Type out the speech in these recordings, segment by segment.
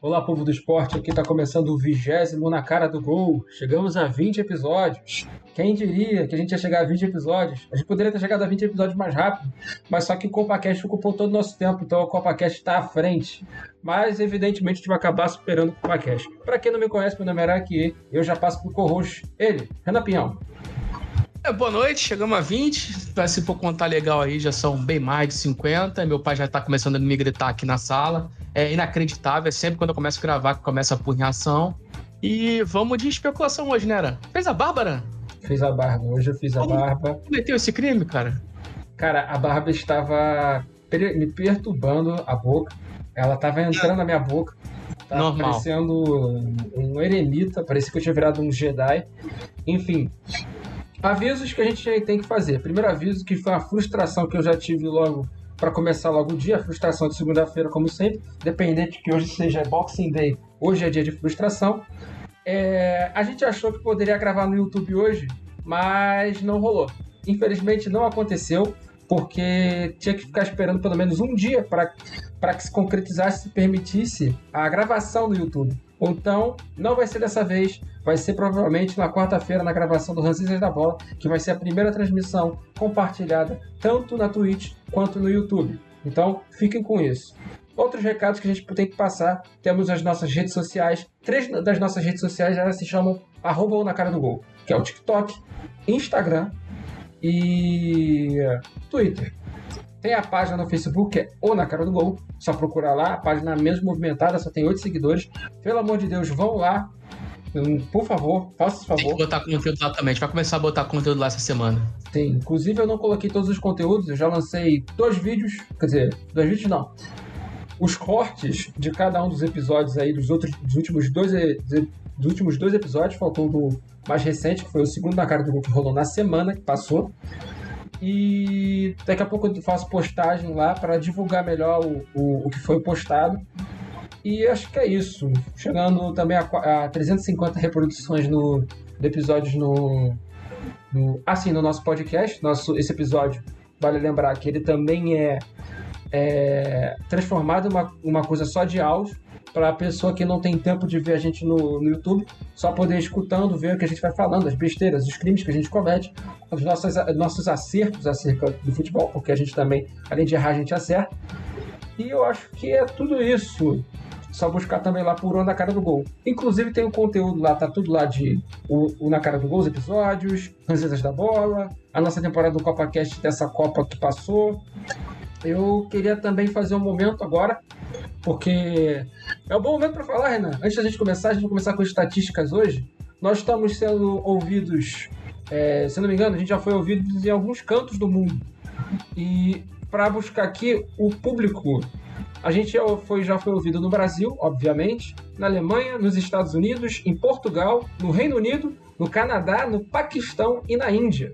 Olá, povo do esporte. Aqui está começando o vigésimo na cara do gol. Chegamos a 20 episódios. Quem diria que a gente ia chegar a 20 episódios? A gente poderia ter chegado a 20 episódios mais rápido, mas só que o CopaCast ocupou todo o nosso tempo, então o CopaCast está à frente. Mas, evidentemente, a gente vai acabar superando o CopaCast. Para quem não me conhece, meu nome é Araki, eu já passo pro co-host, ele, Renan Pinhão. É, boa noite, chegamos a 20. Se for contar legal aí, já são bem mais de 50. Meu pai já tá começando a me gritar aqui na sala. É inacreditável, é sempre quando eu começo a gravar que começa a reação. E vamos de especulação hoje, né, Ara? Fez a Bárbara? Fiz a barba, hoje eu fiz a Como barba. Cometeu esse crime, cara? Cara, a barba estava me perturbando a boca. Ela estava entrando na minha boca. Tava Normal. parecendo um eremita, parecia que eu tinha virado um Jedi. Enfim, avisos que a gente tem que fazer. Primeiro aviso que foi uma frustração que eu já tive logo para começar logo o dia, frustração de segunda-feira, como sempre, dependente que hoje seja Boxing Day, hoje é dia de frustração. É, a gente achou que poderia gravar no YouTube hoje, mas não rolou. Infelizmente não aconteceu, porque tinha que ficar esperando pelo menos um dia para que se concretizasse e permitisse a gravação no YouTube. Então, não vai ser dessa vez, vai ser provavelmente na quarta-feira na gravação do Ranzinhas da Bola, que vai ser a primeira transmissão compartilhada tanto na Twitch quanto no YouTube. Então, fiquem com isso. Outros recados que a gente tem que passar, temos as nossas redes sociais. Três das nossas redes sociais elas se chamam arroba na cara do gol, que é o TikTok, Instagram e Twitter. Tem a página no Facebook, que é ou na cara do gol, só procurar lá, a página é menos movimentada, só tem oito seguidores. Pelo amor de Deus, vão lá, por favor, faça esse Tem que favor. botar conteúdo lá também. A gente vai começar a botar conteúdo lá essa semana. Tem. Inclusive, eu não coloquei todos os conteúdos, eu já lancei dois vídeos, quer dizer, dois vídeos não. Os cortes de cada um dos episódios aí, dos outros, dos últimos dois, e- dos últimos dois episódios, faltou o do mais recente, que foi o segundo na cara do gol que rolou na semana que passou. E daqui a pouco eu faço postagem lá para divulgar melhor o, o, o que foi postado. E acho que é isso. Chegando também a, a 350 reproduções no, de episódios no, no, assim, no nosso podcast, nosso, esse episódio, vale lembrar que ele também é, é transformado em uma, uma coisa só de áudio, para a pessoa que não tem tempo de ver a gente no, no YouTube, só poder ir escutando, ver o que a gente vai falando, as besteiras, os crimes que a gente comete, os nossos, nossos acertos acerca do futebol, porque a gente também, além de errar, a gente acerta. E eu acho que é tudo isso. Só buscar também lá por O na cara do gol. Inclusive tem o conteúdo lá, tá tudo lá de o, o na cara do gol, os episódios, Rancetas da Bola, a nossa temporada do CopaCast dessa Copa que passou. Eu queria também fazer um momento agora, porque é um bom momento para falar, Renan. Antes da gente começar, a gente vai começar com estatísticas hoje. Nós estamos sendo ouvidos, é, se não me engano, a gente já foi ouvido em alguns cantos do mundo. E para buscar aqui o público, a gente já foi, já foi ouvido no Brasil, obviamente, na Alemanha, nos Estados Unidos, em Portugal, no Reino Unido, no Canadá, no Paquistão e na Índia.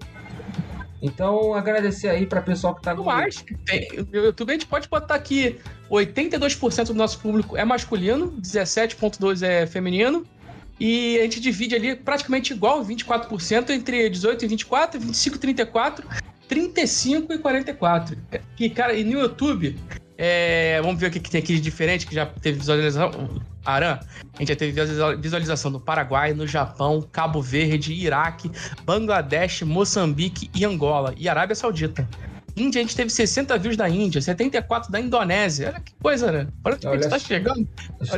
Então, agradecer aí para o pessoal que está Eu acho que tem. No YouTube a gente pode botar aqui 82% do nosso público é masculino, 17,2% é feminino. E a gente divide ali praticamente igual, 24% entre 18 e 24, 25 e 34, 35 e 44. E, cara, e no YouTube, é, vamos ver o que, que tem aqui de diferente, que já teve visualização. Aran, a gente já teve visualiza- visualização no Paraguai, no Japão, Cabo Verde, Iraque, Bangladesh, Moçambique e Angola. E Arábia Saudita. Índia, a gente teve 60 views da Índia, 74 da Indonésia. Olha que coisa, né? Olha o que a gente tá chegando.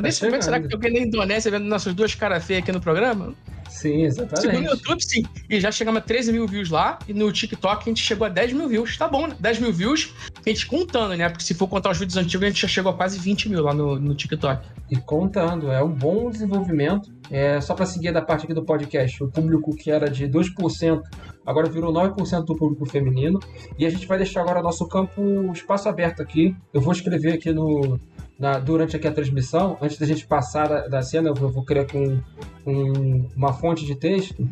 Nesse momento, será que chegando. alguém da Indonésia vendo nossas duas caras feias aqui no programa? Sim, Segundo o exatamente. YouTube, sim. E já chegamos a 13 mil views lá. E no TikTok a gente chegou a 10 mil views. Tá bom, né? 10 mil views. A gente contando, né? Porque se for contar os vídeos antigos, a gente já chegou a quase 20 mil lá no, no TikTok. E contando, é um bom desenvolvimento. É, só para seguir da parte aqui do podcast, o público que era de 2%, agora virou 9% do público feminino. E a gente vai deixar agora nosso campo espaço aberto aqui. Eu vou escrever aqui no, na- durante aqui a transmissão, antes da gente passar da, da cena, eu vou, criar aqui um, um- uma fonte de texto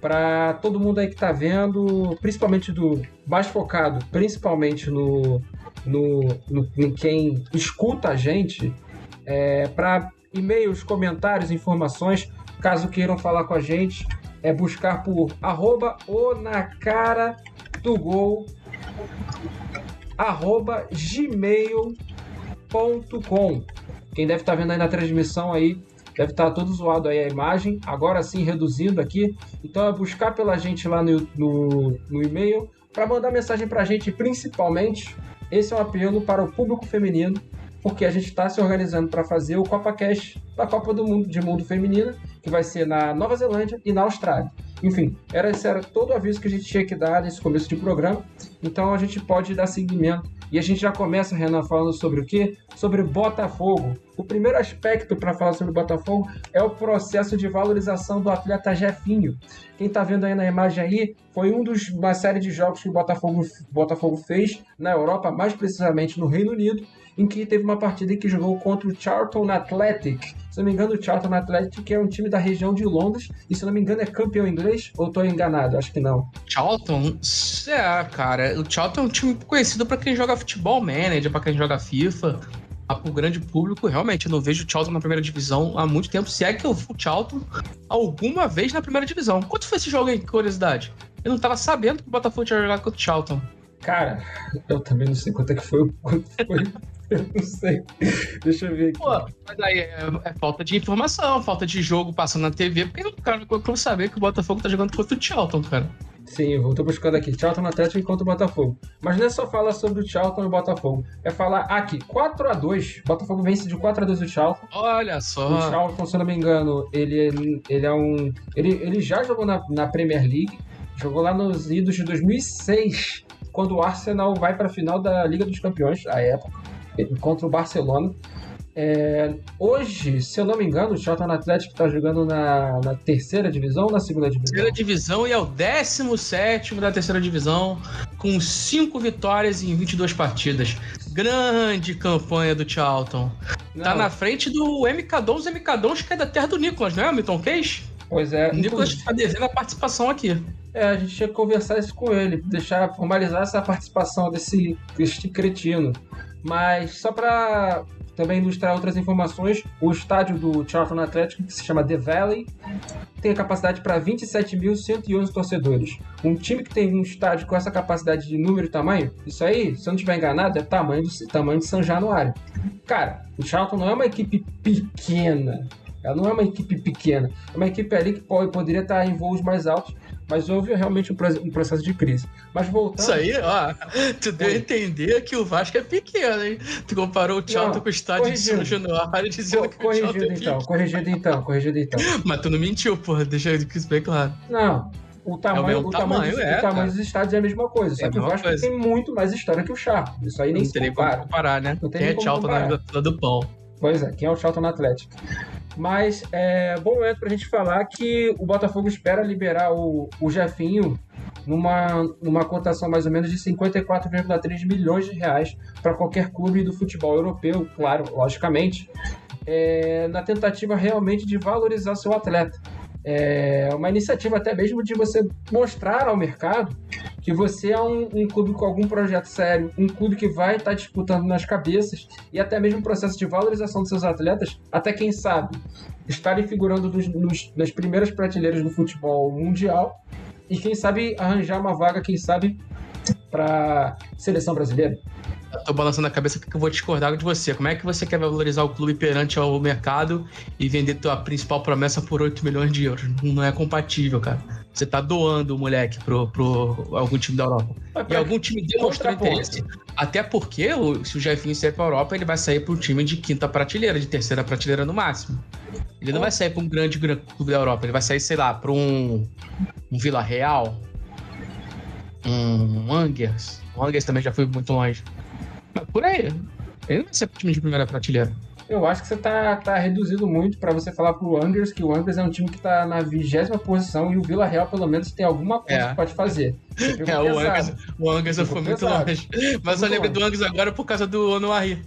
para todo mundo aí que está vendo, principalmente do mais focado, principalmente no, no, no- em quem escuta a gente, é, para e-mails, comentários, informações, caso queiram falar com a gente, é buscar por arroba o na cara do gol arroba gmail.com Quem deve estar tá vendo aí na transmissão aí, deve estar tá todo zoado aí a imagem. Agora sim, reduzindo aqui. Então é buscar pela gente lá no, no, no e-mail para mandar mensagem para a gente, principalmente. Esse é um apelo para o público feminino, porque a gente está se organizando para fazer o Copa Cash da Copa do Mundo de Mundo Feminina, que vai ser na Nova Zelândia e na Austrália. Enfim, era, esse era todo o aviso que a gente tinha que dar nesse começo de programa. Então a gente pode dar seguimento. E a gente já começa, Renan, falando sobre o quê? Sobre Botafogo. O primeiro aspecto para falar sobre Botafogo é o processo de valorização do atleta Jefinho. Quem está vendo aí na imagem aí foi um dos uma série de jogos que o Botafogo, Botafogo fez na Europa, mais precisamente no Reino Unido, em que teve uma partida em que jogou contra o Charlton Athletic. Se não me engano, o Charlton Athletic é um time da região de Londres e, se não me engano, é campeão inglês ou estou enganado? Acho que não. Charlton? É, cara. O Charlton é um time conhecido para quem joga futebol manager, para quem joga FIFA. Para o grande público, realmente, eu não vejo o Charlton na primeira divisão há muito tempo. Se é que eu fui o Charlton alguma vez na primeira divisão. Quanto foi esse jogo aí, curiosidade? Eu não estava sabendo que o Botafogo tinha jogado contra o Charlton. Cara, eu também não sei quanto é que foi. Quanto foi Eu não sei. Deixa eu ver aqui. Pô, mas aí é, é, falta de informação, falta de jogo passando na TV, porque o cara não como saber que o Botafogo tá jogando contra o Charlton, cara. Sim, eu tô buscando aqui. Charlton Atlético contra o Botafogo. Mas não é só falar sobre o Charlton e o Botafogo. É falar aqui, 4x2. Botafogo vence de 4x2 o Charlton. Olha só. O Charlton, se eu não me engano, ele, ele é um. Ele, ele já jogou na, na Premier League. Jogou lá nos idos de 2006, quando o Arsenal vai para a final da Liga dos Campeões, à época contra o Barcelona. É, hoje, se eu não me engano, o Charlton Atlético está jogando na, na, terceira divisão ou na segunda divisão? Terceira divisão e é o 17 da terceira divisão, com 5 vitórias em 22 partidas. Grande campanha do Charlton. Tá não. Tá na frente do MK Dons, MK Dons que é da terra do Nicolas, não é, Milton Case? Pois é. O Nicolas está devendo a participação aqui. É, a gente tinha que conversar isso com ele, deixar formalizar essa participação desse, desse cretino. Mas só para também ilustrar outras informações, o estádio do Charlton Atlético, que se chama The Valley, tem a capacidade para 27.111 torcedores. Um time que tem um estádio com essa capacidade de número e tamanho, isso aí, se eu não estiver enganado, é tamanho, do, tamanho de São Januário. Cara, o Charlton não é uma equipe pequena. Ela não é uma equipe pequena. É uma equipe ali que pode, poderia estar em voos mais altos mas houve realmente um, processo de crise. Mas voltando. Isso aí, ó, tu deu a entender que o Vasco é pequeno, hein? Tu comparou o Charlton com o estádio de São Januário dizendo que corrigido, o Charlton é então, Corrigido então, corrigido então. Mas tu não mentiu, porra, deixa isso bem claro. Não. O tamanho, é o, o tamanho, tamanho, é, o tamanho dos estádios é a mesma coisa. Só é que o Vasco coisa. tem muito mais história que o Charlton. Isso aí nem não se compara. comparar, né? Não tem Quem é Charlton na vida do pão? Pois é, quem é o Charlton no Atlético? Mas é bom momento para a gente falar que o Botafogo espera liberar o, o Jefinho numa, numa cotação mais ou menos de 54,3 milhões de reais para qualquer clube do futebol europeu, claro, logicamente, é, na tentativa realmente de valorizar seu atleta. É uma iniciativa até mesmo de você mostrar ao mercado que você é um, um, clube com algum projeto sério, um clube que vai estar tá disputando nas cabeças e até mesmo um processo de valorização dos seus atletas, até quem sabe estarem figurando nos, nos, nas primeiras prateleiras do futebol mundial e quem sabe arranjar uma vaga, quem sabe, para seleção brasileira tô balançando a cabeça porque eu vou discordar de você. Como é que você quer valorizar o clube perante ao mercado e vender tua principal promessa por 8 milhões de euros? Não é compatível, cara. Você tá doando o moleque pro, pro algum time da Europa. E algum time demonstrou interesse. Até porque se o Jefinho sair pra Europa, ele vai sair um time de quinta prateleira, de terceira prateleira no máximo. Ele não vai sair para um grande, grande clube da Europa. Ele vai sair, sei lá, para um, um Vila Real, um Angers. O Angers também já foi muito longe. Por aí. Ele não vai ser time de primeira prateleira. Eu acho que você tá, tá reduzido muito para você falar pro Angers que o Angers é um time que tá na vigésima posição e o Vila Real, pelo menos, tem alguma coisa é. que pode fazer. É, o Angers, o Angers foi muito pesado. longe. Mas eu lembro do Angers agora por causa do Onoari.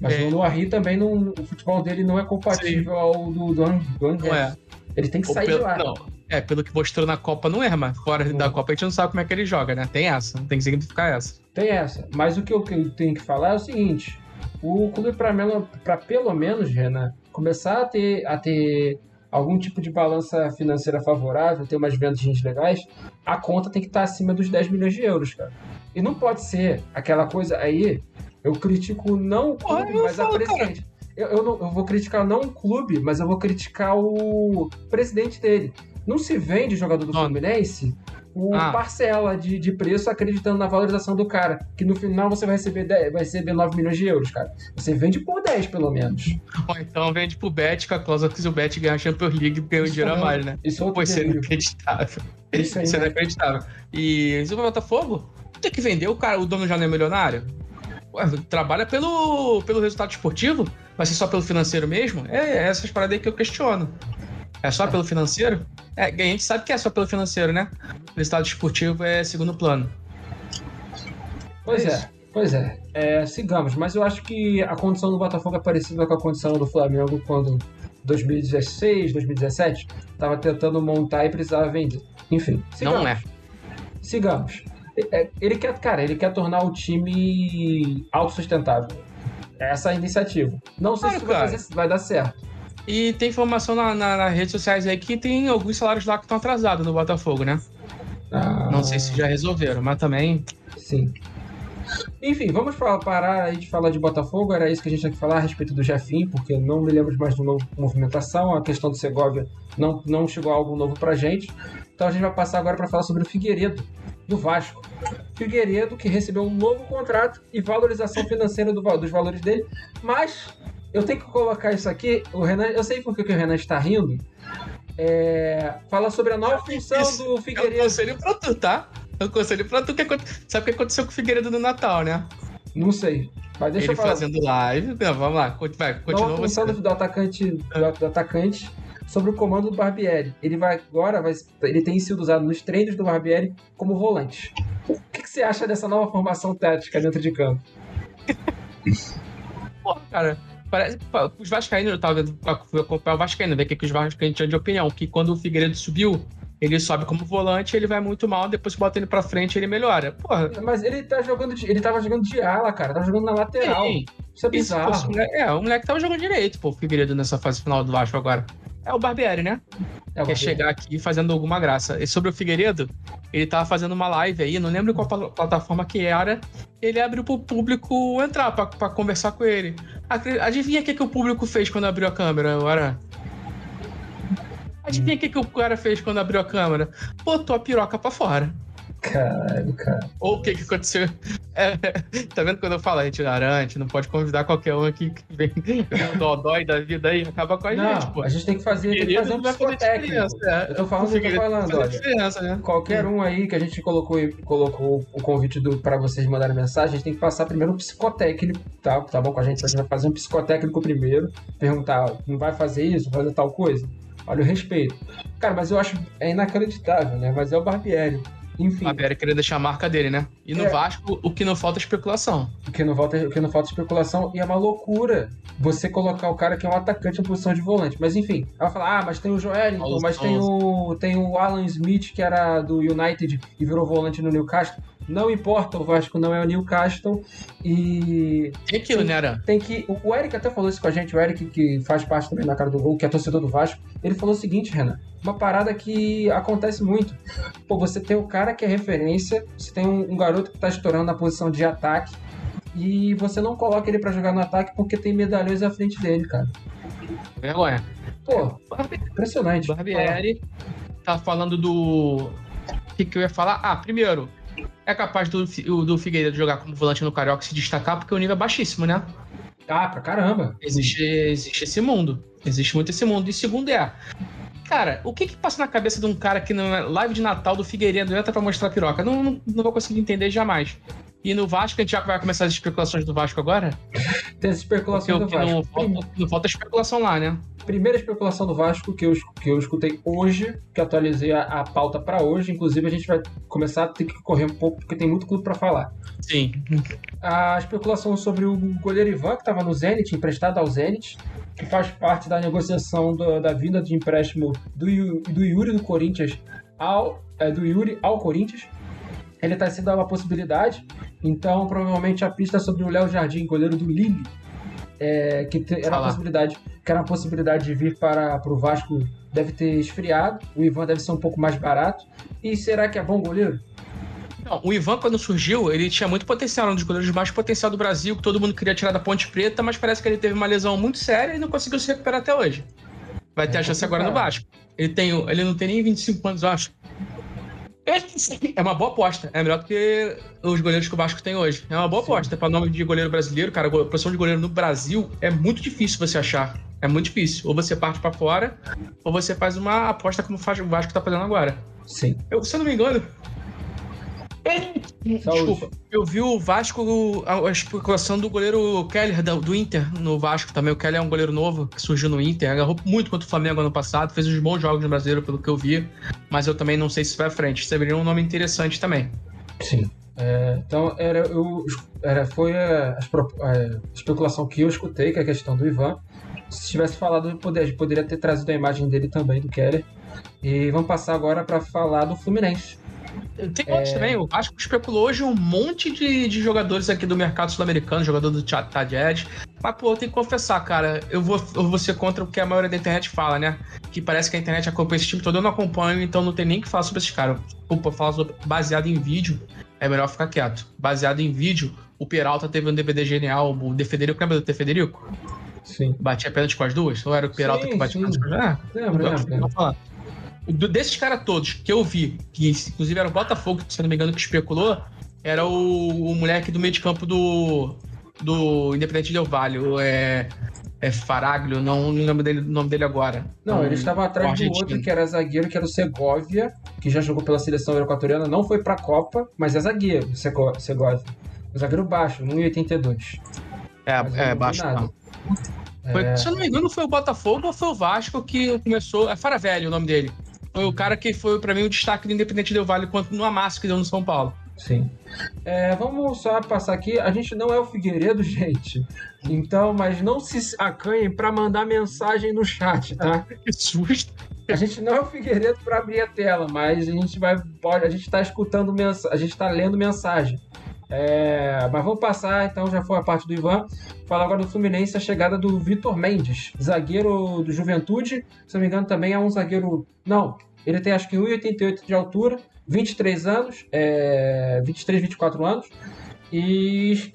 Mas é. o Onoari também, não, o futebol dele não é compatível Sim. ao do, do, do Angers. Não é. Ele tem que sair pelo, de lá. Não. É, pelo que mostrou na Copa não é, mas fora da Copa a gente não sabe como é que ele joga, né? Tem essa, tem que significar essa. Tem essa. Mas o que eu tenho que falar é o seguinte: o clube, para pelo menos, Renan, começar a ter, a ter algum tipo de balança financeira favorável, ter umas vendas legais, a conta tem que estar acima dos 10 milhões de euros, cara. E não pode ser aquela coisa aí. Eu critico não o clube, mas falo, a presidente. Eu, eu, não, eu vou criticar não o clube, mas eu vou criticar o presidente dele. Não se vende jogador do. Fluminense o Ah. parcela de, de preço acreditando na valorização do cara. Que no final você vai receber, 10, vai receber 9 milhões de euros, cara. Você vende por 10, pelo menos. Ou então vende pro Bet com a cláusula que se o Bet ganhar a Champions League, ganha um Isso dinheiro a é- mais, né? Isso é Pô, isso é inacreditável. Isso aí, Isso é inacreditável. E o Botafogo tem que vender, o cara, o dono já não é milionário? Trabalha pelo, pelo resultado esportivo? Vai ser só pelo financeiro mesmo? É, é essas paradas aí que eu questiono. É só pelo financeiro? É, a gente sabe que é só pelo financeiro, né? O resultado esportivo é segundo plano. Pois É é, pois é. É, Sigamos, mas eu acho que a condição do Botafogo é parecida com a condição do Flamengo quando 2016, 2017 tava tentando montar e precisava vender. Enfim, sigamos. Não é. Sigamos. É, Ele quer, cara, ele quer tornar o time autossustentável. Essa é a iniciativa. Não sei se vai, fazer- vai dar certo. E tem informação na, na- nas redes sociais aí que tem alguns salários lá que estão atrasados no Botafogo, né? Ah, Não sei se já resolveram, mas também. Sim. Enfim, vamos parar aí de falar de Botafogo. Era isso que a gente tinha que falar a respeito do Jefim, porque não me lembro mais do novo movimentação. A questão do Segovia não, não chegou algo novo pra gente. Então a gente vai passar agora para falar sobre o Figueiredo, do Vasco. Figueiredo que recebeu um novo contrato e valorização financeira do dos valores dele. Mas eu tenho que colocar isso aqui. O Renan, eu sei por que o Renan está rindo. É, fala sobre a nova função Isso. do É um Figueiredo. conselho pra tu, tá? É um conselho pra tu. Que aconte- Sabe o que aconteceu com o Figueiredo no Natal, né? Não sei. Mas deixa Ele eu falar. fazendo live. Não, vamos lá, vai, continua Nova você. função do, do atacante, do, do atacante sobre o comando do Barbieri. Ele vai agora, vai, ele tem sido usado nos treinos do Barbieri como volante. O que, que você acha dessa nova formação tática dentro de campo? Pô, cara, parece. Os Vascaínos, eu tava vendo, fui acompanhar o Vascaíno, ver o que, que os Vascaínos tinham de opinião. Que quando o Figueiredo subiu, ele sobe como volante, ele vai muito mal, depois bota ele pra frente ele melhora. Porra. Mas ele tá jogando, de, ele tava jogando de ala, cara, tava jogando na lateral. sim. Isso é Isso, pô, bizarro. moleque- é, o moleque tava jogando direito, pô, o Figueiredo nessa fase final do Vasco agora. É o Barbieri, né? É o quer Barbieri. chegar aqui fazendo alguma graça. E sobre o Figueiredo, ele tava fazendo uma live aí, não lembro qual pla- plataforma que era. Ele abriu pro público entrar pra, pra conversar com ele. Adivinha o que, que o público fez quando abriu a câmera, agora? Adivinha o que, que o cara fez quando abriu a câmera? Botou a piroca pra fora. Caralho, cara. Ou o que, que aconteceu? É, tá vendo quando eu falo, a gente garante, não pode convidar qualquer um aqui que vem um dodói da vida aí, acaba com a gente, Não, pô. a gente tem que fazer, tem que fazer um psicotécnico. é. Eu tô falando, O eu tô falando, olha. né? Qualquer um aí que a gente colocou, colocou o convite do, pra vocês mandarem mensagem, a gente tem que passar primeiro um psicotécnico, tá? Tá bom com a gente? A gente vai fazer um psicotécnico primeiro, perguntar, não vai fazer isso, fazer tal coisa? Olha o respeito. Cara, mas eu acho é inacreditável, né? Mas é o Barbieri. Enfim, A queria deixar a marca dele, né? E no É. Vasco, o que não falta é especulação. o que não falta, o que não falta é especulação e é uma loucura você colocar o cara que é um atacante em posição de volante. Mas enfim, ela fala, ah, mas tem o Joelinton, Paulo mas tem o, tem o Alan Smith, que era do United e virou volante no Newcastle. Não importa, o Vasco não é o Newcastle e Tem aquilo, Sim. né, Aran? tem que. O Eric até falou isso com a gente, o Eric, que faz parte também da cara do gol, que é torcedor do Vasco. Ele falou o seguinte, Renan. Uma parada que acontece muito. Pô, você tem o cara que é referência, você tem um, um garoto que tá estourando na posição de ataque, e você não coloca ele pra jogar no ataque porque tem medalhões à frente dele, cara. Vergonha. Pô, impressionante. Barbieri tá falando do. O que, que eu ia falar? Ah, primeiro, é capaz do, do Figueiredo jogar como volante no Carioca e se destacar porque o nível é baixíssimo, né? Ah, pra caramba. Existe, existe esse mundo. Existe muito esse mundo. E segundo é. Cara, o que que passa na cabeça de um cara que na live de Natal do Figueiredo entra pra mostrar piroca? Não, não, não vou conseguir entender jamais. E no Vasco, a gente já vai começar as especulações do Vasco agora? Tem essa Porque especulação o do Vasco. não falta, não falta é especulação lá, né? Primeira especulação do Vasco que eu, que eu escutei hoje, que atualizei a, a pauta pra hoje. Inclusive, a gente vai começar a ter que correr um pouco, porque tem muito clube pra falar. Sim. A especulação sobre o goleiro Ivan, que estava no Zenit, emprestado ao Zenit, que faz parte da negociação do- da vinda de empréstimo do, do Yuri do Corinthians ao, é, do Yuri ao Corinthians. Ele está sendo uma possibilidade, então provavelmente a pista sobre o Léo Jardim, goleiro do Lille, é, que te- era uma possibilidade, que era uma possibilidade de vir para, para o Vasco, deve ter esfriado. O Ivan deve ser um pouco mais barato. E será que é bom goleiro? Não, o Ivan, quando surgiu, ele tinha muito potencial, um dos goleiros mais potencial do Brasil, que todo mundo queria tirar da Ponte Preta, mas parece que ele teve uma lesão muito séria e não conseguiu se recuperar até hoje. Vai ter é a chance agora no Vasco. Ele, tem, ele não tem nem 25 anos, eu acho. É uma boa aposta. É melhor do que os goleiros que o Vasco tem hoje. É uma boa Sim. aposta. Para nome de goleiro brasileiro, cara, a posição de goleiro no Brasil é muito difícil você achar. É muito difícil. Ou você parte para fora, ou você faz uma aposta como faz o Vasco tá fazendo agora. Sim. Eu, se eu não me engano, Desculpa, eu vi o Vasco, a, a especulação do goleiro Keller do Inter no Vasco também. O Keller é um goleiro novo que surgiu no Inter, agarrou muito contra o Flamengo ano passado, fez uns bons jogos no brasileiro, pelo que eu vi, mas eu também não sei se vai à frente. Seria um nome interessante também. Sim. É, então, era, eu, era, foi a, a, especulação que eu escutei, que é a questão do Ivan. Se tivesse falado, eu poderia, poderia ter trazido a imagem dele também, do Keller. E vamos passar agora para falar do Fluminense. Tem outros é... também. O Vasco especulou hoje um monte de, de jogadores aqui do mercado sul-americano, jogador do Tadjed. Mas, pô, eu tenho que confessar, cara, eu vou, eu vou ser contra o que a maioria da internet fala, né? Que parece que a internet acompanha esse time todo, eu não acompanho, então não tem nem que falar sobre esses caras. Desculpa, falar sobre, baseado em vídeo, é melhor ficar quieto. Baseado em vídeo, o Peralta teve um DVD genial, o De Federico, lembra do De Federico? Sim. Batia pênalti com as duas? Ou era o Peralta sim, que batia pênalti com as duas? Ah, lembra, lembra desses caras todos que eu vi, que inclusive era o Botafogo, se não me engano, que especulou, era o, o moleque do meio de campo do, do Independente Del Vale, é, é Faraglio, não lembro dele, o nome dele agora. Não, um, ele estava atrás do outro que era zagueiro, que era o Segovia, que já jogou pela seleção equatoriana, não foi pra Copa, mas é zagueiro, Segovia. O zagueiro baixo, 1,82. É, é baixo. Foi, é... Se eu não me engano, foi o Botafogo ou foi o Vasco que começou. É Faravelli o nome dele foi o cara que foi, para mim, o destaque do Independente Del Vale quanto no amasso que deu no São Paulo. Sim. É, vamos só passar aqui. A gente não é o Figueiredo, gente. Então, mas não se acanhem para mandar mensagem no chat, tá? que susto. A gente não é o Figueiredo para abrir a tela, mas a gente vai, pode, a gente está escutando mensagem, a gente está lendo mensagem. É, mas vamos passar, então já foi a parte do Ivan. Falar agora do Fluminense, a chegada do Vitor Mendes, zagueiro do Juventude. Se não me engano, também é um zagueiro. Não, ele tem acho que 1,88 de altura, 23 anos, é, 23, 24 anos. E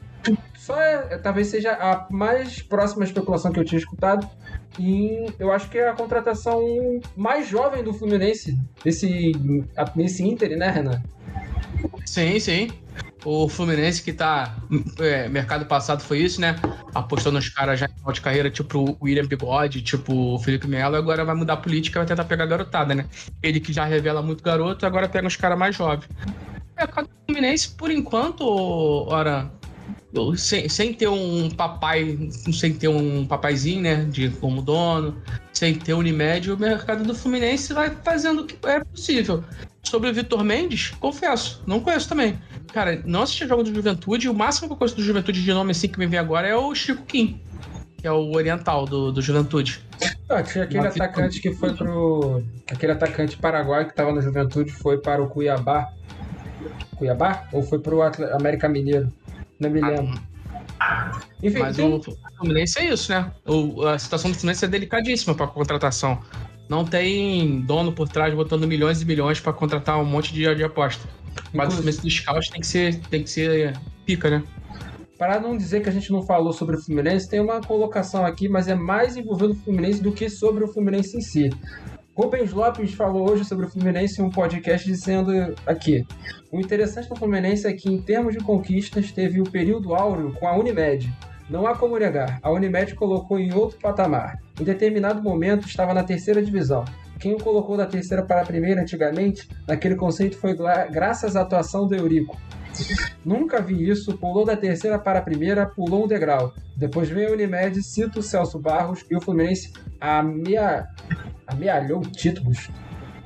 só é, talvez seja a mais próxima especulação que eu tinha escutado. E eu acho que é a contratação mais jovem do Fluminense nesse, nesse Inter, né, Renan? Sim, sim. O Fluminense que tá. É, mercado passado foi isso, né? Apostou nos caras já em de carreira, tipo o William Bigode, tipo o Felipe Melo, agora vai mudar a política vai tentar pegar a garotada, né? Ele que já revela muito garoto, agora pega os caras mais jovens. O mercado Fluminense, por enquanto, ora, sem, sem ter um papai, sem ter um papaizinho, né, de como dono, sem ter Unimed, o mercado do Fluminense vai fazendo o que é possível. Sobre o Vitor Mendes, confesso, não conheço também. Cara, não assisti jogo do Juventude. O máximo que eu conheço do Juventude de nome assim que me vem agora é o Chico Kim, que é o oriental do, do Juventude. Ah, tinha aquele Uma atacante que foi pro. Aquele atacante paraguaio que tava no Juventude foi para o Cuiabá. Cuiabá? Ou foi pro América Mineiro? Não me lembro. Ah, Enfim, Mas tem... o Fluminense é isso, né? O, a situação do Fluminense é delicadíssima para contratação. Não tem dono por trás botando milhões e milhões para contratar um monte de, de aposta. Mas o Fluminense dos Scout tem que ser, tem que ser pica, né? Para não dizer que a gente não falou sobre o Fluminense, tem uma colocação aqui, mas é mais envolvendo o Fluminense do que sobre o Fluminense em si. Rubens Lopes falou hoje sobre o Fluminense em um podcast dizendo aqui: o interessante do Fluminense é que, em termos de conquistas, teve o período áureo com a Unimed. Não há como negar, a Unimed colocou em outro patamar. Em determinado momento estava na terceira divisão. Quem o colocou da terceira para a primeira antigamente, naquele conceito foi graças à atuação do Eurico. Nunca vi isso, pulou da terceira para a primeira, pulou um degrau. Depois veio a Unimed, cita o Celso Barros e o Fluminense amea... amealhou títulos.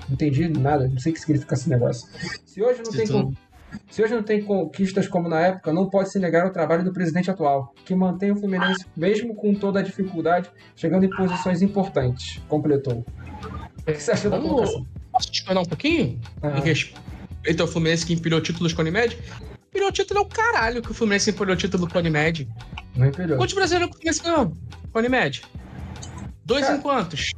Não entendi nada, não sei o que significa esse negócio. Se hoje não tem se hoje não tem conquistas como na época, não pode se negar o trabalho do presidente atual, que mantém o Fluminense, mesmo com toda a dificuldade, chegando em posições importantes. Completou. O que você acha da colocação? Posso discordar um pouquinho? Em respeito ao Fluminense que empilhou títulos com a Unimed? Empilhou título é o caralho que o Fluminense empilhou título com a Unimed. Não empilhou. Quantos brasileiros o Fluminense ganhou com a Unimed? Dois Cara, em quantos?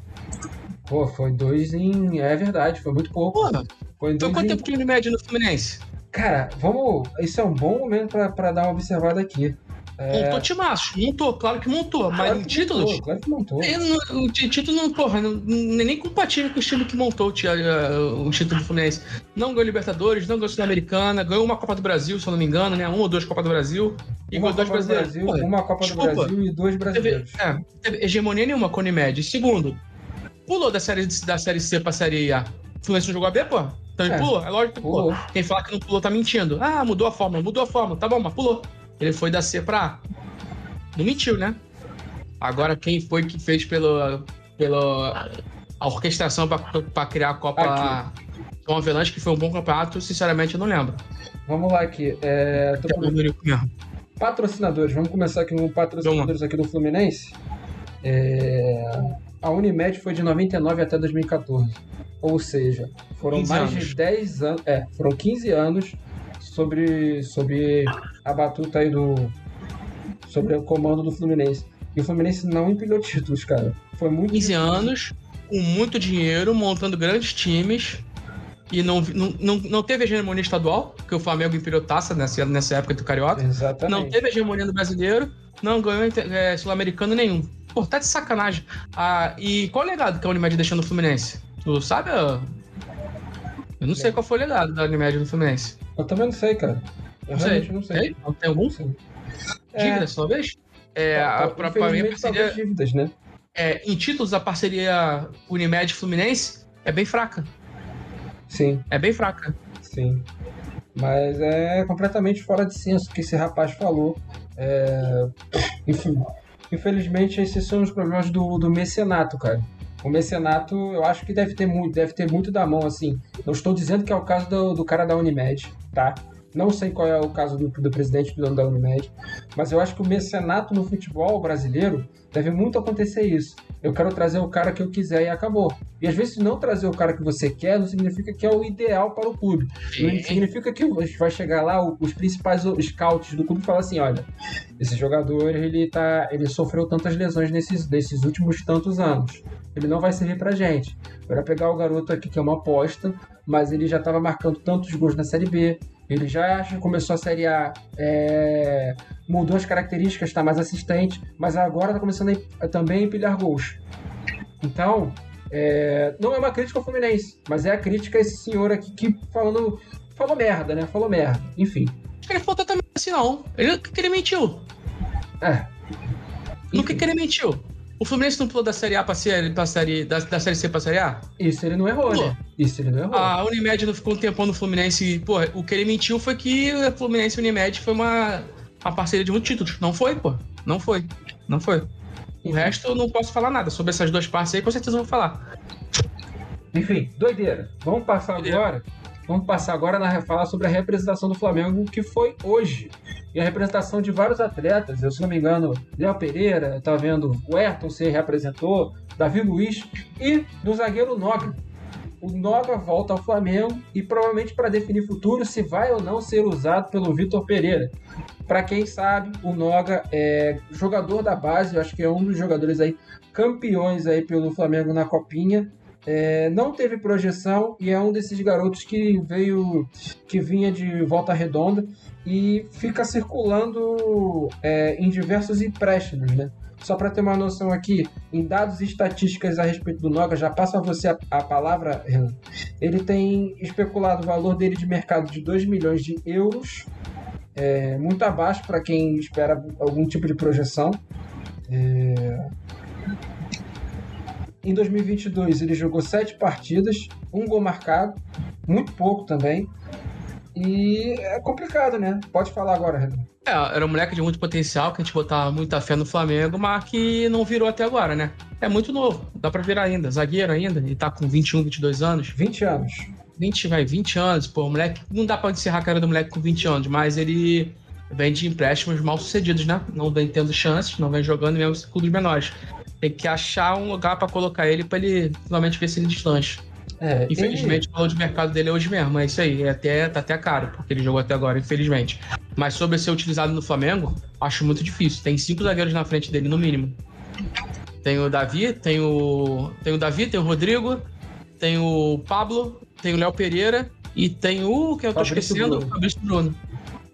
Pô, foi dois em. É verdade, foi muito pouco. Porra. Foi, foi quanto em... tempo de Unimed no Fluminense? Cara, vamos. Isso é um bom momento pra dar uma observada aqui. É... Montou timaço, montou, claro que montou, mas claro em títulos. Montou, claro que montou. O título não, porra, não, nem compatível com o time que montou o, o título do Fluminense. Não ganhou Libertadores, não ganhou Sul-Americana, ganhou uma Copa do Brasil, se eu não me engano, né? Uma ou duas Copas do Brasil. E uma Copa dois brasileiros. Brasil, porra, uma Copa desculpa, do Brasil e dois brasileiros. Teve, é, teve hegemonia nenhuma com a Unimed. Segundo, pulou da série, da série C pra série A. Fluminense não jogou a B, pô? Então ele é, pulou? É lógico que pulou. pulou. Quem fala que não pulou tá mentindo. Ah, mudou a forma, mudou a forma. Tá bom, mas pulou. Ele foi da C pra A. Não mentiu, né? Agora, quem foi que fez pelo, pelo, a orquestração para criar a Copa Tom Avelanche, que foi um bom campeonato, sinceramente eu não lembro. Vamos lá aqui. É, tô... Patrocinadores, vamos começar aqui com patrocinadores aqui do Fluminense. É... A Unimed foi de 99 até 2014. Ou seja, foram mais anos. de 10 anos. É, foram 15 anos sobre, sobre a batuta aí do, sobre o comando do Fluminense. E o Fluminense não empilhou títulos, cara. Foi muito 15 difícil. anos, com muito dinheiro, montando grandes times. E não, não, não, não teve hegemonia estadual, porque o Flamengo empilhou taça nessa, nessa época do Carioca. Exatamente. Não teve hegemonia do brasileiro, não ganhou é, sul-americano nenhum. Pô, tá de sacanagem. Ah, e qual o legado que a Unimed deixou no Fluminense? Tu sabe? Eu não sei qual foi o legado da Unimed no Fluminense. Eu também não sei, cara. Eu não realmente sei. não sei. Não tem algum? Sim. Dívidas, é. talvez? É, tá, a, pra, pra mim, a parceria. Dívidas, né? É, em títulos, a parceria Unimed-Fluminense é bem fraca. Sim. É bem fraca. Sim. Mas é completamente fora de senso o que esse rapaz falou. É... Enfim, infelizmente, esses são os problemas do, do mecenato, cara. O mecenato, eu acho que deve ter muito, deve ter muito da mão, assim. Não estou dizendo que é o caso do, do cara da Unimed, tá? Não sei qual é o caso do, do presidente do dono da Unimed, mas eu acho que o mecenato no futebol brasileiro deve muito acontecer isso. Eu quero trazer o cara que eu quiser e acabou. E às vezes não trazer o cara que você quer não significa que é o ideal para o clube. Não significa que vai chegar lá os principais scouts do clube e falar assim, olha, esse jogador ele tá, ele sofreu tantas lesões nesses, nesses últimos tantos anos. Ele não vai servir pra gente. Era pegar o garoto aqui que é uma aposta, mas ele já estava marcando tantos gols na Série B, ele já começou a Série A, é, mudou as características, está mais assistente, mas agora está começando a, também a empilhar gols. Então, é, não é uma crítica ao Fluminense, mas é a crítica a esse senhor aqui que falando, falou merda, né? Falou merda. Enfim. Acho que ele falou também assim, não. Ele, que ele mentiu. É. No que, que ele mentiu? O Fluminense não pulou da Série A pra série, pra série da, da Série C pra Série A? Isso ele não errou, pulou. né? Isso ele não errou. A Unimed não ficou um tempão no Fluminense. Pô, o que ele mentiu foi que o Fluminense e Unimed foi uma, uma parceria de muitos títulos. Não foi, pô. Não foi. Não foi. O resto eu não posso falar nada. Sobre essas duas partes aí, com certeza eu vou falar. Enfim, doideira. Vamos passar doideira. agora. Vamos passar agora a falar sobre a representação do Flamengo, que foi hoje e a representação de vários atletas. Eu, se não me engano, Léo Pereira, tá vendo o Ayrton se representou, Davi Luiz e do zagueiro Noga. O Noga volta ao Flamengo e provavelmente para definir futuro se vai ou não ser usado pelo Vitor Pereira. Para quem sabe, o Noga é jogador da base, eu acho que é um dos jogadores aí campeões aí pelo Flamengo na Copinha. É, não teve projeção e é um desses garotos que veio, que vinha de volta redonda e fica circulando é, em diversos empréstimos, né? Só para ter uma noção aqui, em dados e estatísticas a respeito do Noga, já passo a você a, a palavra, Renan. Ele tem especulado o valor dele de mercado de 2 milhões de euros, é, muito abaixo para quem espera algum tipo de projeção. É... Em 2022 ele jogou 7 partidas, um gol marcado, muito pouco também. E é complicado, né? Pode falar agora, Renan. É, era um moleque de muito potencial, que a gente botava muita fé no Flamengo, mas que não virou até agora, né? É muito novo, dá pra virar ainda. Zagueiro ainda, ele tá com 21, 22 anos. 20 anos. 20, vai, 20 anos, pô, moleque. Não dá pra encerrar a cara do moleque com 20 anos, mas ele vem de empréstimos mal sucedidos, né? Não vem tendo chances, não vem jogando mesmo com clubes menores. Tem que achar um lugar para colocar ele para ele finalmente ver se ele deslancha. É, infelizmente, ele... o valor de mercado dele é hoje mesmo. É isso aí. É até, tá até caro, porque ele jogou até agora, infelizmente. Mas sobre ser utilizado no Flamengo, acho muito difícil. Tem cinco zagueiros na frente dele, no mínimo. Tem o Davi, tem o. Tem o Davi, tem o Rodrigo, tem o Pablo, tem o Léo Pereira E tem o que eu tô Fabrício esquecendo, Bruno. o Fabrício Bruno.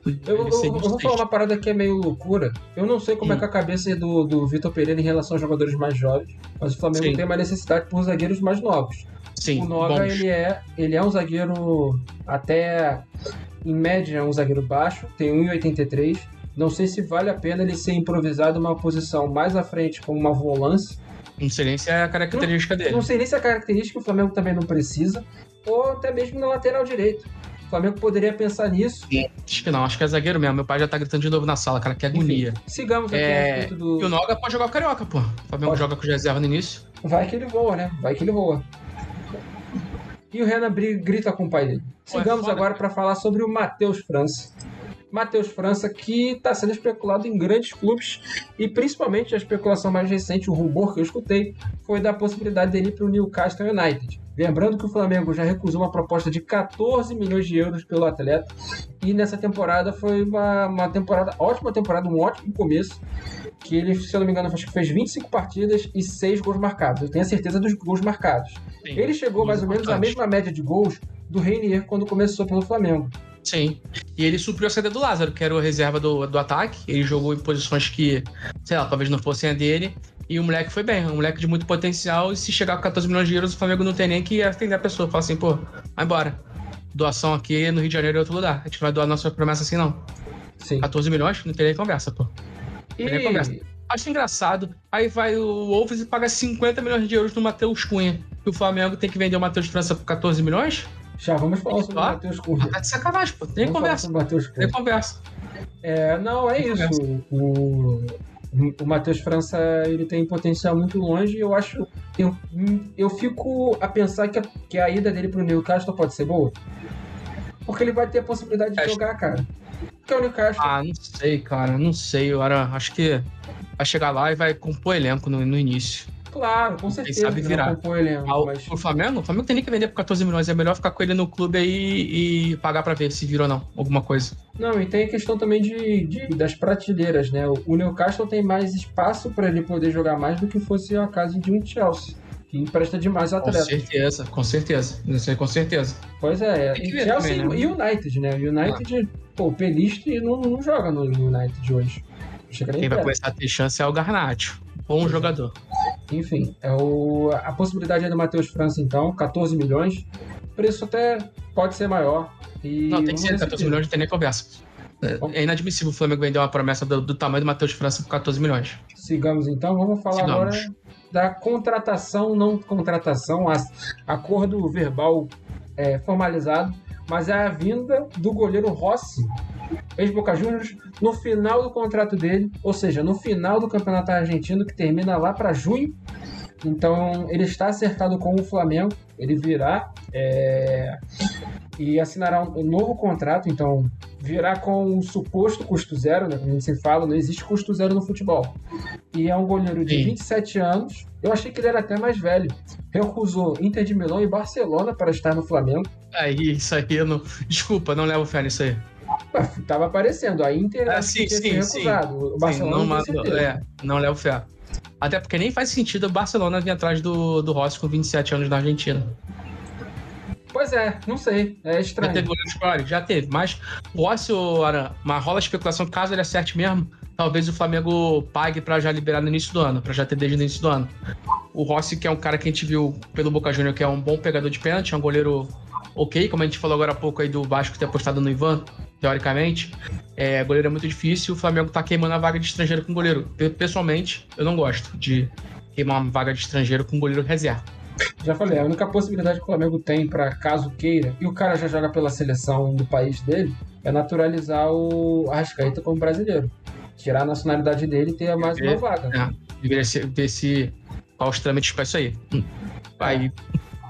Eu, eu- aí eu vou falar uma parada que é meio loucura. Eu não sei como é Hum. que a cabeça do, do Vitor Pereira em relação aos jogadores mais jovens, mas o Flamengo Sim. tem uma necessidade por zagueiros mais novos. Sim, o Noga, bons. ele é, ele é um zagueiro até, em média, é um zagueiro baixo, tem 1,83. Não sei se vale a pena ele ser improvisado uma posição mais à frente, como uma volância. Não sei nem se é a característica dele. Não sei nem se é característica que o Flamengo também não precisa, ou até mesmo na lateral direito. O Flamengo poderia pensar nisso. Acho que não, acho que é zagueiro mesmo. Meu pai já tá gritando de novo na sala, cara, que agonia. Sigamos aqui É, a respeito do. E o Noga pode jogar o Carioca, pô. O Flamengo Pode. joga com reserva no início. Vai que ele voa, né? Vai que ele voa. E o Renan grita com o pai dele. É Sigamos foda, agora para falar sobre o Matheus França. Matheus França, que está sendo especulado em grandes clubes e principalmente a especulação mais recente, o rumor que eu escutei, foi da possibilidade dele ir para o Newcastle United. Lembrando que o Flamengo já recusou uma proposta de 14 milhões de euros pelo atleta e nessa temporada foi uma, uma temporada, ótima temporada, um ótimo começo que ele, se eu não me engano, acho que fez 25 partidas e 6 gols marcados. Eu tenho a certeza dos gols marcados. Sim. Ele chegou mais ou menos à mesma média de gols do Reinier quando começou pelo Flamengo. Sim. E ele supriu a saída do Lázaro, que era o reserva do, do ataque. Ele jogou em posições que, sei lá, talvez não fossem a dele. E o moleque foi bem, um moleque de muito potencial. E se chegar com 14 milhões de euros, o Flamengo não tem nem que atender a pessoa. Fala assim, pô, vai embora. Doação aqui no Rio de Janeiro é outro lugar. A gente não vai doar nossa promessa assim, não. Sim. 14 milhões, não tem nem conversa, pô. E Ele é conversa. Acho engraçado. Aí vai o Wolves e paga 50 milhões de euros no Matheus Cunha. E o Flamengo tem que vender o Matheus França por 14 milhões? já vamos falar sobre o Matheus Cunha. Tá de sacanagem, pô. Nem Vamos conversa. Nem conversa. É, não, é Tem isso. O, o Matheus França ele tem potencial muito longe e eu acho. Eu, eu fico a pensar que a, que a ida dele pro Newcastle pode ser boa. Porque ele vai ter a possibilidade de Acho- jogar, cara. Porque o Newcastle. Ah, não sei, cara. Não sei. Era, acho que vai chegar lá e vai compor elenco no, no início. Claro, com certeza. sabe que virar. Compõe elenco, Ah, o- mas O Flamengo? O Flamengo tem nem que vender por 14 milhões. É melhor ficar com ele no clube aí e pagar pra ver se vira ou não. Alguma coisa. Não, e tem a questão também de, de- das prateleiras, né? O, Newcastle tem mais espaço para ele poder jogar mais do que fosse a casa de um Chelsea, que empresta demais Com atletas. certeza, com certeza. Isso aí, com certeza. Pois é, que e Chelsea também, né? e United, né? O United, pô, o Pelistri não, não joga no United hoje. Quem vai começar a ter chance é o Garnacho. Bom jogador. Enfim, é o, a possibilidade é do Matheus França, então, 14 milhões. O preço até pode ser maior. E Não, tem que ser ver se 14 vira. milhões, não tem nem conversa. É- É inadmissível o Flamengo vender uma promessa do, do tamanho do Matheus França por 14 milhões. Sigamos então, vamos falar Sigamos. agora da contratação, não contratação, a- acordo verbal é, formalizado, mas é a vinda do goleiro Rossi, ex-Boca Juniors, no final do contrato dele, ou seja, no final do campeonato argentino, que termina lá para junho. Então, ele está acertado com o Flamengo, ele virá é, e assinará um, novo contrato, então virá com um suposto custo zero, né? Como a gente sempre fala, não existe custo zero no futebol. E é um goleiro de Sim. 27 anos. Eu achei que ele era até mais velho. Recusou Inter de Milão e Barcelona para estar no Flamengo. Aí, isso aí, eu não. Desculpa, não levo fé nisso aí. Ué, tava aparecendo. A Inter Ah, sim, sim, sido sim. recusado. O Sim, Barcelona não, não, tem certeza. é, não levo fé. Até porque nem faz sentido o Barcelona vir atrás do, do Rossi com 27 anos na Argentina. Pois é, não sei. É Já estranho. teve goleiro escolar? Já teve. Mas o ô, Aran, mas rola a especulação, caso ele acerte mesmo, talvez o Flamengo pague pra já liberar no início do ano, pra já ter desde o início do ano. O Rossi, que é um cara que a gente viu pelo Boca Júnior, que é um bom pegador de pênalti, é um goleiro ok, como a gente falou agora há pouco aí do Vasco ter apostado no Ivan, teoricamente. É, goleiro é muito difícil, o Flamengo tá queimando a vaga de estrangeiro com goleiro. Pe- Pessoalmente, eu não gosto de queimar uma vaga de estrangeiro com goleiro reserva. Já falei, a única possibilidade que o Flamengo tem para caso queira, e o cara já joga pela seleção do país dele, é naturalizar o Arrascaeta como brasileiro. Tirar a nacionalidade dele e ter mais uma É. vaga. É, deveria ser, ver se trâmites pra isso aí. Hum. Aí,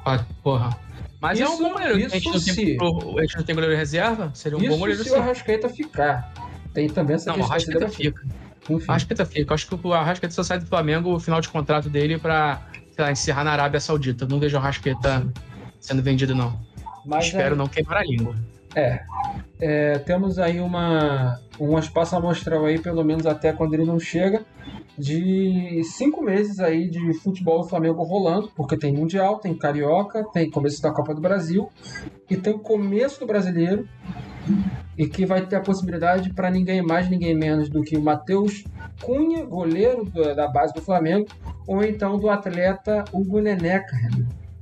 ah, porra. Mas é um Isso- bom goleiro. a, gente isso não tem, se- pro- a gente não tem goleiro reserva, seria um bom Isso goleiro se sim. o Arrascaeta ficar. Tem também essa Não, o questão que se Arrascaeta fica. Enfim. O Arrascaeta fica. Acho que o Arrascaeta só sai do Flamengo o final de contrato dele pra, sei lá, encerrar na Arábia Saudita. Não vejo o Arrascaeta sendo vendido, não. Mas Espero é, não queimar a língua. é. é, temos aí uma, um espaço amostral aí, pelo menos até quando ele não chega, de cinco meses aí de futebol do Flamengo rolando, porque tem Mundial, tem Carioca, tem começo da Copa do Brasil e tem o começo do Brasileiro e que vai ter a possibilidade para ninguém mais, ninguém menos do que o Matheus Cunha, goleiro da base do Flamengo, ou então do atleta Hugo Neneca.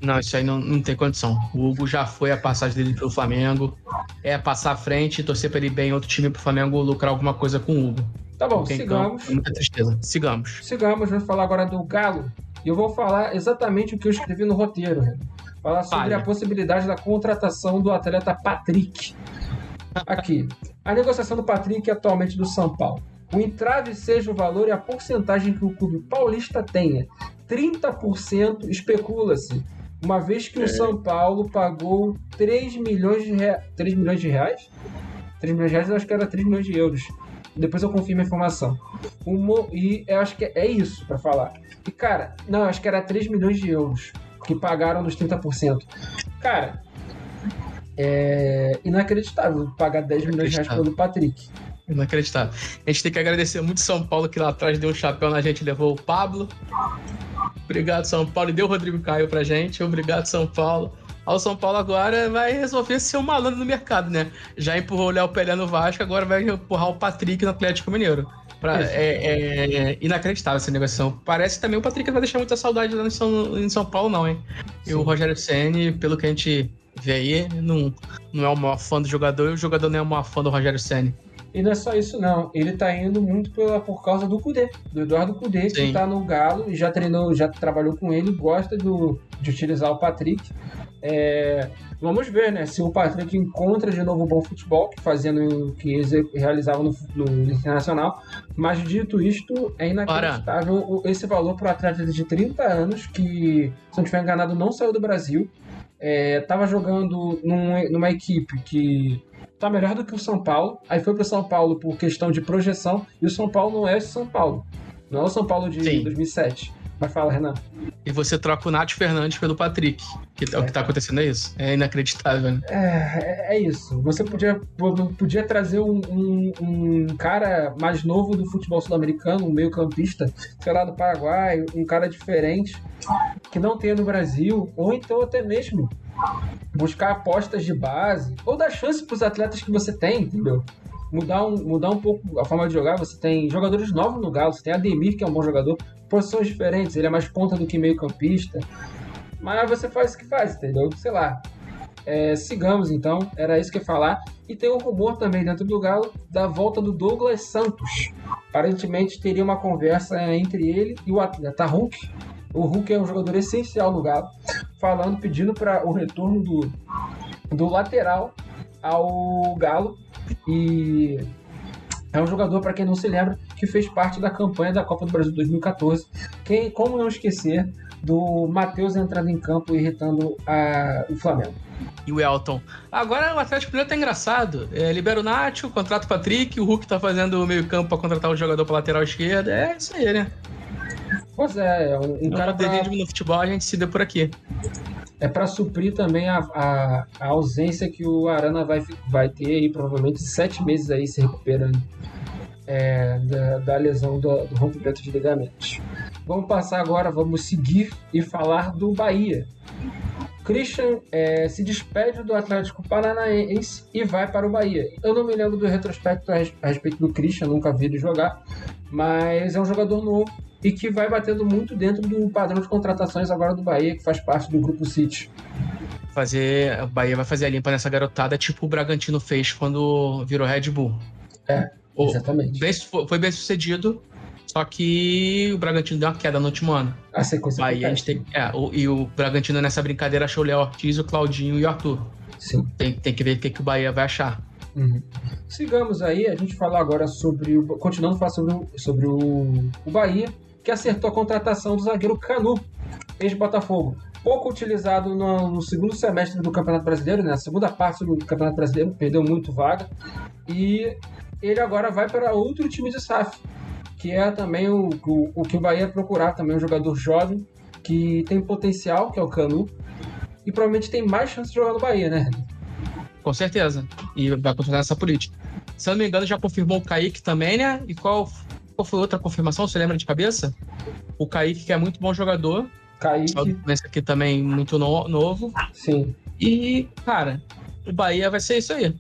Não, isso aí não, não tem condição. O Hugo já foi a passagem dele pelo Flamengo. É passar à frente, torcer para ele bem em outro time pro Flamengo lucrar alguma coisa com o Hugo. Tá bom, Porque sigamos. Então, muita tristeza. Sigamos. Sigamos, vamos falar agora do Galo. E eu vou falar exatamente o que eu escrevi no roteiro. Falar sobre Palha. a possibilidade da contratação do atleta Patrick. Aqui. A negociação do Patrick é atualmente do São Paulo. O entrave seja o valor e a porcentagem que o clube paulista tenha. 30% especula-se, uma vez que é. o São Paulo pagou 3 milhões de, rea... 3 milhões de reais. 3 milhões de reais, eu acho que era 3 milhões de euros. Depois eu confirmo a informação. E eu acho que é isso para falar. E cara, não, acho que era 3 milhões de euros que pagaram dos 30%. Cara, é inacreditável pagar 10 milhões de reais pelo Patrick. Inacreditável. A gente tem que agradecer muito São Paulo que lá atrás deu um chapéu na gente, levou o Pablo. Obrigado, São Paulo. E deu o Rodrigo Caio pra gente. Obrigado, São Paulo. O São Paulo agora vai resolver ser um malandro no mercado, né? Já empurrou o Léo Pelé no Vasco, agora vai empurrar o Patrick no Atlético Mineiro. Pra, é, é, é, inacreditável essa negociação. Parece também o Patrick vai deixar muita saudade lá em São, em São Paulo, não, hein? Sim. E o Rogério Senni, pelo que a gente vê aí, não, não é o maior fã do jogador e o jogador não é o maior fã do Rogério Senni. E não é só isso, não. Ele tá indo muito pela, por causa do Cudê, do Eduardo Cudê, Sim. que tá no Galo e já treinou, já trabalhou com ele, gosta do, de utilizar o Patrick. É, vamos ver, né? Se o Patrick encontra de novo o bom futebol que fazendo que realizava no, no Internacional. Mas dito isto, é inacreditável esse valor para o atleta de 30 anos que, se não estiver enganado, não saiu do Brasil. Estava é, jogando num, numa equipe que tá melhor do que o São Paulo. Aí foi pro São Paulo por questão de projeção. E o São Paulo não é esse São Paulo. Não é o São Paulo de Sim. 2007. Mas fala, Renan. E você troca o Nath Fernandes pelo Patrick. Que é. o que tá acontecendo, é isso? É inacreditável, né? É, é isso. Você podia, podia trazer um, um, um cara mais novo do futebol sul-americano, um meio-campista, sei lá, do Paraguai, um cara diferente, que não tenha no Brasil, ou então até mesmo buscar apostas de base, ou dar chance para os atletas que você tem, entendeu? Mudar um, mudar um pouco a forma de jogar. Você tem jogadores novos no Galo, você tem Ademir, que é um bom jogador, posições diferentes, ele é mais ponta do que meio-campista. Mas você faz o que faz, entendeu? Sei lá. É, sigamos então, era isso que eu ia falar. E tem um rumor também dentro do Galo da volta do Douglas Santos. Aparentemente teria uma conversa entre ele e o atleta Hulk, o Hulk é um jogador essencial no Galo, falando, pedindo para o retorno do, do lateral ao Galo. E é um jogador, para quem não se lembra, que fez parte da campanha da Copa do Brasil 2014. Quem, como não esquecer do Matheus entrando em campo irritando a, o Flamengo. E o Elton. Agora o Atlético Mineiro tá engraçado. É, libera o Nacho, contrata o Patrick, o Hulk tá fazendo o meio campo para contratar o jogador para lateral esquerda. É isso aí, né? Pois é, um, um cara pra... no futebol a gente se deu por aqui. É para suprir também a, a, a, ausência que o Arana vai, vai ter aí, provavelmente sete meses aí se recuperando é, da, da, lesão do, do rompimento de ligamentos. Vamos passar agora, vamos seguir e falar do Bahia. Christian é, se despede do Atlético Paranaense e vai para o Bahia. Eu não me lembro do retrospecto a respeito do Christian, nunca vi ele jogar, mas é um jogador novo e que vai batendo muito dentro do padrão de contratações agora do Bahia, que faz parte do grupo City. Fazer, o Bahia vai fazer a limpa nessa garotada, tipo o Bragantino fez quando virou Red Bull. É, exatamente. Bem, foi bem sucedido, só que o Bragantino deu uma queda no último ano. A sequência Bahia, a gente tem, é, o, E o Bragantino nessa brincadeira achou o Léo Ortiz, o Claudinho e o Arthur. Sim. Tem, tem que ver o que, que o Bahia vai achar. Uhum. Sigamos aí, a gente falar agora sobre o. Continuando a falar sobre, o, sobre o, o Bahia que acertou a contratação do zagueiro Canu, ex-Botafogo. Pouco utilizado no, no, segundo semestre do Campeonato Brasileiro, né? na segunda parte do Campeonato Brasileiro, perdeu muito vaga. E ele agora vai para outro time de SAF, que é também o, o, o que o Bahia procurar, também um jogador jovem, que tem potencial, que é o Canu, e provavelmente tem mais chance de jogar no Bahia, né? Com certeza. E vai continuar nessa política. Se eu não me engano, já confirmou o Kaique também, né? E qual, qual foi outra confirmação? Você lembra de cabeça? O Kaique, que é muito bom jogador. Kaique. Esse aqui também muito no, novo. Sim. E, cara, o Bahia vai ser isso aí.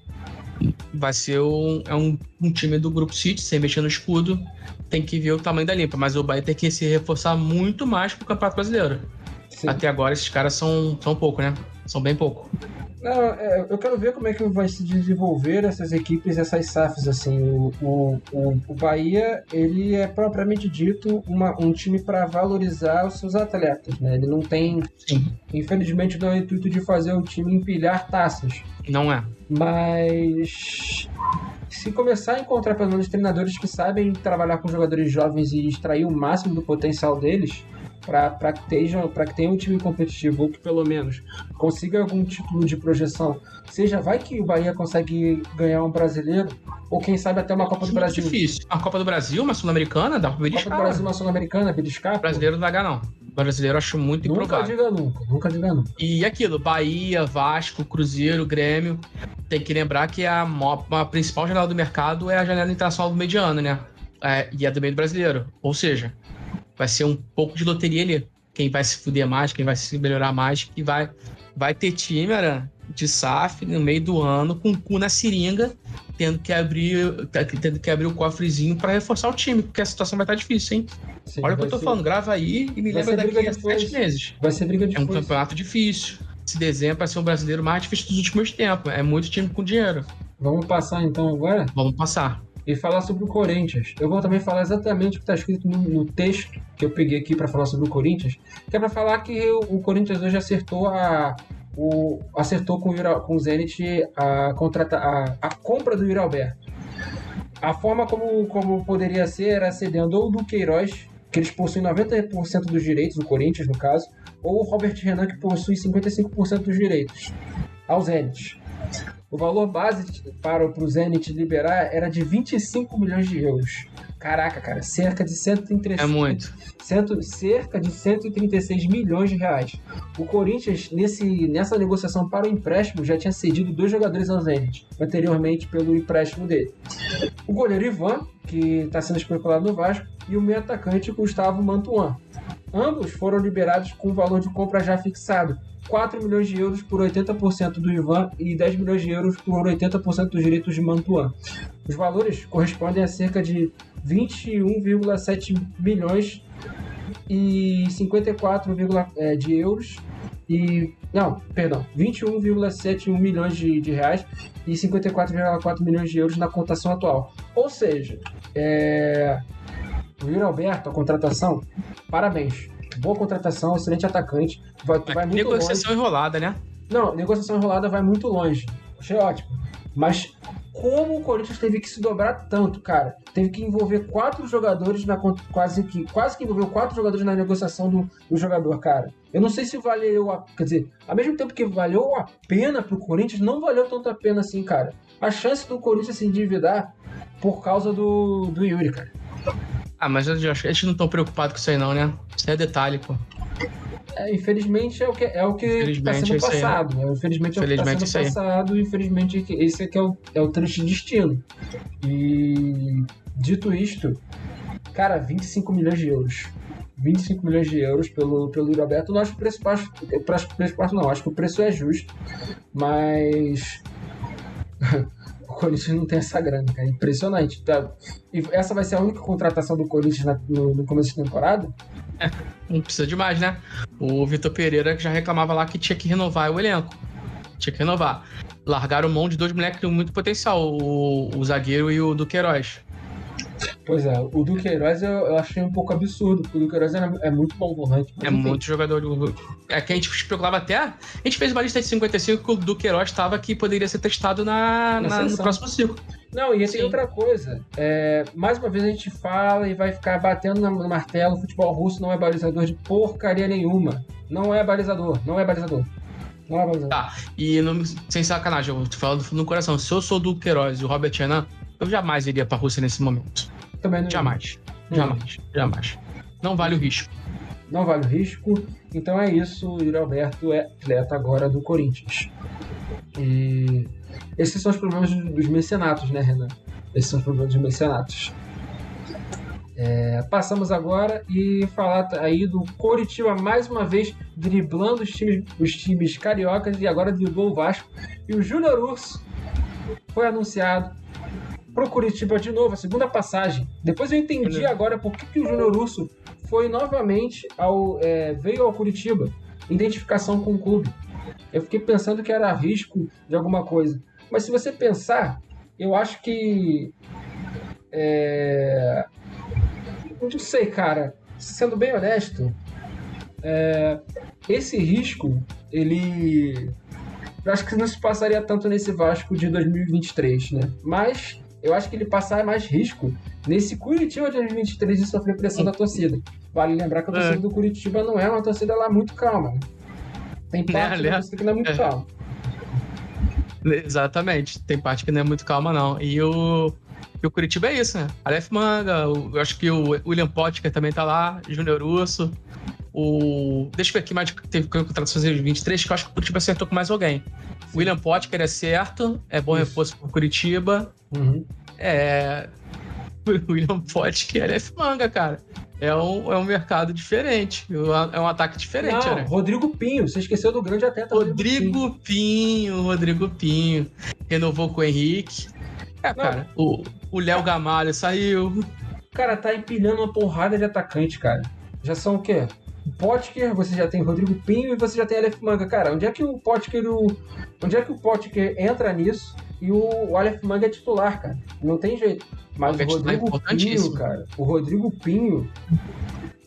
Vai ser um, é um, um time do Grupo City, sem mexer no escudo. Tem que ver o tamanho da limpa. Mas o Bahia tem que se reforçar muito mais pro Campeonato Brasileiro. Sim. Até agora, esses caras são, são pouco, né? São bem pouco. Não, é, eu quero ver como é que vai se desenvolver essas equipes, essas SAFs, assim. O, o, o, o Bahia, ele é propriamente dito uma, um time para valorizar os seus atletas, né? Ele não tem, Sim. infelizmente, não é o intuito de fazer o time empilhar taças. Não é. Mas se começar a encontrar pelo menos treinadores que sabem trabalhar com jogadores jovens e extrair o máximo do potencial deles, para que, tenha, que tenha um time competitivo, ou que pelo menos consiga algum título de projeção. Seja, vai que o Bahia consegue ganhar um brasileiro, ou quem sabe até uma Copa do Brasil. difícil. A Copa do Brasil, uma Sul-Americana, dá pra beliscar. Copa do Brasil, uma Sul-Americana, beliscar. O brasileiro não vai ganhar, não. O brasileiro eu acho muito nunca improvável. Nunca diga nunca, nunca diga nunca. E aquilo, Bahia, Vasco, Cruzeiro, Grêmio. Tem que lembrar que a, a principal janela do mercado é a janela internacional do mediano, né? É, e é do meio do brasileiro. Ou seja, vai ser um pouco de loteria ali. Quem vai se fuder mais, quem vai se melhorar mais, que vai, vai ter time, era, de SAF no meio do ano, com o cu na seringa, tendo que abrir, tendo que abrir o cofrezinho para reforçar o time, porque a situação vai estar difícil, hein? Sim, Olha o que eu tô ser... falando, grava aí e me vai lembra daqui a sete meses. Vai ser briga difícil. É um campeonato difícil. Esse dezembro vai ser um brasileiro mais difícil dos últimos tempos. É muito time com dinheiro. Vamos passar então agora? Vamos passar e falar sobre o Corinthians. Eu vou também falar exatamente o que está escrito no, no, texto que eu peguei aqui para falar sobre o Corinthians, que é para falar que o, o, Corinthians hoje acertou a o, acertou com o, com o Zenit a, contrata, a, a compra do Yuri Alberto. A forma como, como poderia ser era cedendo ou do Queiroz, que eles possuem 90% dos direitos, o Corinthians no caso, ou o Robert Renan, que possui 55% dos direitos, ao Zenit. O valor base para o Zenit liberar era de 25 milhões de euros. Caraca, cara, cerca de 136, é muito. Cento, cerca de 136 milhões de reais. O Corinthians, nesse, nessa negociação para o empréstimo, já tinha cedido dois jogadores ao Zenit, anteriormente pelo empréstimo dele. O goleiro Ivan, que está sendo especulado no Vasco, e o meio atacante Gustavo Mantuan. Ambos foram liberados com o valor de compra já fixado, 4 milhões de euros por 80% do Ivan e 10 milhões de euros por 80% dos direitos de Mantuan. Os valores correspondem a cerca de 21,7 milhões e 54, é, de euros e não, perdão, 21,71 milhões de, de reais e 54,4 milhões de euros na cotação atual. Ou seja, é, o Yuri Alberto, a contratação, parabéns boa contratação, excelente atacante. Vai, vai muito negociação longe. enrolada, né? Não, negociação enrolada vai muito longe. Achei ótimo. Mas como o Corinthians teve que se dobrar tanto, cara? Teve que envolver quatro jogadores na quase que quase que envolveu quatro jogadores na negociação do, do jogador, cara. Eu não sei se valeu a, quer dizer, ao mesmo tempo que valeu a pena pro Corinthians, não valeu tanto a pena assim, cara. A chance do Corinthians se endividar por causa do, do Yuri, cara. Ah, mas eu acho que gente não tão preocupado com isso aí não, né? Isso é detalhe, pô. É, infelizmente é o que é o que está sendo é passado. Né? Infelizmente é o que está sendo passado. Infelizmente esse aqui é o, é o triste destino. E dito isto, cara, 25 milhões de euros. 25 milhões de euros pelo, pelo Roberto. Não acho que o preço baixo, preço baixo não, acho que o preço é justo, mas Corinthians não tem essa grana, cara. Impressionante. Tá? E essa vai ser a única contratação do Corinthians na, no, no, começo de temporada? É, não precisa de mais, né? O Vitor Pereira já reclamava lá que tinha que renovar o elenco. Tinha que renovar. Largaram mão de dois moleques com muito potencial, o, o zagueiro e o Duqueiroz. Pois é, o Duqueiroz eu, eu achei um pouco absurdo, porque o Duqueiroz é, é muito bom volante. É enfim. muito jogador. É que a gente especulava até. A gente fez uma lista de 55 que o Duqueiroz estava que poderia ser testado na, na, na no próximo ciclo. Não, e tem outra coisa. É, mais uma vez a gente fala e vai ficar batendo no martelo: o futebol russo não é balizador de porcaria nenhuma. Não é balizador, não é balizador. Não é balizador. Tá, e no, sem sacanagem, eu te falo no coração: se eu sou do Queiroz e o Robert Renan, eu jamais iria pra Rússia nesse momento. Também não. Jamais. Não. Jamais. Jamais. Não vale o risco. Não vale o risco. Então é isso. O Yuri Alberto é atleta agora do Corinthians. E esses são os problemas dos mecenatos, né, Renan? Esses são os problemas dos mecenatos. É, passamos agora e falar aí do Coritiba mais uma vez driblando os times, os times cariocas e agora driblou o Vasco. E o Júnior Urso foi anunciado pro Curitiba de novo, a segunda passagem. Depois eu entendi agora por que, que o Júnior Urso foi novamente ao é, veio ao Curitiba, identificação com o clube. Eu fiquei pensando que era risco de alguma coisa. Mas se você pensar, eu acho que é, não sei, cara. Sendo bem honesto, é, esse risco, ele. Eu acho que não se passaria tanto nesse Vasco de 2023, né? Mas eu acho que ele passar mais risco nesse Curitiba de 2023 de sofrer pressão da torcida. Vale lembrar que a torcida é. do Curitiba não é uma torcida lá muito calma, né? Tem parte é, da torcida que não é muito é. calma. Exatamente, tem parte que não é muito calma, não. E o. E o Curitiba é isso, né? Aleph Manga, eu acho que o William Potker também tá lá, Júnior Urso. O. Deixa eu ver aqui mais que teve contratações em 23, que eu acho que o Curitiba acertou com mais alguém. William Potker é certo, é bom isso. reforço pro Curitiba. Uhum. É. William Potker, Aleph Manga, cara. É um, é um mercado diferente. É um ataque diferente, Não, né? Rodrigo Pinho, você esqueceu do grande atleta. Rodrigo, Rodrigo Pinho. Pinho, Rodrigo Pinho. Renovou com o Henrique. É, cara, o, Léo Gamalho saiu. Cara, tá empilhando uma porrada de atacante, cara. Já são o quê? O Potker, você já tem Rodrigo Pinho e você já tem Aleph Manga. Cara, onde é que o Potker o... onde é que o Potker entra nisso e o, o Aleph Manga é titular, cara? Não tem jeito. Mas o, o Rodrigo é Pinho, cara, o Rodrigo Pinho,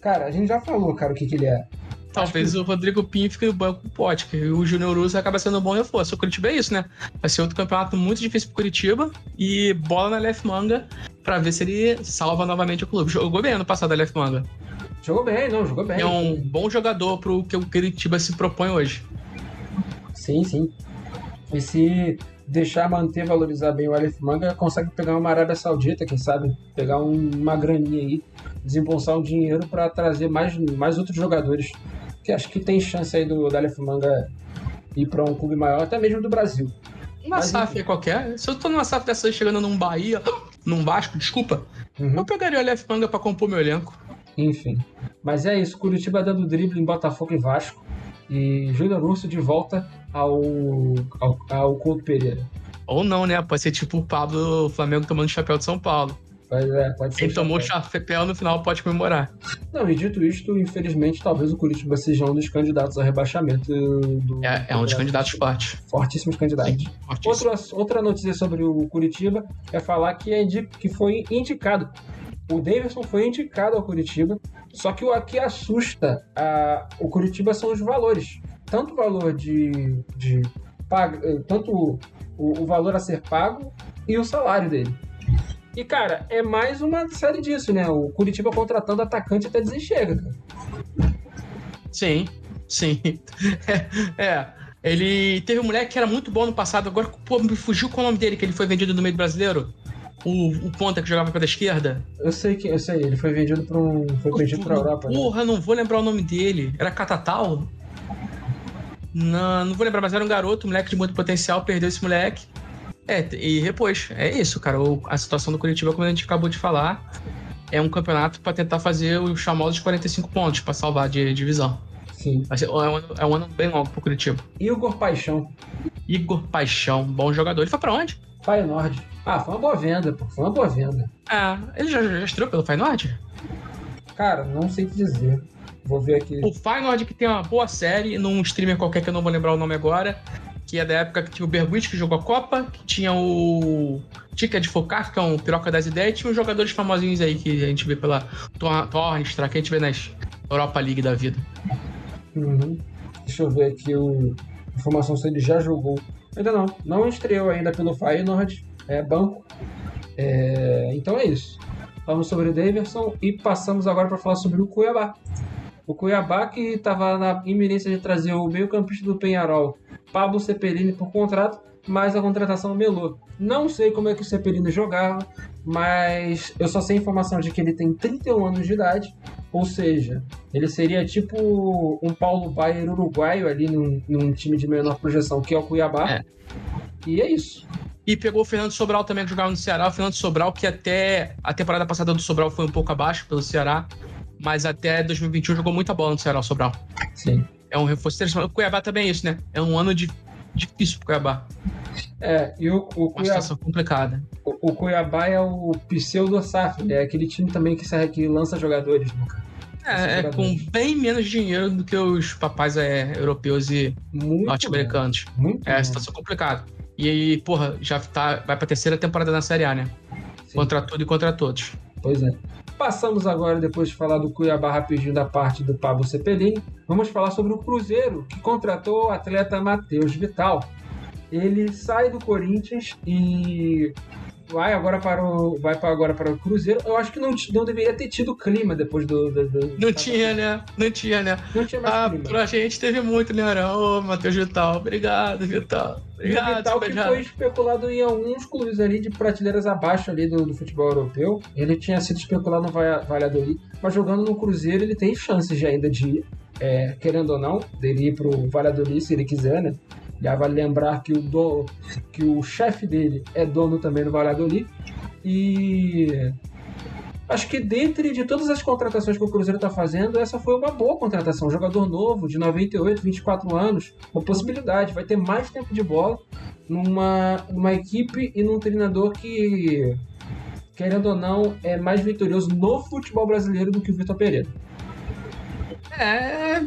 cara, a gente já falou, cara, o que que ele é. Talvez que... o Rodrigo Pinho fique no banco com o Pote, que o Júnior Urso acaba sendo um bom reforço. O Curitiba é isso, né? Vai ser outro campeonato muito difícil pro Curitiba e bola na Left Manga pra ver se ele salva novamente o clube. Jogou bem ano passado a Left Manga. Jogou bem, não, jogou bem. É um bom jogador pro que o Curitiba se propõe hoje. Sim, sim. E se deixar manter, valorizar bem o Aleph Manga, consegue pegar uma Arábia Saudita, quem sabe, pegar um, uma graninha aí, desembolsar um dinheiro para trazer mais, mais outros jogadores que acho que tem chance aí do Aleph Manga ir para um clube maior, até mesmo do Brasil. Uma Mas, SAF é qualquer. Se eu tô numa SAF dessa chegando num Bahia, num Vasco, desculpa, uhum. eu pegaria o Aleph Manga pra compor meu elenco. Enfim. Mas é isso, Curitiba dando drible em Botafogo e Vasco. E Júnior Urso de volta ao, ao, ao Couto Pereira. Ou não, né? Pode ser tipo o Pablo Flamengo tomando chapéu de São Paulo. É, pode. Quem tomou chapéu no final pode comemorar. Não, e dito isto, infelizmente, talvez o Curitiba seja um dos candidatos ao rebaixamento do. É, é um dos candidatos fortes. Fortíssimos candidatos. Sim, outra, outra notícia sobre o Curitiba é falar que, é que foi indicado. O Davidson foi indicado ao Curitiba, só que o que assusta a, o Curitiba são os valores. Tanto o valor de. de paga, tanto o, o valor a ser pago e o salário dele. E, cara, é mais uma série disso, né? O Curitiba contratando atacante até dizer chega, cara. Sim, sim. É, é, Ele teve um moleque que era muito bom no passado, agora pô, me fugiu com o nome dele, que ele foi vendido no meio do brasileiro. O, o ponta que jogava pela esquerda. Eu sei que eu sei, ele foi vendido para um. Foi vendido pra Europa. Né? Porra, né? não vou lembrar o nome dele. Era Catatal? Não, não vou lembrar, mas era um garoto, um moleque de muito potencial, perdeu esse moleque. É, e repôs. É isso, cara. O, a situação do Curitiba, como a gente acabou de falar, é um campeonato para tentar fazer o chamado de 45 pontos para salvar de divisão. Sim. Ser, é, um, é um ano bem longo pro Curitiba. Igor Paixão. Igor Paixão, bom jogador. Ele foi pra onde? Feyenoord. Ah, foi uma boa venda, pô. Foi uma boa venda. Ah, ele já, já estreou pelo Feyenoord? Cara, não sei te dizer. Vou ver aqui. O Feyenoord que tem uma boa série num streamer qualquer que eu não vou lembrar o nome agora que é da época que tinha o Berbuich, que jogou a Copa, que tinha o Tica de Focar, que é um piroca das ideias, e tinha os jogadores famosinhos aí que a gente vê pela Torrestra, que a gente vê nas Europa League da vida. Uhum. Deixa eu ver aqui o informação se ele já jogou. Ainda não, não estreou ainda pelo Feyenoord, é banco. É... Então é isso. Falamos sobre o Davidson e passamos agora para falar sobre o Cuiabá. O Cuiabá que estava na iminência de trazer o meio-campista do Penharol, Pablo Cepelini, por contrato, mas a contratação melou. Não sei como é que o Cepelini jogava, mas eu só sei a informação de que ele tem 31 anos de idade, ou seja, ele seria tipo um Paulo Baier uruguaio ali num, num time de menor projeção, que é o Cuiabá. É. E é isso. E pegou o Fernando Sobral também que jogava no Ceará. O Fernando Sobral, que até a temporada passada do Sobral foi um pouco abaixo pelo Ceará, mas até 2021 jogou muita bola no Ceará, o Sobral. Sim. É um reforço interessante. O Cuiabá também é isso, né? É um ano de, difícil pro Cuiabá. É, e o, o Uma Cuiabá, situação complicada. o, o Cuiabá é o pseudo SAF, né? É aquele time também que, que lança jogadores, né? É, é com bem menos dinheiro do que os papais é, europeus e norte-americanos. É, situação complicada. E aí, porra, já tá, vai pra terceira temporada na Série A, né? Sim. Contra tudo e contra todos. Pois é. Passamos agora, depois de falar do Cuiabá rapidinho da parte do Pablo Cepelini, vamos falar sobre o Cruzeiro, que contratou o atleta Matheus Vital. Ele sai do Corinthians e vai agora para o, vai para agora para o Cruzeiro. Eu acho que não, não deveria ter tido clima depois do. do- do- Não tinha, né? Não tinha, né? Não tinha mais Ah, clima. pra gente teve muito, né? Ô, Matheus Vital. Obrigado, Vital. O Obrigado, Vital que foi especulado em alguns clubes ali de prateleiras abaixo ali do, do futebol europeu. Ele tinha sido especulado no Va- Valladolid, mas jogando no Cruzeiro ele tem chances de ainda de ir, é, querendo ou não, dele ir pro Valladolid se ele quiser, né? Já vale lembrar que o, do, que o chefe dele é dono também do Valladolid. E acho que dentre de todas as contratações que o Cruzeiro está fazendo, essa foi uma boa contratação. Jogador novo, de 98, 24 anos, uma possibilidade. Vai ter mais tempo de bola numa, numa equipe e num treinador que, querendo ou não, é mais vitorioso no futebol brasileiro do que o Vitor Pereira. É.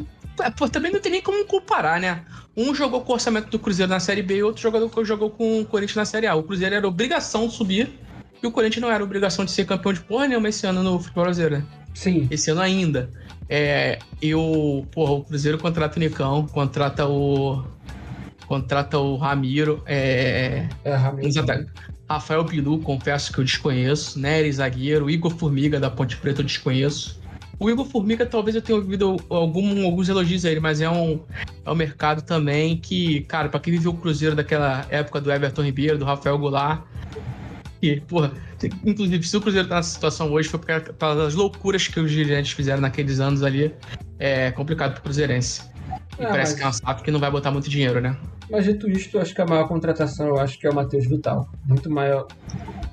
é, Pô, também não tem nem como comparar, né? Um jogou com o orçamento do Cruzeiro na Série B e outro jogador jogou com o Corinthians na Série A. O Cruzeiro era obrigação de subir e o Corinthians não era obrigação de ser campeão de porra nenhuma esse ano no futebol brasileiro, né? Sim, Esse ano ainda. É, e o, porra, o Cruzeiro contrata o Nicão, contrata o. Contrata o Ramiro. É, é Ramiro. Rafael Bilu, confesso que eu desconheço. Nery, zagueiro. Igor Formiga, da Ponte Preta, eu desconheço. O Igor Formiga, talvez eu tenha ouvido algum, alguns elogios a ele, mas é um, é um mercado também que, cara, pra quem viveu o Cruzeiro daquela época do Everton Ribeiro, do Rafael Goulart. E, porra, inclusive, se o Cruzeiro tá nessa situação hoje, foi por causa das loucuras que os dirigentes fizeram naqueles anos ali. É complicado pro Cruzeirense. E Ah, parece mas- que é um saco que não vai botar muito dinheiro, né? Mas dito isto, eu acho que a maior contratação eu acho que é o Matheus Vital. Muito maior.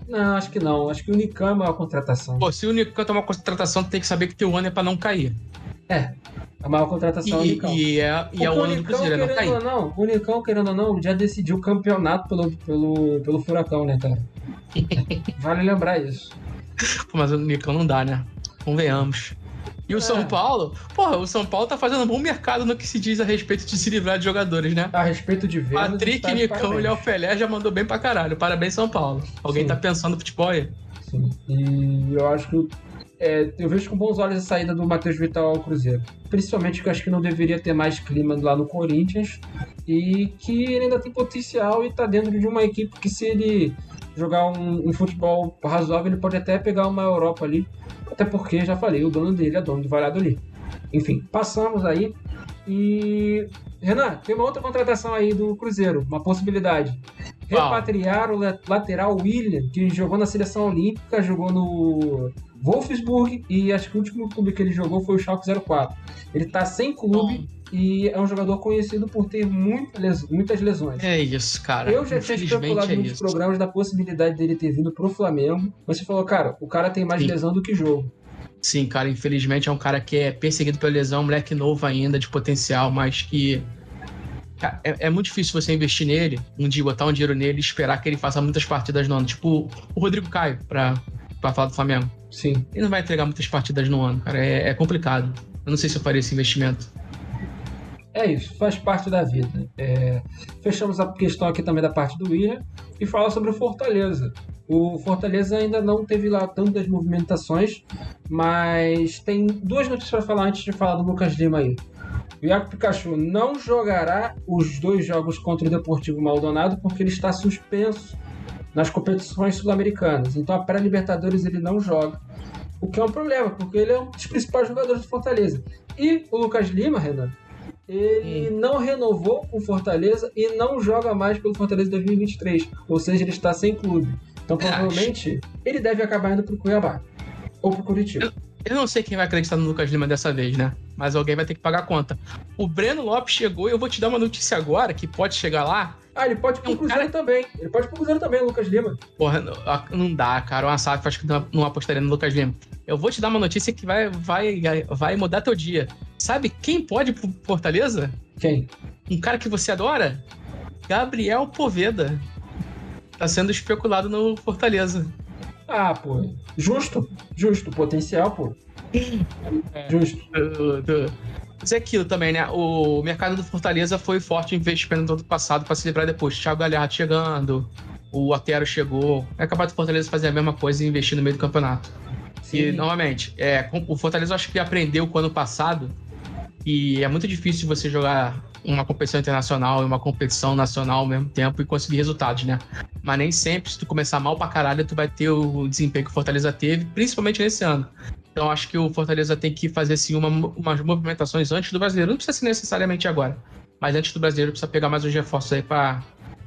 Não, acho que não. Acho que o Nicam é a maior contratação. Pô, se o Nicão tomar uma contratação, tem que saber que teu ano é pra não cair. A maior contratação é o E, Nicão. e é, e é o ano do Cruzeiro, é não cair. ou não, o Nicão, querendo ou não, já decidiu o campeonato pelo, pelo, pelo Furacão, né, cara? vale lembrar isso. Pô, Mas o Nicão não dá, né? Convenhamos. E o É. São Paulo? Porra, o São Paulo tá fazendo um bom mercado no que se diz a respeito de se livrar de jogadores, né? A respeito de vendas... Patrick, de Nicão e. Léo Pelé já mandou bem pra caralho. Parabéns, São Paulo. Alguém Sim. tá pensando no futebol aí? Sim. E eu acho que é, eu vejo com bons olhos a saída do Matheus Vital ao Cruzeiro. Principalmente porque eu acho que não deveria ter mais clima lá no Corinthians e que ele ainda tem potencial e está dentro de uma equipe que se ele jogar um, um futebol razoável, ele pode até pegar uma Europa ali. Até porque, já falei, o dono dele é dono do Valladolid. Enfim, passamos aí e... Renan, tem uma outra contratação aí do Cruzeiro, uma possibilidade. Repatriar o la- lateral William, que jogou na seleção olímpica, jogou no Wolfsburg e acho que o último clube que ele jogou foi o Schalke 04. Ele tá sem clube e é um jogador conhecido por ter muita les- muitas lesões. É isso, cara. Eu já tinha especulado é nos programas da possibilidade dele ter vindo pro Flamengo, mas você falou, cara, o cara tem mais Sim. lesão do que jogo. Sim, cara, infelizmente é um cara que é perseguido pela lesão, moleque novo ainda, de potencial, mas que. Cara, É, é muito difícil você investir nele, um dia botar um dinheiro nele e esperar que ele faça muitas partidas no ano. Tipo o Rodrigo Caio, pra, pra falar do Flamengo. Sim. Ele não vai entregar muitas partidas no ano, cara. É, é complicado. Eu não sei se eu faria esse investimento. É isso, faz parte da vida. É, Fechamos a questão aqui também da parte do William e fala sobre o Fortaleza. O Fortaleza ainda não teve lá tantas movimentações, mas tem duas notícias para falar antes de falar do Lucas Lima aí. O Iaco Pikachu não jogará os dois jogos contra o Deportivo Maldonado porque ele está suspenso nas competições sul-americanas. Então a pré-Libertadores ele não joga. O que é um problema, porque ele é um dos principais jogadores do Fortaleza. E o Lucas Lima, Renan, ele não renovou com o Fortaleza e não joga mais pelo Fortaleza em 2023. Ou seja, ele está sem clube. Então provavelmente ele deve acabar indo pro Cuiabá. Ou pro Curitiba. Eu não sei quem vai acreditar no Lucas Lima dessa vez, né? Mas alguém vai ter que pagar a conta. O Breno Lopes chegou e eu vou te dar uma notícia agora que pode chegar lá Ah, ele pode ir pro Um Cruzeiro cara- também. Ele pode ir pro Cruzeiro também, Lucas Lima. Porra, não, não dá, cara. O Asaf acho que não, não apostaria no Lucas Lima. Eu vou te dar uma notícia que vai, vai, vai mudar teu dia. Sabe quem pode ir pro Fortaleza? Quem? Um cara que você adora? Gabriel Poveda. Tá sendo especulado no Fortaleza. Ah, pô. Justo. Justo. Potencial, pô. Justo. do, do... Mas é aquilo também, né? O mercado do Fortaleza foi forte em investimento no ano passado para se livrar depois. Thiago Galhardo chegando, o Otero chegou. É capaz do Fortaleza fazer a mesma coisa e investir no meio do campeonato. E, Sim. novamente, é, o Fortaleza eu acho que aprendeu com o ano passado e é muito difícil você jogar uma competição internacional e uma competição nacional ao mesmo tempo e conseguir resultados, né? Mas nem sempre, se tu começar mal pra caralho, tu vai ter o desempenho que o Fortaleza teve, principalmente nesse ano. Então acho que o Fortaleza tem que fazer assim uma, umas movimentações antes do brasileiro. Não precisa ser necessariamente agora, mas antes do brasileiro precisa pegar mais uns reforços aí pra,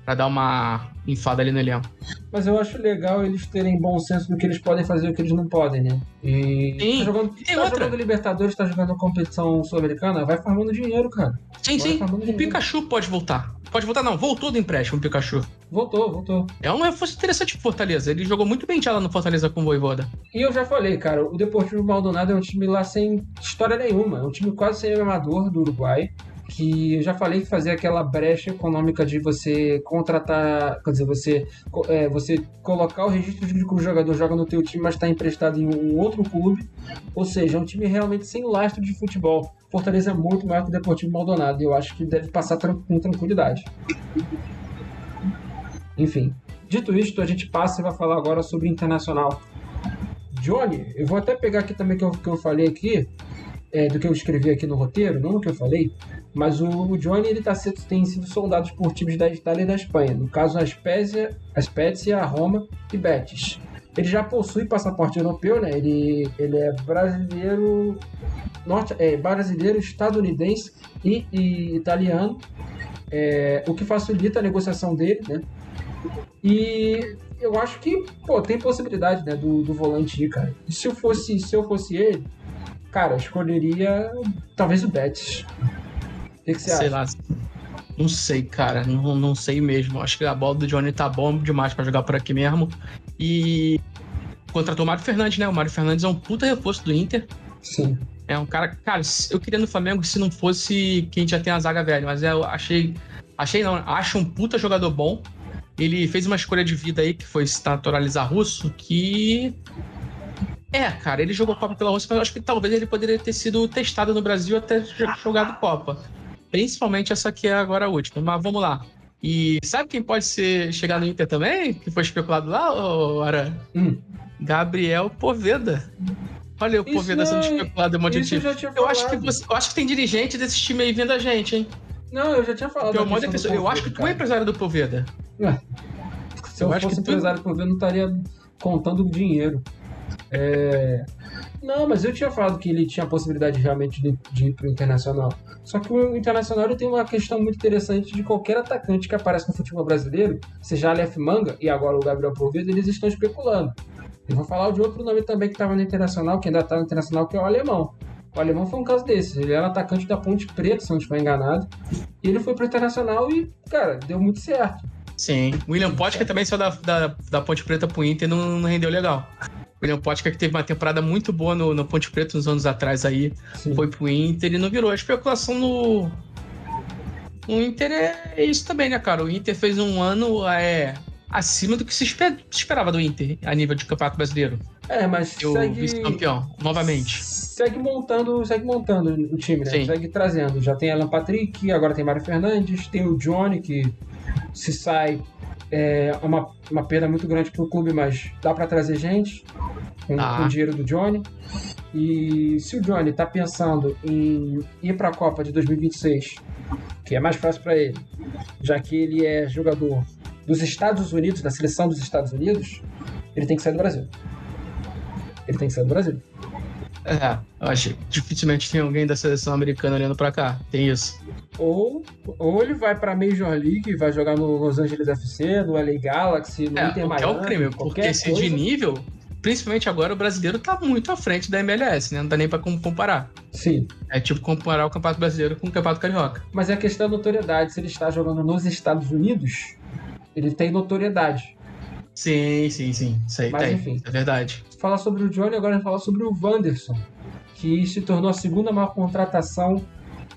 pra dar uma infada ali no elenco. Mas eu acho legal eles terem bom senso do que eles podem fazer e o que eles não podem, né? E Sim. tá jogando, E tá outra. jogando Libertadores, tá jogando competição sul-americana, vai farmando dinheiro, cara. Sim, Bora sim. O dinheiro. Pikachu pode voltar. Pode voltar, não. Voltou do empréstimo o Pikachu. Voltou, voltou. É um reforço interessante pro Fortaleza. Ele jogou muito bem já lá no Fortaleza com o Voivoda. E eu já falei, cara, o Deportivo Maldonado é um time lá sem história nenhuma. É um time quase sem amador do Uruguai. Que eu já falei que fazia aquela brecha econômica de você contratar, quer dizer, você, é, você colocar o registro de que o jogador joga no teu time, mas está emprestado em um outro clube. Ou seja, é um time realmente sem lastro de futebol. Fortaleza é muito maior que o Deportivo Maldonado e eu acho que deve passar com tranquilidade. Enfim, dito isto, a gente passa e vai falar agora sobre Internacional. Johnny, eu vou até pegar aqui também que que eu falei aqui, é, do que eu escrevi aqui no roteiro, não o que eu falei, mas o, o Johnny ele tá, tem sido soldado por times da Itália e da Espanha. No caso, a Spezia, a Spezia, a Roma e Betis. Ele já possui passaporte europeu, né? Ele, ele é brasileiro, norte, é, brasileiro, estadunidense e, e italiano, é, o que facilita a negociação dele, né? E eu acho que, pô, tem possibilidade, né, do, do volante ir, cara. Se eu fosse, se eu fosse ele, cara, escolheria talvez o Betis. O que, que você Sei acha? lá. Não sei, cara. Não, não sei mesmo. Acho que a bola do Johnny tá bom demais pra jogar por aqui mesmo. E contratou o Mário Fernandes, né? O Mário Fernandes é um puta reforço do Inter. Sim. É um cara. Cara, eu queria no Flamengo se não fosse quem já tem a zaga velha, mas eu achei. Achei não, acho um puta jogador bom. Ele fez uma escolha de vida aí que foi se naturalizar russo, que. É, cara, ele jogou Copa pela Rússia, mas eu acho que talvez ele poderia ter sido testado no Brasil até jo- jogado Copa. Principalmente essa aqui é agora a última. Mas vamos lá. E sabe quem pode ser chegar no Inter também? Que foi especulado lá, Aran? Hum. Gabriel Poveda. Olha o Poveda sendo especulado em um monte de eu time. Eu falado. acho, que você- eu acho que tem dirigente desse time aí vindo a gente, hein? Não, eu já tinha falado. Que do eu acho que tu é empresário do Poveda. Se eu, eu acho fosse que tu- empresário ver, eu não estaria contando o dinheiro. É, Não, mas eu tinha falado que ele tinha a possibilidade realmente de, de ir pro Internacional. Só que o Internacional tem uma questão muito interessante de qualquer atacante que aparece no futebol brasileiro, seja Aleph Manga e agora o Gabriel Poveda, eles estão especulando. Eu vou falar de outro nome também que estava no Internacional, que ainda está no Internacional, que é o Alemão. O Alemão foi um caso desses. Ele era atacante da Ponte Preta, se não estiver enganado. E ele foi pro Internacional e, cara, deu muito certo. Sim. William Potker também saiu da, da, da Ponte Preta pro Inter e não, não rendeu legal. William Potker que teve uma temporada muito boa no, no Ponte Preta uns anos atrás aí, Sim. foi pro Inter e não virou. A especulação no. No Inter é isso também, né, cara? O Inter fez um ano é, acima do que se espe- se esperava do Inter a nível de campeonato brasileiro. É, mas E o segue... vice-campeão, novamente. Segue montando, segue montando o time, né? Sim. Segue trazendo. Já tem Alan Patrick, agora tem Mário Fernandes, tem o Johnny, que se sai é uma, uma perda muito grande pro clube, mas dá pra trazer gente com, Ah. com o dinheiro do Johnny. E se o Johnny tá pensando em ir pra Copa de 2026, que é mais fácil pra ele, já que ele é jogador dos Estados Unidos, da seleção dos Estados Unidos, ele tem que sair do Brasil. Ele tem que sair do Brasil. É, eu acho que dificilmente tem alguém da seleção americana olhando pra cá. Tem isso. Ou, ou ele vai pra Major League, vai jogar no Los Angeles FC, no LA Galaxy, no É, Inter que é Miami, o crime, porque esse de coisa. nível principalmente agora, o brasileiro tá muito à frente da MLS, né? Não dá nem pra comparar. Sim. É tipo comparar o Campeonato Brasileiro com o Campeonato Carioca. Mas é a questão da notoriedade. Se ele está jogando nos Estados Unidos, ele tem notoriedade. Sim, sim, sim. Isso aí Mas, tem. enfim. É verdade. Falar sobre o Johnny, agora a gente falar sobre o Wanderson, que se tornou a segunda maior contratação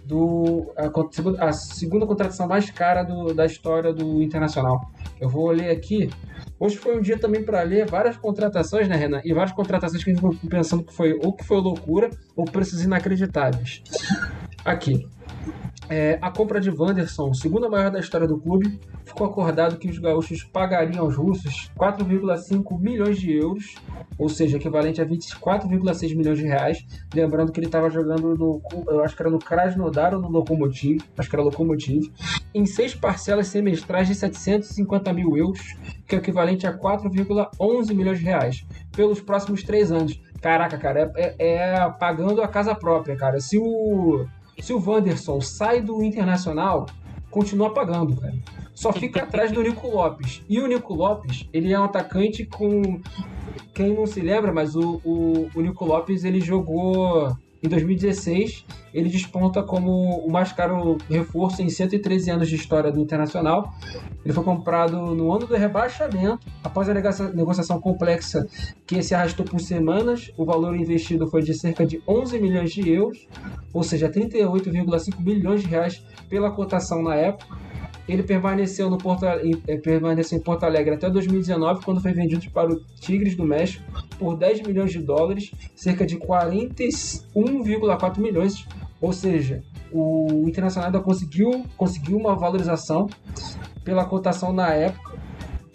do. A, a segunda contratação mais cara do- da história do Internacional. Eu vou ler aqui. Hoje foi um dia também para ler várias contratações, né, Renan? E várias contratações que a gente ficou pensando que foi ou que foi loucura ou preços inacreditáveis. Aqui. É, a compra de Wanderson, segunda maior da história do clube, ficou acordado que os gaúchos pagariam aos russos 4,5 milhões de euros, ou seja, equivalente a 24,6 milhões de reais. Lembrando que ele estava jogando no, eu acho que era no Krasnodar ou no Lokomotiv, acho que era Lokomotiv, em seis parcelas semestrais de 750 mil euros, que é equivalente a 4,11 milhões de reais, pelos próximos três anos. Caraca, cara, é, é- é pagando a casa própria, cara. Se o se o Wanderson sai do Internacional, continua pagando, cara. Só fica atrás do Nico Lopes. E o Nico Lopes, ele é um atacante com. Quem não se lembra, mas o, o, o Nico Lopes ele jogou em 2016. Ele desponta como o mais caro reforço em 113 anos de história do Internacional. Ele foi comprado no ano do rebaixamento, após a negocia- negociação complexa que se arrastou por semanas. O valor investido foi de cerca de 11 milhões de euros, ou seja, 38,5 milhões de reais pela cotação na época. Ele permaneceu, no Porto, eh, permaneceu em Porto Alegre até 2019, quando foi vendido para o Tigres do México por 10 milhões de dólares, cerca de 41,4 milhões. Ou seja, o Internacional ainda conseguiu, conseguiu uma valorização pela cotação na época.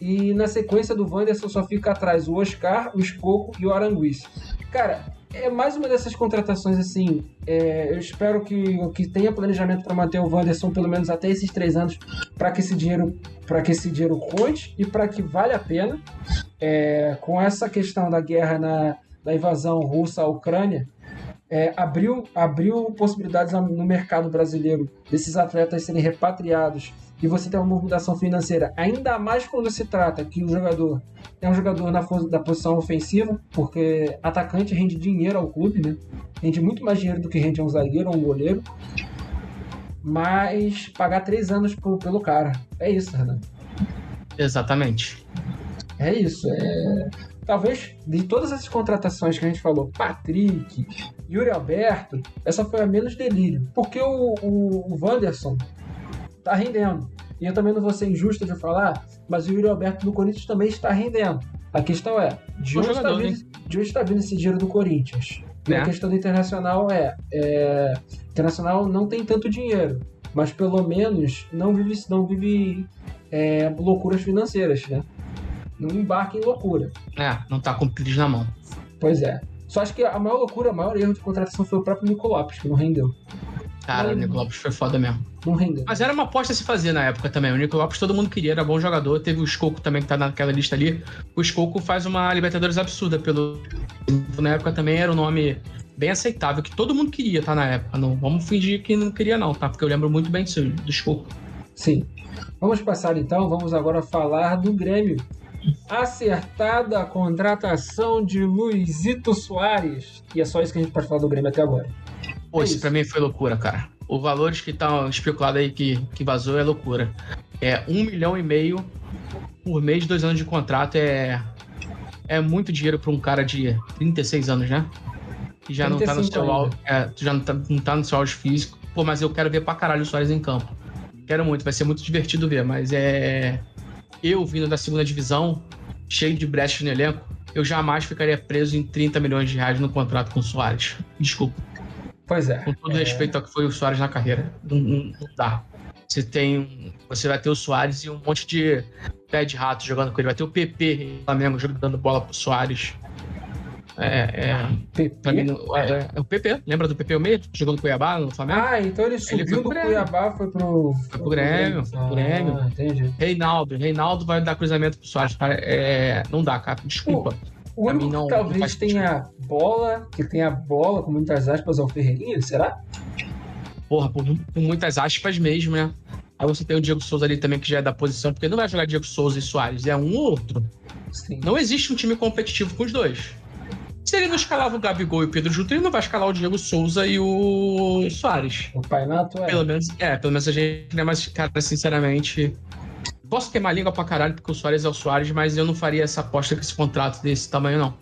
E na sequência do Wanderson só fica atrás o Oscar, o Escoco e o Aranguiz. Cara, é mais uma dessas contratações assim. é, eu espero que, que tenha planejamento para manter o Wanderson pelo menos até esses três anos, para que esse dinheiro para que esse dinheiro conte e para que vale a pena. É, com essa questão da guerra na da invasão russa à Ucrânia, é, abriu, abriu possibilidades no mercado brasileiro desses atletas serem repatriados e você ter uma movimentação financeira, ainda mais quando se trata que o jogador é um jogador na da posição ofensiva, porque atacante rende dinheiro ao clube, né? Rende muito mais dinheiro do que rende um zagueiro ou um goleiro. Mas pagar três anos pro- pelo cara. É isso, Renan. Exatamente. É isso. É... Talvez de todas essas contratações que a gente falou, Patrick, Yuri Alberto, essa foi a menos delírio. Porque o, o, o Wanderson tá rendendo. E eu também não vou ser injusto de falar, mas o Yuri Alberto no Corinthians também está rendendo. A questão é, de onde, está jogador, vindo, de onde está vindo esse dinheiro do Corinthians? E É. a questão do Internacional é, é, Internacional não tem tanto dinheiro, mas pelo menos não vive, não vive é, loucuras financeiras, né? Não embarca em loucura. É, não tá com o pires na mão. Pois é. Só acho que a maior loucura, o maior erro de contratação foi o próprio Nico Lopes, que não rendeu. Cara, Não. o Nico Lopes foi foda mesmo. Não rendeu. Mas era uma aposta a se fazer na época também. O Nico Lopes todo mundo queria, era bom jogador. Teve o Escoco também, que tá naquela lista ali. O Escoco faz uma Libertadores absurda pelo. Na época também era um nome bem aceitável, que todo mundo queria, tá? Na época. Não vamos fingir que não queria, não, tá? Porque eu lembro muito bem disso, do Escoco. Sim. Vamos passar então, vamos agora falar do Grêmio. Acertada a contratação de Luizito Soares. E é só isso que a gente pode falar do Grêmio até agora. Pô, É isso isso. pra mim foi loucura, cara. Os valores que estão especulados aí que, que vazou é loucura. É um milhão e meio por mês, dois anos de contrato é. É muito dinheiro pra um cara de 36 anos, né? Que já não tá no 35 seu auge. É, já não tá, não tá no seu auge físico. Pô, mas eu quero ver pra caralho o Soares em campo. Quero muito, vai ser muito divertido ver, mas é. Eu vindo da segunda divisão, cheio de brechas no elenco, eu jamais ficaria preso em 30 milhões de reais no contrato com o Soares. Desculpa. Pois é. Com todo É. respeito ao que foi o Soares na carreira. Não, não- dá. Você tem. Você vai ter o Soares e um monte de pé de rato jogando com ele. Vai ter o PP o Flamengo jogando bola pro Soares. É, é, PP. mim, é, é, é o PP. Lembra do PP o meio? Jogando Cuiabá no Flamengo? Ah, então ele subiu foi pro do Grêmio. Cuiabá, foi pro. Foi pro Grêmio, foi pro Grêmio. Ah, entendi. Reinaldo. Reinaldo vai dar cruzamento pro Soares. Cara, é, não dá, cara. Desculpa. O único não- que talvez tenha bola, que tenha bola, com muitas aspas, é o Ferreirinha, será? Porra, por, por muitas aspas mesmo, né? Aí você tem o Diego Souza ali também, que já é da posição, porque não vai jogar Diego Souza e Soares, é um ou outro. Sim. Não existe um time competitivo com os dois. Se ele não escalava o Gabigol e o Pedro junto, ele não vai escalar o Diego Souza e o Soares. O Painato é. Pelo menos, é, pelo menos a gente, né? Mas, cara, sinceramente. Posso queimar língua pra caralho, porque o Soares é o Soares, mas eu não faria essa aposta com esse contrato desse tamanho, não.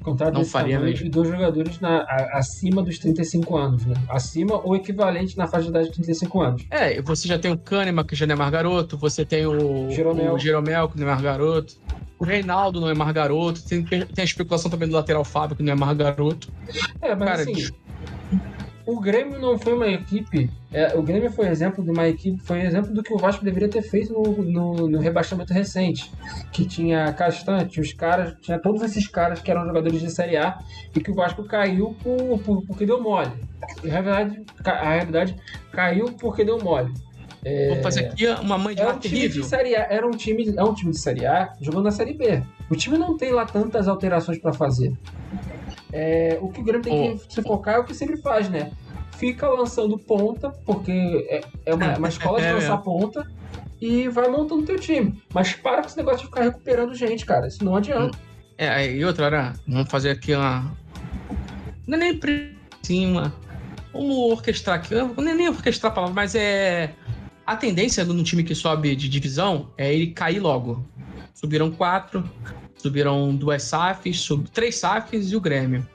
Contrato Não desse faria tamanho mesmo. E dois jogadores na, a- acima dos 35 anos, né? Acima ou equivalente na faixa de idade de 35 anos. É, você já tem o Kahneman, que já não é mais garoto, você tem o Jeromel. o Jeromel, que não é mais garoto, o Reinaldo não é mais garoto, tem, tem a especulação também do lateral Fábio, que não é mais garoto. É, mas Cara, assim, o Grêmio não foi uma equipe. é, o Grêmio foi exemplo de uma equipe, foi exemplo do que o Vasco deveria ter feito no, no, no rebaixamento recente. Que tinha Castante, os caras, tinha todos esses caras que eram jogadores de Série A e que o Vasco caiu por, por- porque deu mole. Na realidade, ca- a realidade caiu porque deu mole. Vou fazer aqui uma mãe de Era lá um time de. Série A, era um time, é um time de Série A jogando na Série B. O time não tem lá tantas alterações pra fazer. É, o que o Grêmio tem que se focar é o que sempre faz, né? Fica lançando ponta, porque é, é uma, uma escola de É, lançar é. ponta, e vai montando teu time. Mas para com esse negócio de ficar recuperando gente, cara. Isso não adianta. É, e outra, era, vamos fazer aqui uma. Não é nem por cima. Vamos orquestrar aqui. Não é nem orquestrar a palavra, mas é. A tendência no time que sobe de divisão é ele cair logo. Subiram quatro, subiram duas SAFs, sub... três SAFs e o Grêmio.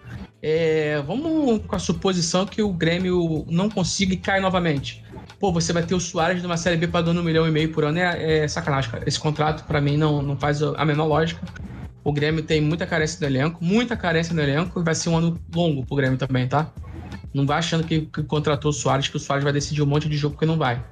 É, vamos com a suposição que o Grêmio não consiga e cai novamente. Pô, você vai ter o Soares numa Série B pagando um milhão e meio por ano. É, é sacanagem, cara. Esse contrato, pra mim, não, não faz a menor lógica. O Grêmio tem muita carência no elenco, muita carência no elenco, e vai ser um ano longo pro Grêmio também, tá? Não vai achando que, que contratou o Soares, que o Soares vai decidir um monte de jogo que não vai.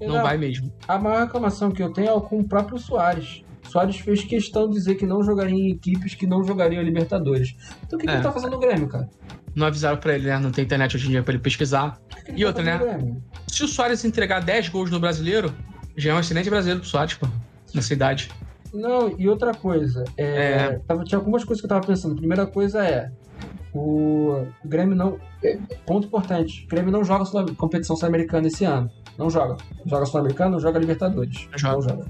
Não vai mesmo. A maior reclamação que eu tenho é com o próprio Soares. Soares fez questão de dizer que não jogaria em equipes que não jogariam a Libertadores. Então o que, que É. ele tá fazendo no Grêmio, cara? Não avisaram pra ele, né? Não tem internet hoje em dia pra ele pesquisar. Que que ele E tá outra, né? Se o Soares entregar 10 gols no brasileiro, já é um excelente brasileiro pro Soares, pô. Nessa idade. Não, e outra coisa, é, É. tava- tinha algumas coisas que eu tava pensando. Primeira coisa é, o Grêmio não. é, Ponto importante: o Grêmio não joga sul- competição sul-americana esse ano. Não joga. Joga sul-americano, joga Libertadores. Joga. Não joga.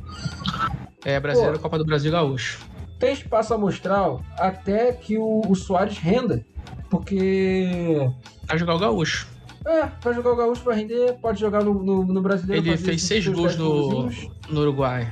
É brasileiro, Copa do Brasil Gaúcho. Tem espaço amostral até que o, o Soares renda. Porque. Vai jogar o Gaúcho. É, vai jogar o Gaúcho pra render, pode jogar no, no, no brasileiro. Ele fez seis gols no, no Uruguai.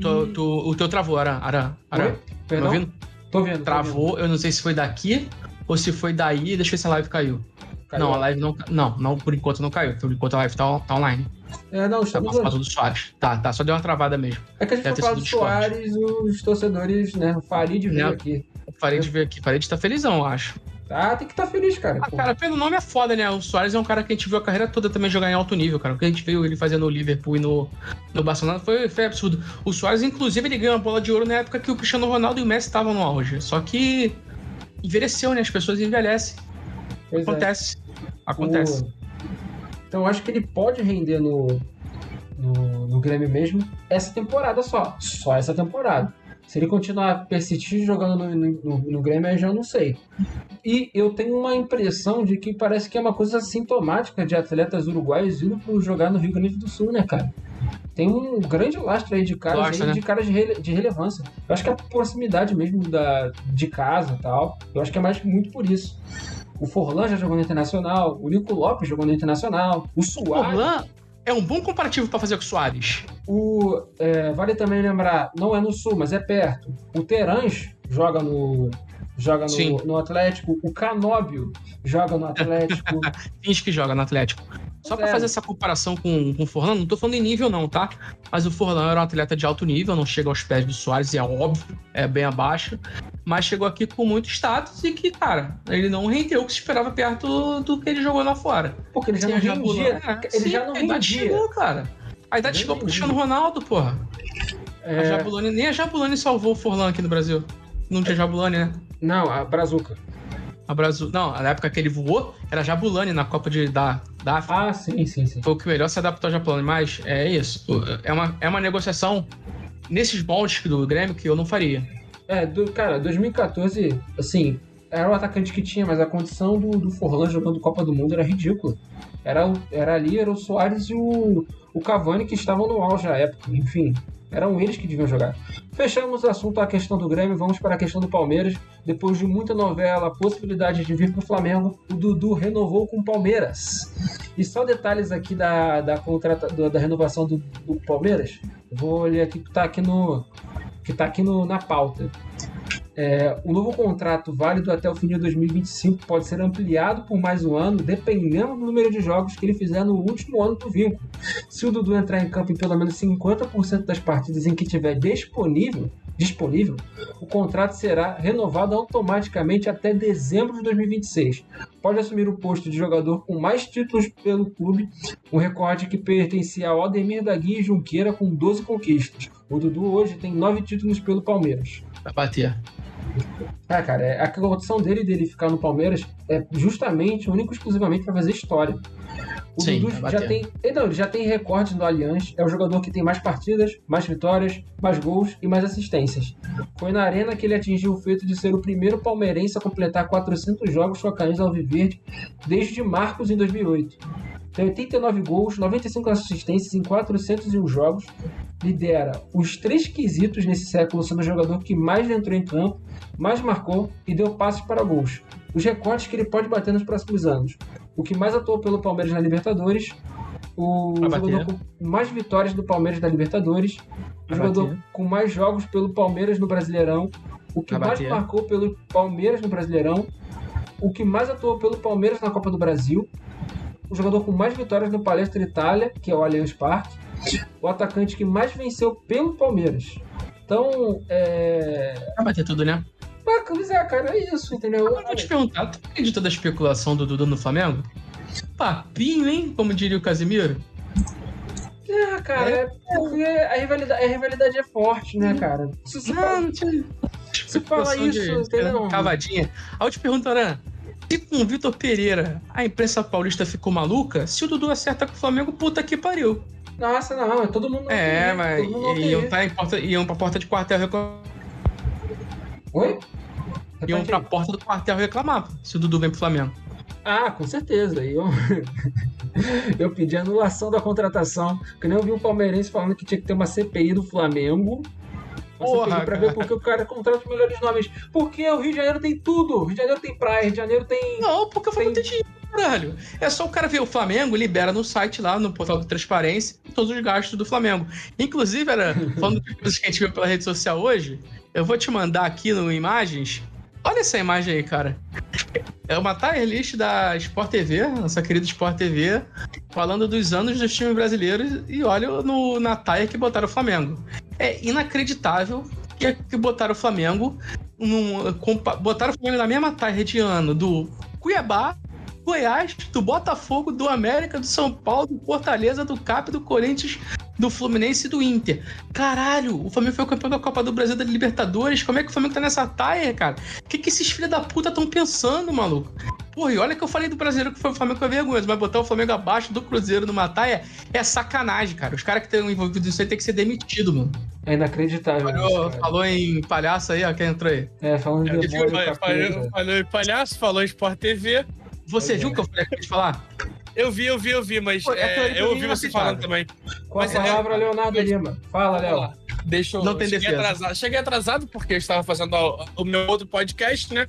Tu- E- tu- o teu travou, Ara. Ara, Ara. Oi? Tá ouvindo? Tô vendo. tô Travou, eu não sei se foi daqui ou se foi daí. Deixa eu ver se a live caiu. vendo. Caiu. Não, a live não. Não, não, por enquanto não caiu. Por enquanto a live tá, tá online. É, não, Tá estamos causa do Soares. Tá, tá, só deu uma travada mesmo. É que a gente Deve foi ter falar do. Soares, os torcedores, né? O Farid veio Né? aqui. Parei de ver aqui. Parei de estar felizão, eu acho. Tá, tem que estar feliz, cara. Ah, cara, pelo nome é foda, né? O Soares é um cara que a gente viu a carreira toda também jogar em alto nível, cara. O que a gente viu ele fazendo no Liverpool e no, no Barcelona foi, foi absurdo. O Soares, inclusive, ele ganhou a bola de ouro na época que o Cristiano Ronaldo e o Messi estavam no auge. Só que envelheceu, né? As pessoas envelhecem. Pois é. Acontece. Acontece. O- Então eu acho que ele pode render no, no, no Grêmio mesmo essa temporada só. Só essa temporada. Se ele continuar persistir jogando no, no, no Grêmio, aí já não sei. E eu tenho uma impressão de que parece que é uma coisa sintomática de atletas uruguaios indo pro jogar no Rio Grande do Sul, né, cara? Tem um grande lastro aí de caras, Gosta, aí, né? de, caras de, rele- de relevância. Eu acho que é a proximidade mesmo da, de casa e tal. Eu acho que é mais muito por isso. O Forlan já jogou no Internacional, o Nico Lopes jogou no Internacional, o O Suárez. Forlan é um bom comparativo pra fazer com o Soares. O, é, vale também lembrar, não é no Sul, mas é perto. O Terãs joga no, joga no, no Atlético. O Canóbio joga no Atlético. Finge que joga no Atlético. Só pra É. fazer essa comparação com, com o Forlan, não tô falando em nível, não, tá? Mas o Forlan era um atleta de alto nível, não chega aos pés do Soares, é óbvio, é bem abaixo. Mas chegou aqui com muito status e que, cara, ele não rendeu o que se esperava perto do que ele jogou lá fora. Porque ele já Sim, não a rendia. é, Ele sim, já não a idade rendia. chegou, cara. A idade chegou pro rendia. Cristiano Ronaldo, porra. A É, Jabulani, nem a Jabulani salvou o Forlan aqui no Brasil. Não tinha Jabulani, né? não, a Brazuca. A Brasil, não, na época que ele voou, era Jabulani na Copa de, da, da África. Ah, sim, sim, sim. Foi o que melhor se adaptou ao Japão, mas é isso. É uma, é uma negociação nesses moldes do Grêmio que eu não faria. É, do, cara, 2014, assim, era o atacante que tinha, mas a condição do, do Forlan jogando Copa do Mundo era ridícula. Era, era ali, era o Soares e o, o Cavani, que estavam no auge à época. Enfim, eram eles que deviam jogar. Fechamos o assunto a questão do Grêmio, vamos para a questão do Palmeiras. Depois de muita novela, possibilidade de vir para o Flamengo, o Dudu renovou com o Palmeiras. E só detalhes aqui da, da, contrata, da renovação do, do Palmeiras. Vou ler aqui que está aqui no que está aqui no, na pauta. É, o novo contrato válido até o fim de 2025 pode ser ampliado por mais um ano, dependendo do número de jogos que ele fizer no último ano do vínculo. Se o Dudu entrar em campo em pelo menos 50% das partidas em que tiver disponível, disponível, o contrato será renovado automaticamente até dezembro de 2026. Pode assumir o posto de jogador com mais títulos pelo clube, um recorde que pertencia ao Ademir da Guia e Junqueira com 12 conquistas. O Dudu hoje tem 9 títulos pelo Palmeiras. Vai bater. É, cara, é, a condição dele dele ficar no Palmeiras é justamente, único e exclusivamente para fazer história. O Sim, Dudu já tem, então, ele já tem recordes no Allianz, é o jogador que tem mais partidas, mais vitórias, mais gols e mais assistências. Foi na Arena que ele atingiu o feito de ser o primeiro palmeirense a completar 400 jogos com a camisa alviverde desde Marcos em 2008. Tem 89 gols, 95 assistências em 401 jogos, lidera os três quesitos nesse século sendo o jogador que mais entrou em campo, mais marcou e deu passes para gols. Os recordes que ele pode bater nos próximos anos. O que mais atuou pelo Palmeiras na Libertadores, o jogador bater. com mais vitórias do Palmeiras na Libertadores, o jogador bater. com mais jogos pelo Palmeiras no Brasileirão, o que mais bater. marcou pelo Palmeiras no Brasileirão, o que mais atuou pelo Palmeiras na Copa do Brasil, o jogador com mais vitórias no Palestra Itália, que é o Allianz Parque, o atacante que mais venceu pelo Palmeiras. Então, é. Vai bater tudo, né? Ah, Pois é, cara, é isso, entendeu? Eu vou te perguntar, tu acredita da especulação do Dudu no Flamengo? Papinho, hein? Como diria o Casimiro. É, cara, é porque a rivalidade, a rivalidade é forte, né, cara? Se você fala, Não, não tinha. se fala isso, entendeu? Cavadinha. Aí eu te pergunto, Aran, se com o Vitor Pereira a imprensa paulista ficou maluca, se o Dudu acerta com o Flamengo, puta que pariu. Nossa, não, é todo mundo. É, mas todo mundo iam, tá em porta, iam pra porta de quartel reclamar. Oi? Iam pra porta do quartel reclamar se o Dudu vem pro Flamengo. Ah, com certeza. Eu, eu pedi anulação da contratação. Que nem eu vi um palmeirense falando que tinha que ter uma CPI do Flamengo. Porra, pra ver porque o cara contrata os melhores nomes. Porque o Rio de Janeiro tem tudo. O Rio de Janeiro tem praia, Rio de Janeiro tem. Não, porque o Flamengo Tem- tem dinheiro, caralho. É só o cara ver o Flamengo, libera no site lá, no portal de transparência, todos os gastos do Flamengo. Inclusive, era falando de coisas que a gente viu pela rede social hoje, eu vou te mandar aqui no Imagens. Olha essa imagem aí, cara. É uma tier list da Sport TV, nossa querida Sport TV, falando dos anos dos times brasileiros e olha no, na tier que botaram o Flamengo. É inacreditável que, que botaram o Flamengo num, botaram o Flamengo na mesma tier de ano do Cuiabá, Goiás, do Botafogo, do América, do São Paulo, do Fortaleza, do Cap, do Corinthians, do Fluminense e do Inter. Caralho, o Flamengo foi o campeão da Copa do Brasil da Libertadores. Como é que o Flamengo tá nessa taia, cara? O que, que esses filhos da puta estão pensando, maluco? Porra, e olha que eu falei do brasileiro que foi o Flamengo com vergonha, mas botar o Flamengo abaixo do Cruzeiro numa taia é sacanagem, cara. Os caras que estão envolvidos nisso aí tem que ser demitido, mano. É inacreditável. isso, Falou, cara. falou em palhaço aí, ó, quem entrou aí. É, falando de demônio, Falou, em palhaço, falou em Sport TV. Você é. viu o que eu falei aqui de falar? Eu vi, eu vi, eu vi, mas Pô, é, pra eu ouvi é você falando também. Com a Mas é- palavra, Leonardo Lima. Fala, Léo. Deixa eu. Não tem cheguei defesa. atrasado. Cheguei atrasado porque eu estava fazendo o, o meu outro podcast, né?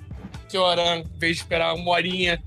Que o Aran, em vez de esperar uma horinha,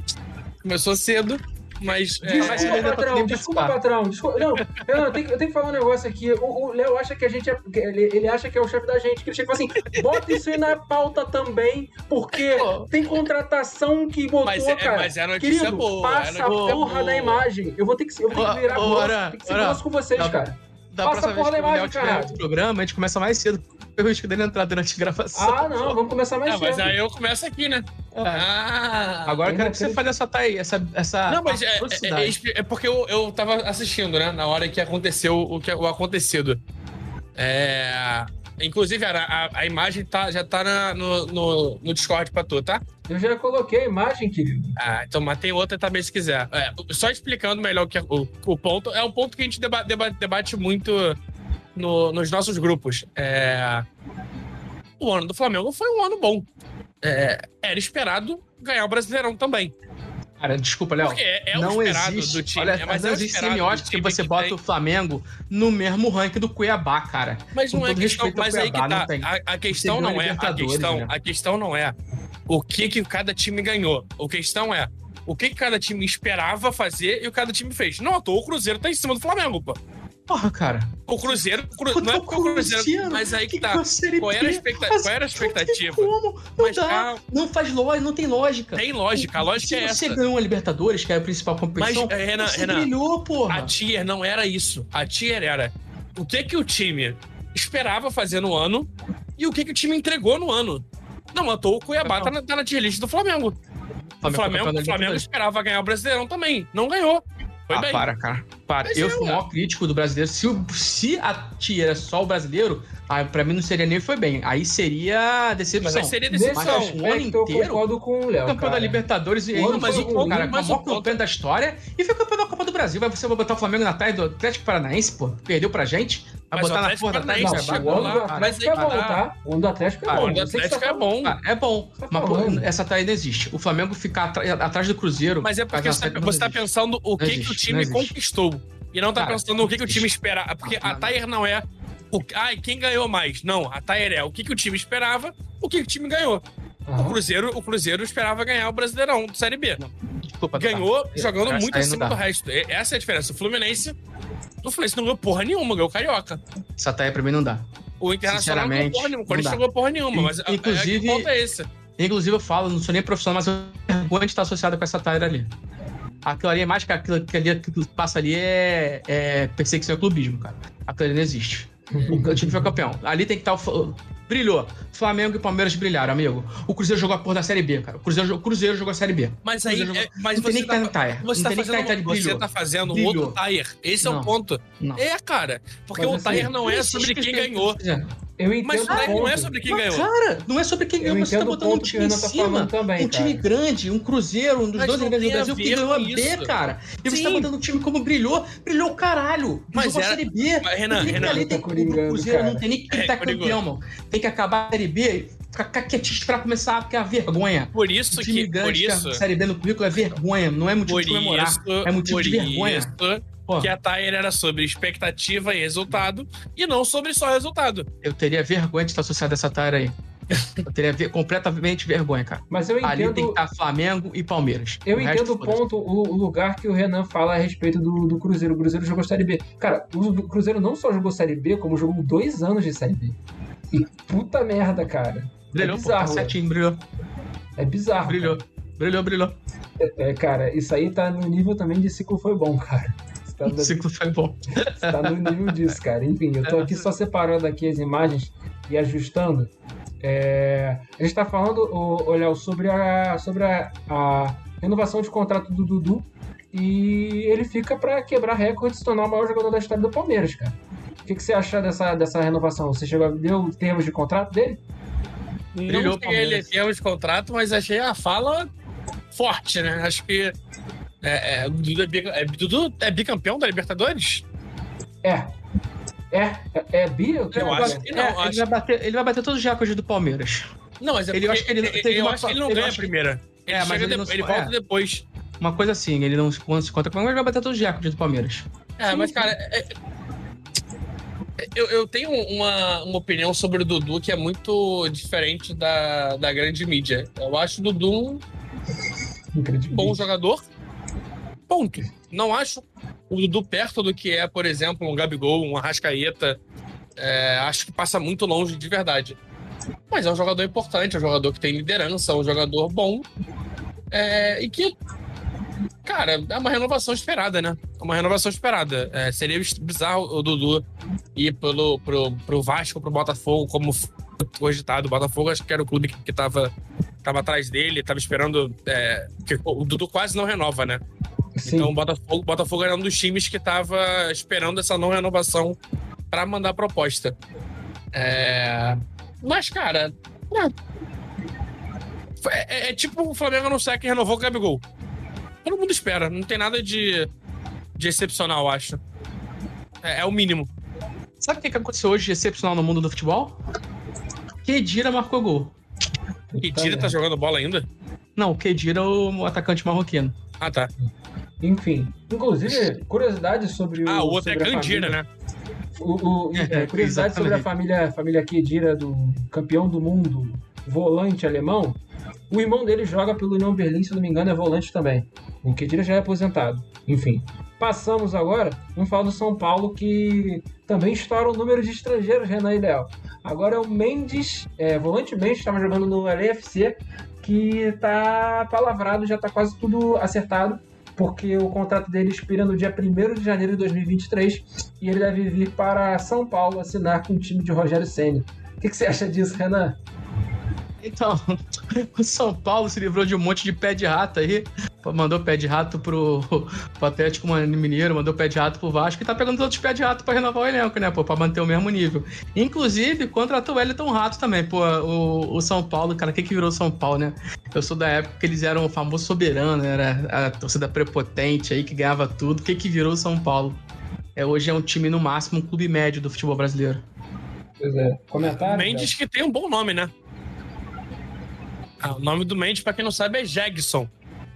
começou cedo. Mas. é, Desculpa, Desculpa, tá patrão, desculpa, patrão. Desculpa. Não, eu, tenho, que- eu tenho que falar um negócio aqui. O o Léo acha que a gente é. Ele, ele acha que é o chefe da gente. Que ele chega e fala assim: bota isso aí na pauta também, porque Pô. tem contratação que botou, Mas é- cara. mas é notícia Querido, boa, passa é a notícia porra boa. da imagem. Eu vou ter que, eu vou ter que virar grosso. Aran, Tem que ser grosso com vocês, dá- cara. Da Passa próxima vez que o Léo tiver outro programa, a gente começa mais cedo. Eu risco dele entrar durante a gravação. Ah, não, vamos começar mais mas cedo. aí eu começo aqui, né? É. Ah! Agora eu quero que você fale essa tá aí, essa, essa Não, mas é, é- atrocidade. é- é porque eu, eu tava assistindo, né? Na hora que aconteceu o, que, o acontecido. É. Inclusive, a, a, a imagem tá, já tá na- no, no, no Discord pra tu, tá? Eu já coloquei a imagem, querido. Ah, então, mas tem outra também se quiser. É, só explicando melhor o, que é- o, o ponto. É um ponto que a gente deba, deba- debate muito no- nos nossos grupos. É, o ano do Flamengo foi um ano bom. É, era esperado ganhar o Brasileirão também. Cara, desculpa, Léo. É, é o não esperado existe, do time. olha, é, mas não é o existe semiótica que você bota tem. o Flamengo no mesmo ranking do Cuiabá, cara. Mas Com não é questão, mas aí que tá. A, a questão não é a Libertadores, questão, né? a questão não é o que que cada time ganhou. A questão é o que que cada time esperava fazer e o que cada time fez. Não toa o Cruzeiro tá em cima do Flamengo, pô. Porra, cara. O Cruzeiro, o Cru- não é porque o Cruzeiro, mas aí que tá. Qual era a, expecta- qual era a expectativa? Como? Não Mas dá. ah, Não faz lógica, não tem lógica. tem lógica, a lógica Se é você essa. ganhou a Libertadores, que é a principal competição, Mas, eh, Renan, você Renan, brilhou, porra. A tier não era isso. A tier era o que que o time esperava fazer no ano e o que que o time entregou no ano. Não, à toa o Cuiabá tá na, tá na tier list do Flamengo. O Flamengo, o Flamengo Libertadores. esperava ganhar o Brasileirão também. Não ganhou. Foi ah, bem. para, cara. Para. Mas eu é, fui o maior crítico do brasileiro. Se, se a tia era só o brasileiro, aí pra mim não seria nem foi bem. Aí seria decepção. Mas aí seria decepção. Mas o ano aspecto, eu inteiro, concordo com o Léo. campeão da. Libertadores e O ainda mas foi o ruim, cara, o o campeão da história e foi campeão da Copa do Brasil. Vai você vai botar o Flamengo na trás do Atlético Paranaense, pô. Perdeu pra gente. Vai Mas o botar na Atlético porra da Não, chegou o lá, mas Atlético aí é bom, que tá. O do Atlético é Ah, bom. o do o Atlético é bom. Ah, é bom, Tá mas essa taia não existe. O Flamengo ficar atrás do Cruzeiro. Mas é porque você tá, tá pensando o que, o time conquistou. E não tá pensando no que, o time esperava. Porque Não, a. Tair não é. O, ai, quem ganhou mais? Não, a Tair é o que, que o time esperava, o que, que o time ganhou. O Aham. Cruzeiro, o Cruzeiro esperava ganhar o Brasileirão de Série B. Desculpa, tá. Ganhou jogando Essa muito acima do resto. Essa é a diferença. O Fluminense. O Fluminense não ganhou porra nenhuma, ganhou o Carioca. Essa taia pra mim não dá. O Internacional não ganhou porra nenhuma. O Corinthians não ganhou porra nenhuma. Mas a- Inclusive- a, a, ponto é esse. Inclusive, eu falo, não sou nem profissional, mas eu tenho vergonha de estar associado com essa taia ali. Aquilo ali é mais que aquilo, aquilo ali que passa ali é, é perseguição ao clubismo, cara. Aquilo ali não existe. O time foi campeão. Ali tem que estar o. Fla- Brilhou. Flamengo e Palmeiras brilharam, amigo. O Cruzeiro jogou a porra da Série B, cara. O Cruzeiro, o Cruzeiro jogou a Série B. Mas aí. Cruzeiro é- mas não tem você nem que tá, tá no Tair. você tá tem nem tá fazendo, no você tá fazendo um Brilhou. outro Tair. Esse é Não. o ponto. Não. É, cara. Porque o assim, não é sobre quem ganhou. É. Eu entendo Mas o o Tair não é sobre quem Mas, ganhou. Cara, não é sobre quem ganhou, você tá botando um o time em tá cima. também, um time cara. grande, um Cruzeiro, um dos Mas dois não grandes do Brasil que ganhou a B, isso. cara. E você Sim. tá botando um time como brilhou, brilhou o caralho. Mas Jogou a era- Série B. Mas, Renan, Não tem que Renan, ali, tem, tá o Cruzeiro cara. não tem nem que É, estar coringou. campeão, mano. Tem que acabar a Série B, ficar quietinho, esperar começar, porque é a vergonha. Por isso O time que. Por grande, que isso. a Série B no currículo é vergonha, não é motivo Por de comemorar. isso, é motivo por de vergonha. isso Pô, que a Tair era sobre expectativa e resultado e não sobre só resultado. eu teria vergonha de estar associado a essa tarefa aí. Eu teria ver- completamente vergonha, cara. Mas eu Ali tem que entendo, estar Flamengo e Palmeiras. eu O resto, entendo o ponto, o, o lugar que o Renan fala a respeito do, do Cruzeiro. O Cruzeiro jogou Série B. Cara, o Cruzeiro não só jogou Série B, como jogou dois anos de Série B. E puta merda, cara. Brilhou, é pô, tá bizarro, certinho, brilhou. É bizarro. Brilhou. Brilhou, brilhou. cara. É, cara, isso aí tá no nível também de ciclo foi bom, cara. Tá, O ciclo foi bom. você tá no nível disso, cara. Enfim, eu tô aqui só separando aqui as imagens e ajustando. É, a gente tá falando, ô, Léo, sobre, a, sobre a, a renovação de contrato do Dudu e ele fica pra quebrar recorde e se tornar o maior jogador da história do Palmeiras, cara. O que, que você acha dessa, dessa renovação? Você chegou a ver os termos de contrato dele? Brilhou não o cheguei a ler termos de contrato, mas achei a fala forte, né? Acho que. É, é, Dudu, é, é, Dudu é bicampeão da Libertadores? É. É? É, é bi? ou que Eu é? acho que não. É, acho- ele, vai bater, ele vai bater todos os recordes do Palmeiras. Não, mas é Ele- eu acho que ele ele, teve eu uma acho que ele não eu ganha a primeira. Ele, É, mas ele de- não ele volta é. depois. Uma coisa assim, ele não se conta com mas ele vai bater todos os recordes do Palmeiras. É, mas, cara, é- é- eu, eu tenho uma, uma opinião sobre o Dudu que é muito diferente da, da grande mídia. Eu acho o Dudu um bom jogador. Ponto. Não acho o Dudu perto do que é, por exemplo, um Gabigol, um Arrascaeta. É, acho que passa muito longe de verdade. Mas é um jogador importante, é um jogador que tem liderança, é um jogador bom. É, e que, cara, é uma renovação esperada, né? É uma renovação esperada. É, seria bizarro o Dudu ir pelo, pro, pro Vasco, pro Botafogo, como cogitado. O Botafogo acho que era o clube que, que tava, tava atrás dele, tava esperando. É, que o Dudu quase não renova, né? Sim. Então o Botafogo, Botafogo era um dos times que tava esperando essa não renovação para mandar proposta. É... Mas, cara. É, é- é tipo o Flamengo anunciar que renovou o Gabigol. Todo mundo espera, não tem nada de, de excepcional, eu acho. É, é o mínimo. Sabe o que que aconteceu hoje de excepcional no mundo do futebol? Kedira marcou gol. Tira tá jogando bola ainda? Não, o Kedira é o atacante marroquino. Ah, tá. Enfim. Inclusive, curiosidade sobre o. Ah, o outro é Candira, né? O, o- é, curiosidade exatamente. sobre a família, família Kedira, do campeão do mundo, volante alemão. O irmão dele joga pelo União Berlim, se não me engano, é volante também. O Kedira já é aposentado. Enfim. Passamos agora, vamos falar do São Paulo, que também estoura o número de estrangeiros, Renan e Léo. Agora é o Mendes, é, volante Mendes, estava jogando no LFC, que tá palavrado, já tá quase tudo acertado, porque o contrato dele expira no dia 1 de janeiro de 2023 e ele deve vir para São Paulo assinar com o time de Rogério Ceni. O que, que você acha disso, Renan? Então, o São Paulo se livrou de um monte de pé de rato aí. Mandou pé de rato pro, pro Atlético Mineiro, mandou pé de rato pro Vasco e tá pegando os outros pé de rato pra renovar o elenco, né, pô? Pra manter o mesmo nível. Inclusive, contratou o Wellington Rato também, pô. O, o São Paulo, cara, o que que virou São Paulo, né? Eu sou da época que eles eram o famoso soberano, era a torcida prepotente aí que ganhava tudo. O que que virou o São Paulo? É, hoje é um time, no máximo, um clube médio do futebol brasileiro. Pois é. Comentário? Mendes que tem um bom nome, né? Ah, o nome do Mendes, pra quem não sabe, é Jegson.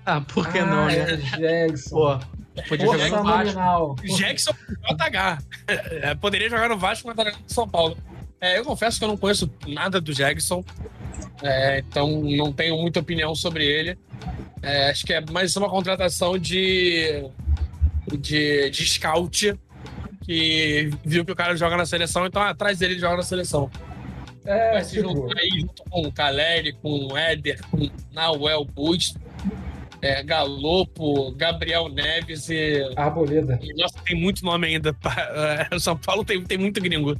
Ah, por que ah, não, né? É, Jackson. Pô, podia jogar no Vasco. JH. É, poderia jogar no Vasco, mas tá no São Paulo. É, eu confesso que eu não conheço nada do Jackson, é, então não tenho muita opinião sobre ele. É, acho que é mais uma contratação de, de, de scout que viu que o cara joga na seleção, então atrás dele ele joga na seleção. É, Vai se tipo, juntar aí junto com o Caleri, com o Éder, com o Nauel Bush, é, Galopo, Gabriel Neves e Arboleda. e, Nossa, tem muito nome ainda. é, São Paulo tem, tem muito gringo.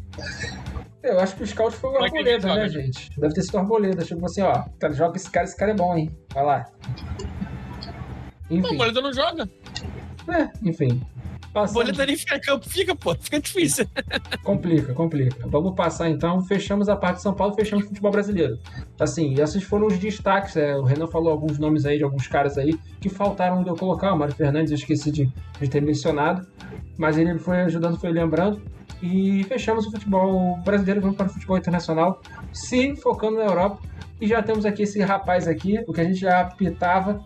Eu acho que o scout foi o é Arboleda, né, gente? Deve ter sido o Arboleda. Tipo assim, ó, cara, joga esse cara, esse cara é bom, hein? Vai lá. Enfim, o Boleta não joga. é, enfim. O Passando, Boleta nem fica em campo. Fica, pô. Fica difícil. complica, complica. Vamos passar então, fechamos a parte de São Paulo, fechamos o futebol brasileiro. Assim, esses foram os destaques. é, o Renan falou alguns nomes aí de alguns caras aí que faltaram de eu colocar. O Mário Fernandes eu esqueci de, de ter mencionado, mas ele foi ajudando, foi lembrando. E fechamos o futebol brasileiro, vamos para o futebol internacional, se focando na Europa. E já temos aqui esse rapaz aqui, o que a gente já pitava.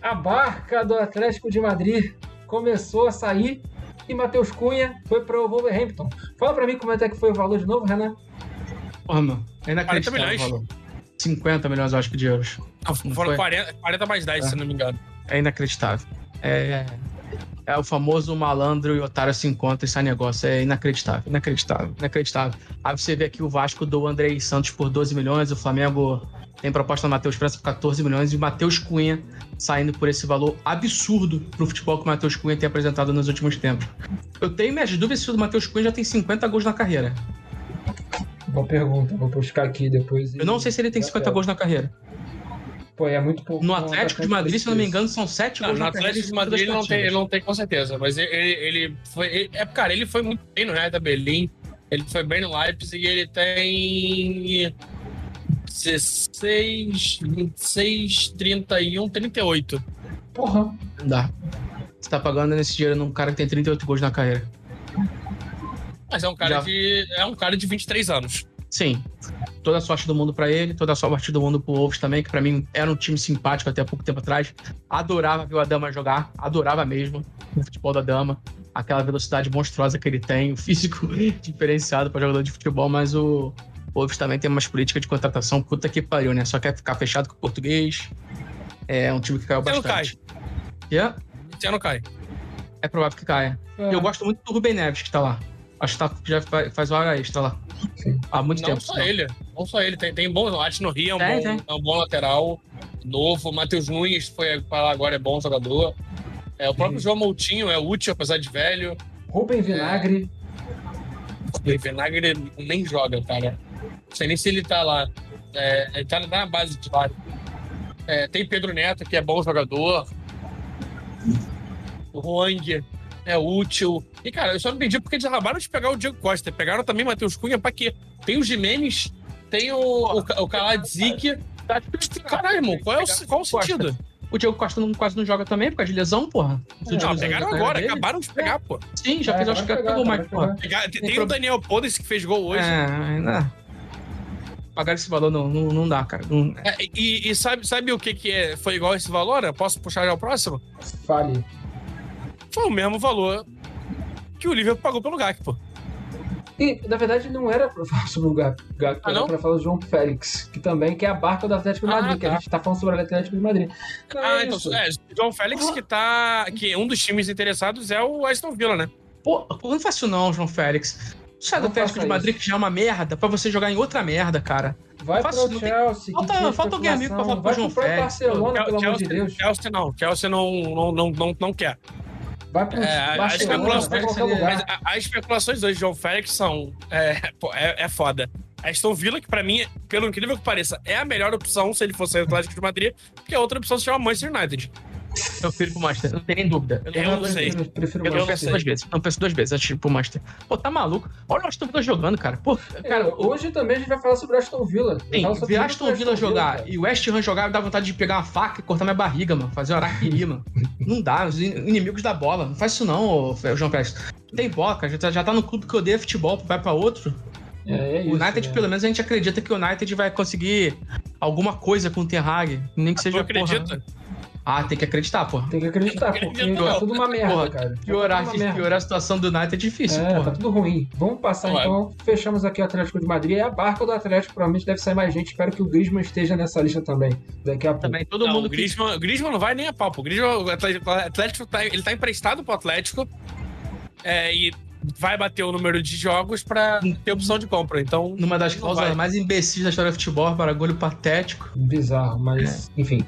A barca do Atlético de Madrid começou a sair e Matheus Cunha foi para o Wolverhampton. Fala para mim como é que foi o valor de novo, Renan. Porra, mano. É inacreditável 40 o valor. 50 milhões, eu acho que, de euros. Não, Não foram foi? 40, 40 mais 10, É. se não me engano. É inacreditável. É, é o famoso malandro e otário se encontram e sai negócio. É inacreditável, inacreditável, inacreditável. Aí você vê aqui o Vasco do Andrei Santos por 12 milhões, o Flamengo tem proposta do Matheus França por 14 milhões e o Matheus Cunha saindo por esse valor absurdo pro futebol que o Matheus Cunha tem apresentado nos últimos tempos. Eu tenho minhas dúvidas se o Matheus Cunha já tem 50 gols na carreira. Boa pergunta, vou buscar aqui depois. e- Eu não sei se ele tem 50 É. gols na carreira. Pô, é muito pouco. No Atlético de Madrid, se não me engano, são 7 Não, gols no na carreira. Atlético de Madrid ele 52 não, tem, ele não tem com certeza. Mas ele, ele foi. ele- é, cara, ele foi muito bem no Hertha Berlim. Ele foi bem no Leipzig e ele tem 16, 26, 31, 38. Porra. Não dá. Você tá pagando nesse dinheiro num cara que tem 38 gols na carreira. Mas é um cara Já- de. É um cara de 23 anos. Sim. Toda a sorte do mundo pra ele, toda a sorte do mundo pro Wolves também, que pra mim era um time simpático até há pouco tempo atrás. Adorava ver o Adama jogar, adorava mesmo o futebol da Dama. Aquela velocidade monstruosa que ele tem, o físico diferenciado pra jogador de futebol, mas o Wolves também tem umas políticas de contratação puta que pariu, né? Só quer ficar fechado com o português. É um time que caiu bastante. E é, Esse ano cai. é provável que caia. É. Eu gosto muito do Rubem Neves que tá lá. Acho que tá, já fa- faz hora extra lá. Sim. Há muito Não tempo. só sinal. ele. Não só ele. Tem, tem bons. Acho no Rio é um, Tem, bom, é um bom lateral. Novo. Matheus Nunes foi para lá agora, é bom jogador. É, o próprio Uhum. João Moutinho é útil, apesar de velho. Rubem Vinagre. O Vinagre nem joga, cara. Não sei nem se ele tá lá. É, ele tá na base de lá. É, tem Pedro Neto, que é bom jogador. O Huang é útil. E, cara, eu só não entendi porque eles acabaram de pegar o Diego Costa. Pegaram também o Matheus Cunha pra quê? Tem o Jimenez, tem o, o, o Kaladzic. Caralho, irmão, qual, é o, qual o sentido? O Diego Costa não, quase não joga também por causa de lesão, porra. Nos É, anos pegaram agora, dele. acabaram de pegar, pô. Sim, já É, fez, acho que pegou mais, porra. Tem Tem tem o Daniel Podes que fez gol hoje. É, ainda. Pagar esse valor não, não, não dá, cara. Não- É, e e sabe, sabe o que, que é, foi igual esse valor? Eu posso puxar já o próximo? Fale. Foi o mesmo valor que o Liverpool pagou pelo Gakpo. E, na verdade, não era pra falar sobre o Gato, Gato Ah, era não? pra falar do João Félix, que também que é a barca do Atlético de Ah, Madrid, que a tá. gente tá falando sobre o Atlético de Madrid. Não, Ah, é então, isso. é, João Félix que tá. Que um dos times interessados é o Aston Villa, né? Pô, pô, não faço não, João Félix. Sai do Atlético de Madrid, que já é uma merda, pra você jogar em outra merda, cara. Vai Faço- pro tem- Chelsea, Falta- falta alguém amigo pra falar pro Vai João Félix. Barcelona, pelo amor de Chelsea, Deus. Chelsea não. Chelsea não, não, não, não, não quer. Vai pro É, a- Barcelona, vai especulações- qualquer Mas lugar. a- as especulações hoje de João Félix são. É, é, é foda. Aston Villa, que pra mim, pelo incrível que pareça, é a melhor opção se ele fosse o Atlético de Madrid, porque a outra opção se chama Manchester United. Eu prefiro pro Master, não tem nem dúvida. Eu não sei. Eu prefiro Eu não penso duas vezes. Não penso duas vezes antes ir pro Master. Pô, tá maluco? Olha o Aston Villa jogando, cara. Pô, Cara, cara, hoje também a gente vai falar sobre o Aston Villa. Sim, ver o Aston Villa jogar cara. e o West Ham jogar me dá vontade de pegar uma faca e cortar minha barriga, mano. Fazer um araquiri, mano. Não dá, os in- inimigos da bola. Não faz isso não, João Pérez. Tem bola, cara. Já tá, já tá no clube que odeia futebol, vai pra outro. É, é o isso, United, né? pelo menos, a gente acredita que o United vai conseguir alguma coisa com o Ten Hag. Nem que Tu seja, acredita? porra... Ah, tem que acreditar, porra. Tem que acreditar, porque Acredito, tá tudo uma merda, Porra, cara. Piorar, tá merda. piorar a situação do United é difícil, É, porra. tá tudo ruim. Vamos passar Ué. então. Fechamos aqui o Atlético de Madrid. É a barca do Atlético. Provavelmente deve sair mais gente. Espero que o Griezmann esteja nessa lista também. Daqui a pouco. Também, todo Não, mundo o que Griezmann, o Griezmann não vai nem a pau. pô. O Griezmann, o Atlético, tá, ele tá emprestado pro Atlético é, e vai bater o número de jogos pra ter opção de compra. Então, numa das vai. mais imbecis da história do futebol, baragulho patético. Bizarro, mas É. enfim.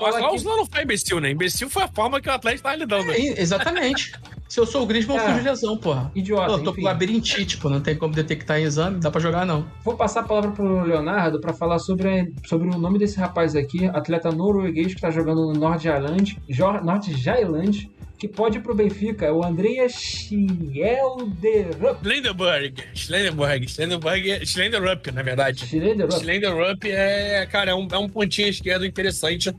Não, a aqui- cláusula não foi imbecil, né? Imbecil foi a forma que o Atlético tava lidando. É, exatamente. Se eu sou o Griezmann, eu É. fui de lesão, porra. Idiota. eu tô com enfim. labirintite, pô. Não tem como detectar em exame, dá pra jogar, não. Vou passar a palavra pro Leonardo para falar sobre, sobre o nome desse rapaz aqui, atleta norueguês que tá jogando no Island, Jor- Norte Jylland, que pode ir pro Benfica, é o Andreas Schjelderup. Schlenderberg, Schlenderberg, Schlenderberg, Schlenderup, na verdade. Schjelderup. Schlenderup é, cara, é um, é um pontinho esquerdo interessante.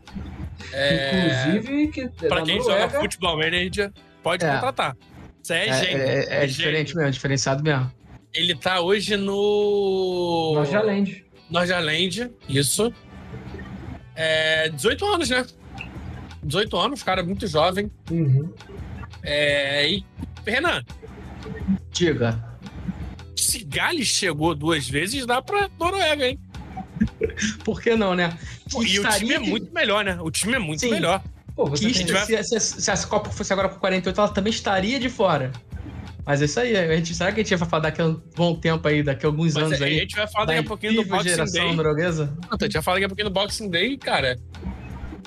É, Inclusive, que pra quem Noruega, joga futebol manager, pode É. contratar. Isso é, É, gênio. é- é É diferente gênio. mesmo, diferenciado mesmo. Ele tá hoje no. Norte Island. Norjaland, isso. É, 18 anos, né? 18 anos, cara muito jovem. Uhum. É, e, Renan, Diga. se Gales chegou duas vezes, dá pra Noruega, hein? Por que não, né? E o Estaria time é muito melhor, né? O time é muito Sim. melhor. Pô, você que se, se, se essa Copa fosse agora com 48, ela também estaria de fora. Mas é isso aí. A gente, será que a gente vai falar daqui a um bom tempo aí, daqui a alguns Mas anos a aí? gente vai falar da daqui a pouquinho do Boxing geração Day. norueguesa? Não, a gente vai falar daqui a pouquinho do Boxing Day, cara.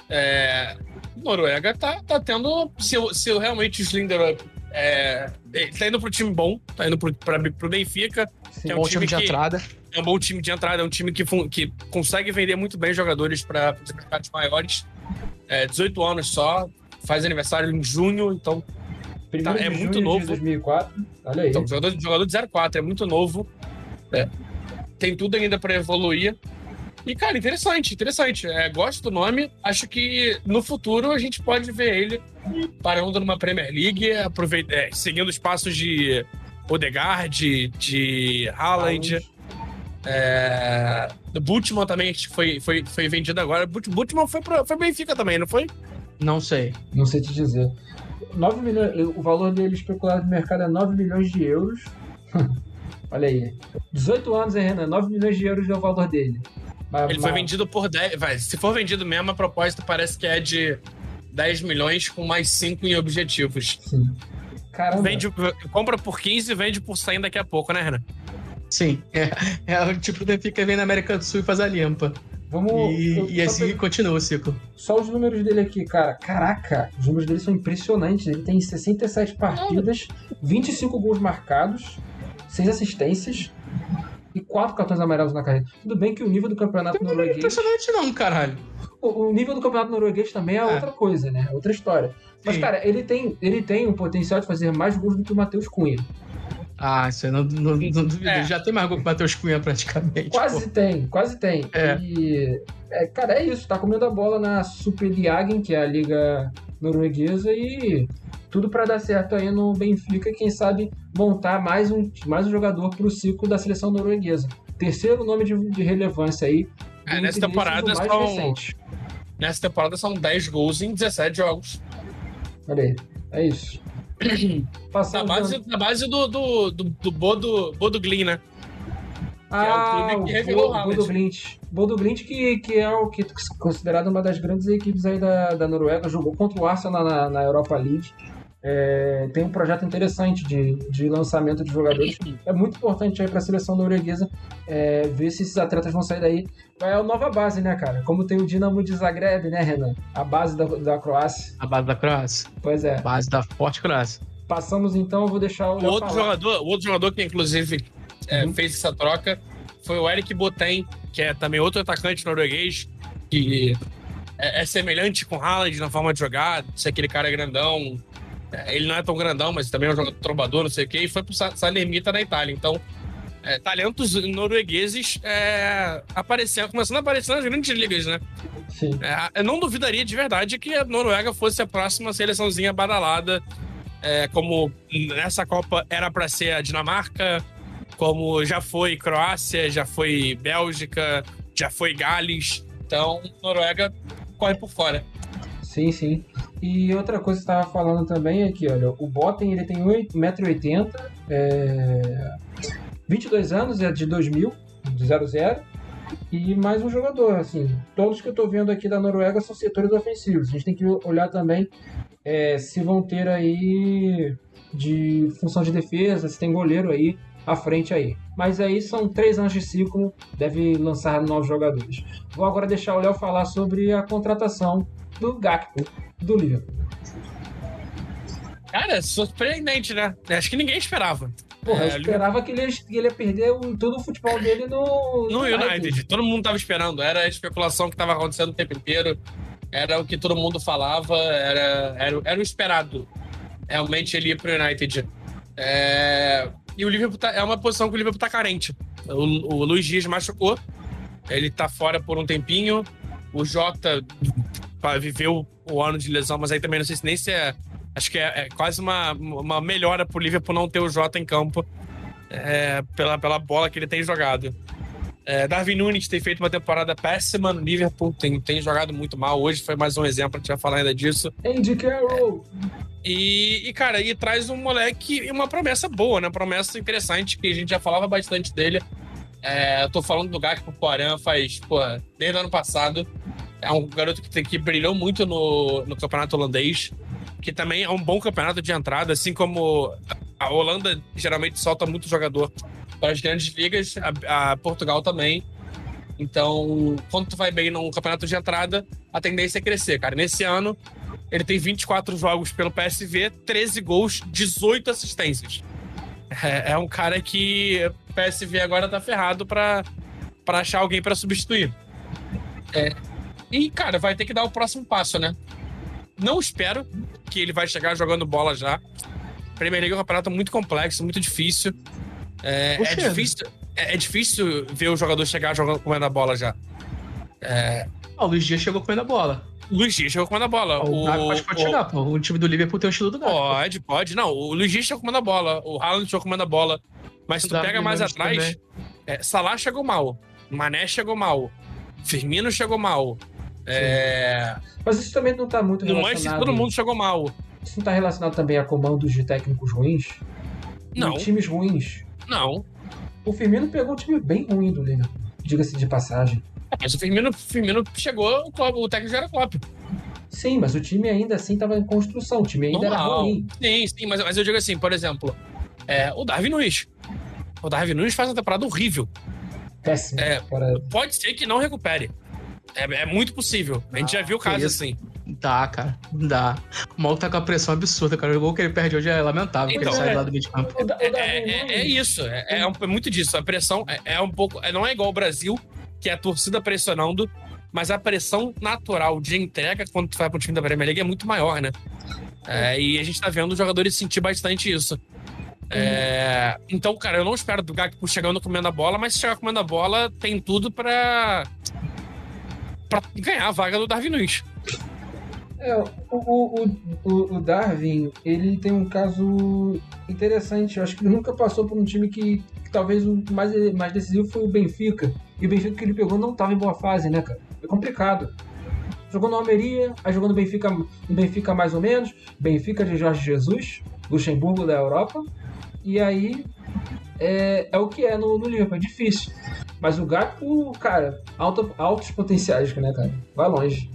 É, Noruega tá, tá tendo. Se, se realmente o Slinderup é, ele tá indo pro time bom, tá indo pro, pra, pro Benfica. Sim. é um bom time time de que- entrada. É um bom time de entrada, é um time que, que consegue vender muito bem jogadores para os mercados maiores. É, 18 anos só, faz aniversário em junho, então, Primeiro tá, é de muito junho novo. De 2004. Olha aí. então jogador, jogador de 04, é muito novo. é, tem tudo ainda para evoluir. E, cara, interessante, interessante. É, gosto do nome. Acho que no futuro a gente pode ver ele parando numa Premier League, aproveita, é, seguindo os passos de Odegaard, de Haaland. É, Butman também que foi, foi, foi vendido agora. But- Butman foi pro, foi Benfica também, não foi? Não sei. Não sei te dizer. 9 milhões, o valor dele especulado no mercado é 9 milhões de euros. Olha aí. 18 anos, hein, Renan? 9 milhões de euros é o valor dele. Mas- Ele foi mas- vendido por 10. Vai, se for vendido mesmo, a proposta parece que é de 10 milhões com mais 5 em objetivos. Sim. Caramba. Vende, compra por 15 e vende por 100 daqui a pouco, né, Renan? Sim. É, é o tipo do Benfica vem na América do Sul e faz a limpa. Vamos. E, eu- e assim pe- continua o ciclo. Só os números dele aqui, cara. Caraca, os números dele são impressionantes. Ele tem 67 partidas, 25 gols marcados, 6 assistências e 4 cartões amarelos na carreira. Tudo bem que o nível do campeonato Não é norueguês. impressionante não, caralho. O, o nível do campeonato norueguês também é, É. outra coisa, né? É outra história. Mas, Sim. cara, ele tem, ele tem o potencial de fazer mais gols do que o Matheus Cunha. Ah, isso eu não, não, não duvido. É. Já tem mais gol que o Matheus Cunha praticamente. Quase tem, quase tem. É. E, é, cara, é isso. Tá comendo a bola na Superligaen, que é a liga norueguesa, e tudo pra dar certo aí no Benfica. e Quem sabe montar mais um, mais um jogador pro ciclo da seleção norueguesa. terceiro nome de, de relevância aí. É, nessa temporada são. Recente. Nessa temporada são 10 gols em 17 jogos. Olha aí, é isso. na base, na base do, do, do, do Bodo, Bodo Glin, né? Ah, que é o clube que revelou o Bodo Glint. Bodo Glint, que, que é o que é considerado uma das grandes equipes aí da, da Noruega, jogou contra o Arsenal na, na Europa League. É, tem um projeto interessante de, de lançamento de jogadores. É muito importante aí para a seleção norueguesa é, ver se esses atletas vão sair daí. É a nova base, né, cara? Como tem o Dinamo de Zagreb, né, Renan? A base da, da Croácia. A base da Croácia. Pois é. A base da forte Croácia. Passamos então, eu vou deixar o. O outro, jogador, o outro jogador que, inclusive, é, uhum. fez essa troca foi o Eric Boten, que é também outro atacante norueguês, que é, é semelhante com o Haaland na forma de jogar, ser aquele cara grandão, é, ele não é tão grandão, mas também é um jogador trombador, não sei o quê, e foi pro Salernita na Itália. Então, é, talentos noruegueses é, aparecendo, começando a aparecer nas grandes ligas, né? Sim. É, eu não duvidaria de verdade que a Noruega fosse a próxima seleçãozinha badalada, é, como nessa Copa era para ser a Dinamarca, como já foi Croácia, já foi Bélgica, já foi Gales. Então, Noruega corre por fora. Sim, sim. E outra coisa que você estava falando também é que, olha, o Botten ele tem 1,80m, é... 22 anos, é de 2000, de 00, e mais um jogador, assim, todos que eu estou vendo aqui da Noruega são setores ofensivos. A gente tem que olhar também é, se vão ter aí de função de defesa, se tem goleiro aí à frente aí. Mas aí são três anos de ciclo, deve lançar novos jogadores. Vou agora deixar o Léo falar sobre a contratação do Gakpo do Liverpool. Cara, surpreendente, né? Acho que ninguém esperava. Porra, é, eu esperava que ele, ia, que ele ia perder o, todo o futebol dele no, no United. United. Todo mundo tava esperando. Era a especulação que tava acontecendo o tempo inteiro. Era o que todo mundo falava. Era, era, era o esperado. Realmente ele ia pro United. É... E o Liverpool tá, é uma posição que o Liverpool tá carente. O, o Luiz Dias machucou. Ele tá fora por um tempinho. O Jota viveu o ano de lesão, mas aí também não sei se nem se é. Acho que é, é quase uma, uma melhora pro Liverpool não ter o Jota em campo é, pela, pela bola que ele tem jogado. É, Darwin Nunes tem feito uma temporada péssima no Liverpool, tem, tem jogado muito mal. Hoje foi mais um exemplo, a gente vai falar ainda disso. Andy Carroll! E, e, cara, e traz um moleque e uma promessa boa, né? Promessa interessante, que a gente já falava bastante dele. É, eu tô falando do Gakpo Poran faz, pô, desde o ano passado. É um garoto que, que brilhou muito no, no campeonato holandês, que também é um bom campeonato de entrada, assim como a Holanda geralmente solta muito jogador para as grandes ligas, a, a, Portugal também. Então, quando tu vai bem num campeonato de entrada, a tendência é crescer, cara. Nesse ano, ele tem 24 jogos pelo PSV, 13 gols, 18 assistências. É, é um cara que o PSV agora tá ferrado para achar alguém para substituir. É, e, cara, vai ter que dar o próximo passo, né? Não espero que ele vai chegar jogando bola já. Premier League é um campeonato muito complexo, muito difícil. É, é difícil, é, é, difícil ver o jogador chegar jogando comendo a bola já. É... Ah, o Luiz Dias chegou comendo a bola. Luiz Dias chegou comendo a bola. O, o pode, pode o... chegar, pô. O time do Liverpool tem o estilo do Gato. Pode, pode. Não, o Luiz Dias chegou comendo a bola. O Haaland chegou comendo a bola. Mas se tu pega mais atrás, é, Salah chegou mal. Mané chegou mal. Firmino chegou mal. É... Mas isso também não está muito relacionado... No Manchester todo mundo chegou mal. Isso não está relacionado também a comandos de técnicos ruins? Não. E times ruins? Não. O Firmino pegou um time bem ruim do Liverpool, diga-se de passagem. É, mas o Firmino, Firmino chegou, o, técnico já era Klopp. Sim, mas o time ainda assim estava em construção, o time ainda Normal. era ruim. Sim, sim, mas, mas eu digo assim, por exemplo, é, o Darwin Nunes. O Darwin Nunes faz uma temporada horrível. Péssimo. É, pode ser que não recupere. É, é muito possível. A gente ah, já viu casos assim. Dá, cara. Dá. O maluco tá com a pressão absurda, cara. O gol que ele perde hoje é lamentável, então, ele sai é, lá do meio de campo. É, é, é, é isso. É, é, é, muito disso. A pressão é, um pouco. Não é igual o Brasil, que é a torcida pressionando, mas a pressão natural de entrega quando tu vai pro time da Premier League é muito maior, né? e a gente tá vendo os jogadores sentir bastante isso. É, então, cara, eu não espero do Gakpo chegando comendo a bola, mas se chegar comendo a bola, tem tudo para para ganhar a vaga do Darwin Nunes. É, o, o, o, o, Darwin, ele tem um caso interessante. Eu acho que ele nunca passou por um time que que talvez o mais, mais decisivo foi o Benfica. E o Benfica que ele pegou não estava em boa fase, né, cara? É complicado. Jogou no Almeria, aí jogou no Benfica, no Benfica mais ou menos. Benfica de Jorge Jesus, Luxemburgo da Europa. E aí é, é o que é no, no Liverpool, é difícil. Mas o Gakpo, cara, alto, altos potenciais, né, cara? Vai longe.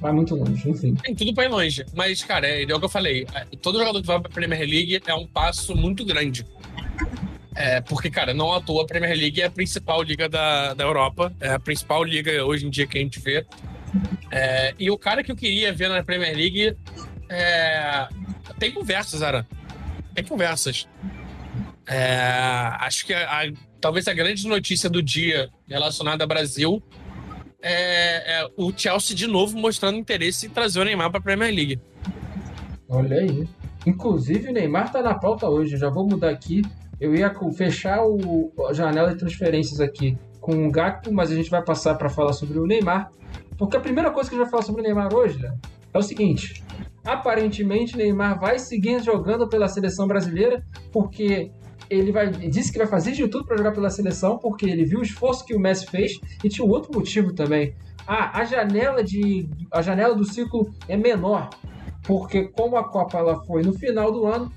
Vai muito longe, enfim. Tem tudo pra ir longe. Mas, cara, é, é o que eu falei. É, todo jogador que vai pra Premier League é um passo muito grande. É, porque, cara, não à toa a Premier League é a principal liga da, da Europa. É a principal liga hoje em dia que a gente vê. É, e o cara que eu queria ver na Premier League é, tem conversas, Ara. Tem conversas. É, acho que a, a, talvez a grande notícia do dia relacionada ao Brasil é, é, o Chelsea de novo mostrando interesse em trazer o Neymar para a Premier League. Olha aí. Inclusive, o Neymar tá na pauta hoje. Já vou mudar aqui. Eu ia fechar o, a janela de transferências aqui com o Gakpo, mas a gente vai passar para falar sobre o Neymar. Porque a primeira coisa que a gente vai falar sobre o Neymar hoje, Léo, é o seguinte: aparentemente Neymar vai seguir jogando pela seleção brasileira, porque ele vai ele disse que vai fazer de tudo para jogar pela seleção, porque ele viu o esforço que o Messi fez e tinha um outro motivo também. Ah, a janela de a janela do ciclo é menor, porque como a Copa ela foi no final do ano,